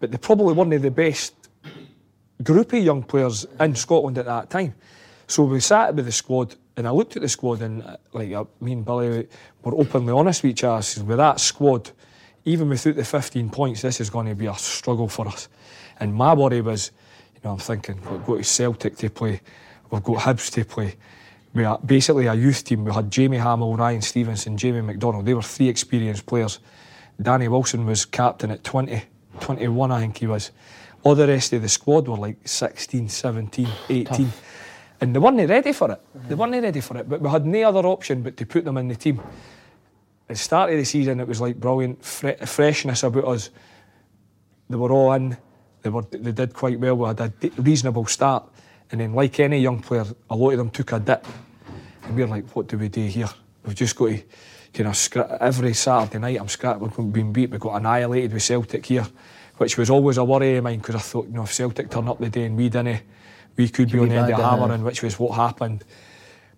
S2: but they probably weren't the best group of young players in Scotland at that time. So we sat with the squad, and I looked at the squad, and uh, like uh, me and Billy were openly honest with each other. With that squad, even without the 15 points, this is going to be a struggle for us. And my worry was, you know, I'm thinking we've got Celtic to play, we've got Hibs to play. We are basically a youth team. We had Jamie Hamill, Ryan Stevenson, Jamie McDonald. They were three experienced players. Danny Wilson was captain at 20, 21, I think he was. All the rest of the squad were like 16, 17, 18. And they weren't ready for it. They mm-hmm. weren't ready for it. But we had no other option but to put them in the team. The start of the season, it was like brilliant fre- freshness about us. They were all in. They were. They did quite well. We had a d- reasonable start, and then, like any young player, a lot of them took a dip, and we are like, "What do we do here? We've just got to, you know, scra- every Saturday night I'm scrapped. We've been beat. We got annihilated with Celtic here, which was always a worry of mine because I thought, you know, if Celtic turn up the day and we didn't, we could be
S1: Could
S2: on the end of
S1: uh-huh.
S2: hammering, which was what happened.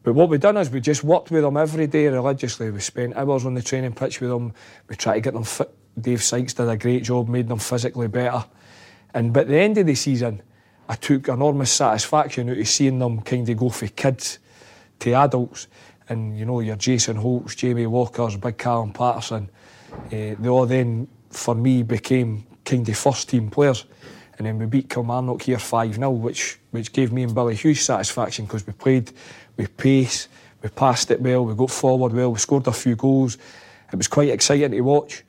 S2: But what we done is we just worked with them every day religiously. We spent hours on the training pitch with them. We tried to get them fit. Dave Sykes did a great job, made them physically better. And by the end of the season, I took enormous satisfaction out of seeing them kind of go from kids to adults. And you know, your Jason Holts, Jamie Walkers, Big Callum Paterson, uh, they all then, for me, became kind of first team players. And then we beat Kilmarnock here 5 0, which, which gave me and Billy huge satisfaction because we played with pace, we passed it well, we got forward well, we scored a few goals. It was quite exciting to watch.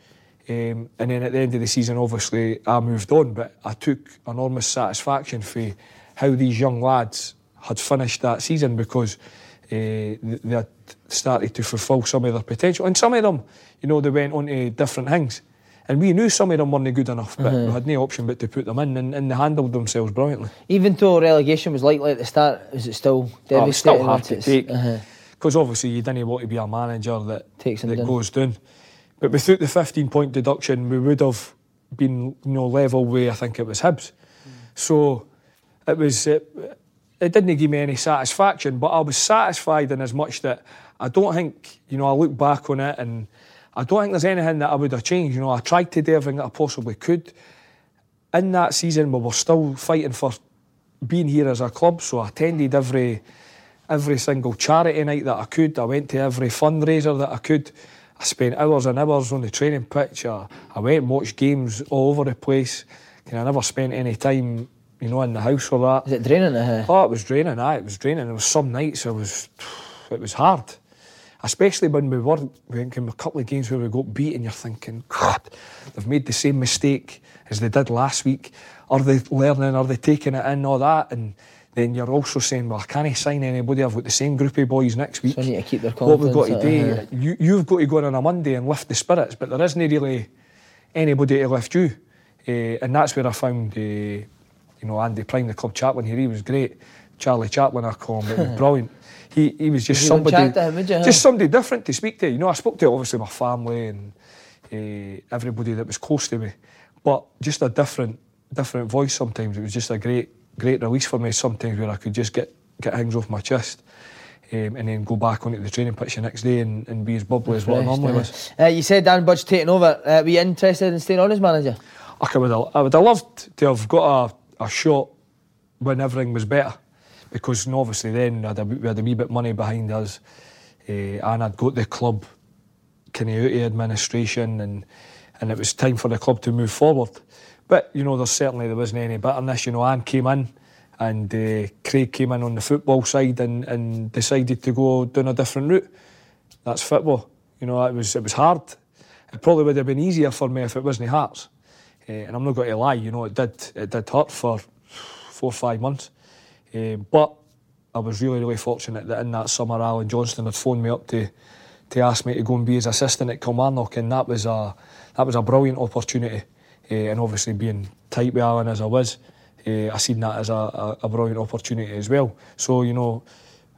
S2: Um, and then at the end of the season, obviously, I moved on, but I took enormous satisfaction for how these young lads had finished that season because uh, they had started to fulfil some of their potential. And some of them, you know, they went on to different things. And we knew some of them weren't good enough, but uh-huh. we had no option but to put them in, and, and, they handled themselves brilliantly.
S1: Even though relegation was likely at the start, is it still devastating? Oh, it's
S2: still hard to take. Because uh-huh. obviously you didn't want to be a manager that, Takes that goes down. But without the 15 point deduction, we would have been you know, level with, I think it was Hibs. Mm. So it was, it, it didn't give me any satisfaction, but I was satisfied in as much that I don't think, you know, I look back on it and I don't think there's anything that I would have changed. You know, I tried to do everything that I possibly could. In that season, we were still fighting for being here as a club, so I attended every every single charity night that I could. I went to every fundraiser that I could. I spent hours and hours on the training pitch. I, I went and watched games all over the place. I never spent any time, you know, in the house or that.
S1: Is it draining? Uh?
S2: Oh, it was draining. Aye, it was draining. There was some nights it was, it was hard especially when we were thinking a couple of games where we got beat and you're thinking, God, they've made the same mistake as they did last week. Are they learning? Are they taking it in? All that. And then you're also saying, well, I can't sign anybody. I've got the same group of boys next week.
S1: So need to keep their confidence.
S2: What we've got to do, uh-huh. you, you've got to go in on a Monday and lift the spirits, but there isn't really anybody to lift you. Uh, and that's where I found, uh, you know, Andy Prime, the club chaplain here, he was great. Charlie Chaplin, I call him, brilliant he, he was just somebody, him, just somebody different to speak to. You know, I spoke to obviously my family and uh, everybody that was close to me, but just a different, different voice. Sometimes it was just a great, great release for me. Sometimes where I could just get get things off my chest. Um, and then go back onto the training pitch the next day and, and be as bubbly as what I normally was.
S1: Uh, you said Ann Budge taking over. Uh, were you interested in staying on as manager?
S2: I would have, I would have loved to have got a, a shot when everything was better because obviously then we had, a, we had a wee bit money behind us uh, and I'd got the club kind of out of administration and and it was time for the club to move forward. But you know, there's certainly there wasn't any bitterness. You know, Ann came in and uh, Craig came in on the football side and, and decided to go down a different route. That's football. You know, it was it was hard. It probably would have been easier for me if it wasn't Hearts. Uh, and I'm not going to lie, you know, it did it did hurt for four or five months. Um, but I was really, really fortunate that in that summer, Allan Johnston had phoned me up to to ask me to go and be his assistant at Kilmarnock, and that was a that was a brilliant opportunity. Uh, and obviously, being tight with Allan as I was, uh, I seen that as a, a, a brilliant opportunity as well. So you know,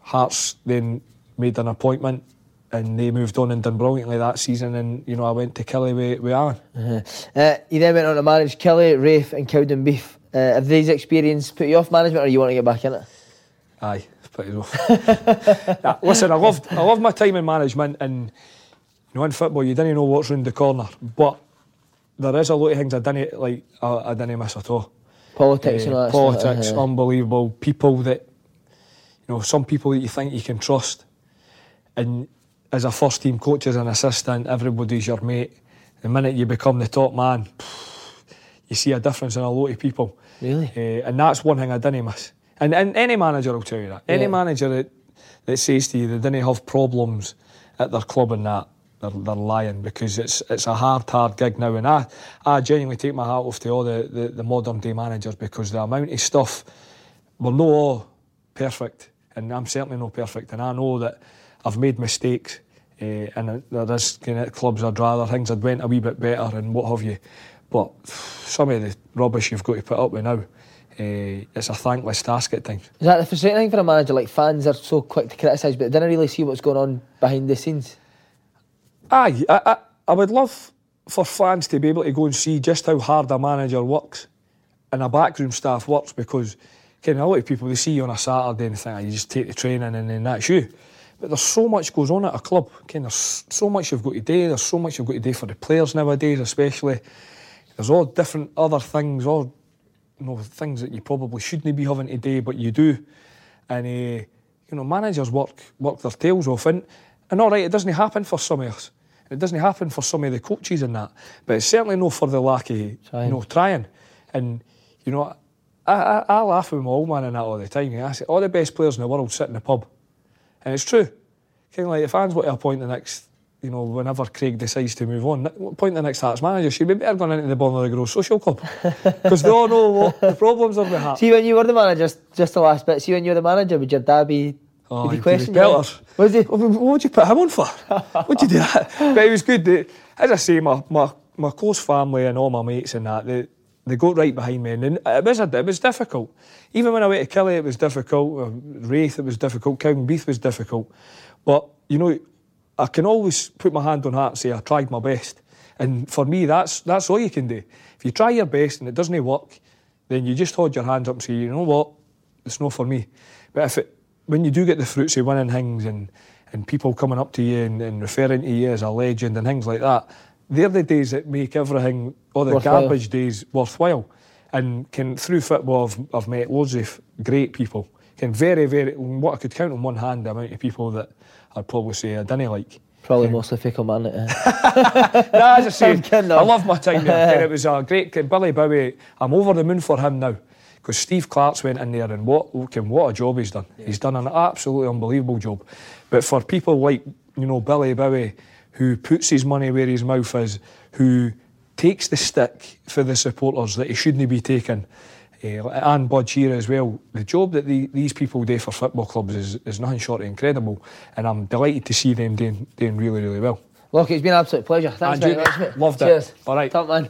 S2: Hearts then made an appointment and they moved on and done brilliantly that season. And you know, I went to Killie with, with Allan.
S1: Uh-huh. Uh, you then went on to manage Killie, Raith, and Cowdenbeath. Uh, have these experiences put you off management, or you want to get back in it?
S2: Aye, put it off. yeah, listen, I loved I love my time in management, and you know, in football you didn't know what's round the corner, but there is a lot of things I didn't like. I, I didn't miss at all.
S1: Politics, uh, and all
S2: politics, stuff, unbelievable. People that you know, some people that you think you can trust, and as a first team coach, as an assistant, everybody's your mate. The minute you become the top man, you see a difference in a lot of people.
S1: Really? Uh,
S2: and that's one thing I didn't miss. And, and any manager will tell you that. Any yeah. manager that, that says to you they didn't have problems at their club and that, they're, they're lying because it's it's a hard, hard gig now. And I, I genuinely take my hat off to all the, the, the modern day managers because the amount of stuff, we're not all perfect. And I'm certainly not perfect. And I know that I've made mistakes. Uh, and there is kind of clubs I'd rather things had went a wee bit better and what have you. But some of the rubbish you've got to put up with now, uh, it's a thankless task at times.
S1: Is that the frustrating thing for a manager? Like fans are so quick to criticise, but they don't really see what's going on behind the scenes.
S2: Aye, I, I, I would love for fans to be able to go and see just how hard a manager works and a backroom staff works because kind of a lot of people they see you on a Saturday and think oh, you just take the training and then that's you. But there's so much goes on at a club. Okay, there's so much you've got to do. There's so much you've got to do for the players nowadays, especially. There's all different other things, all you know, things that you probably shouldn't be having today, but you do. And uh, you know, managers work work their tails off, and and all right, it doesn't happen for some of us. It doesn't happen for some of the coaches and that, but it's certainly no for the lack of trying. you know trying. And you know, I, I, I laugh with my old man and that all the time. I say all the best players in the world sit in the pub, and it's true. Kind of like if fans want to appoint the next, you know, whenever Craig decides to move on, point the next Hearts manager, she'd be better going into the Bonnyrigg Rose Social Club because they all know what the problems are with Hearts.
S1: See, when you were the manager, just, just the last bit. See, when you were the manager, would your dad be
S2: Oh, Did he question you? Was he? What would you put him on for? What'd you do that? But it was good. As I say, my, my, my close family and all my mates and that, they, they got right behind me. And it was, a, it was difficult. Even when I went to Killie, it was difficult. Raith, it was difficult. Cowdenbeath was difficult. But, you know, I can always put my hand on heart and say I tried my best. And for me, that's that's all you can do. If you try your best and it doesn't work, then you just hold your hands up and say, you know what, it's not for me. But if it when you do get the fruits of winning things and, and people coming up to you and, and referring to you as a legend and things like that, they're the days that make everything, all the worthwhile. garbage days, worthwhile. And can through football, I've, I've met loads of great people. Can very, very, what I could count on one hand the amount of people that I'd probably say I didn't like.
S1: Probably yeah. mostly fickle man. Eh? nah,
S2: as I say, I love my time there. and it was a great. Billy Bowie, I'm over the moon for him now because Steve Clarke's went in there and what what a job he's done. Yeah. He's done an absolutely unbelievable job. But for people like you know Billy Bowie, who puts his money where his mouth is, who takes the stick for the supporters that he shouldn't be taking, uh, and Bud Shearer as well. The job that the, these people do for football clubs is, is nothing short of incredible, and I'm delighted to see them doing, doing really, really well.
S1: Look, it's been an absolute pleasure. Thanks very much, mate.
S2: Loved
S1: Cheers.
S2: it. All right.
S1: Top man.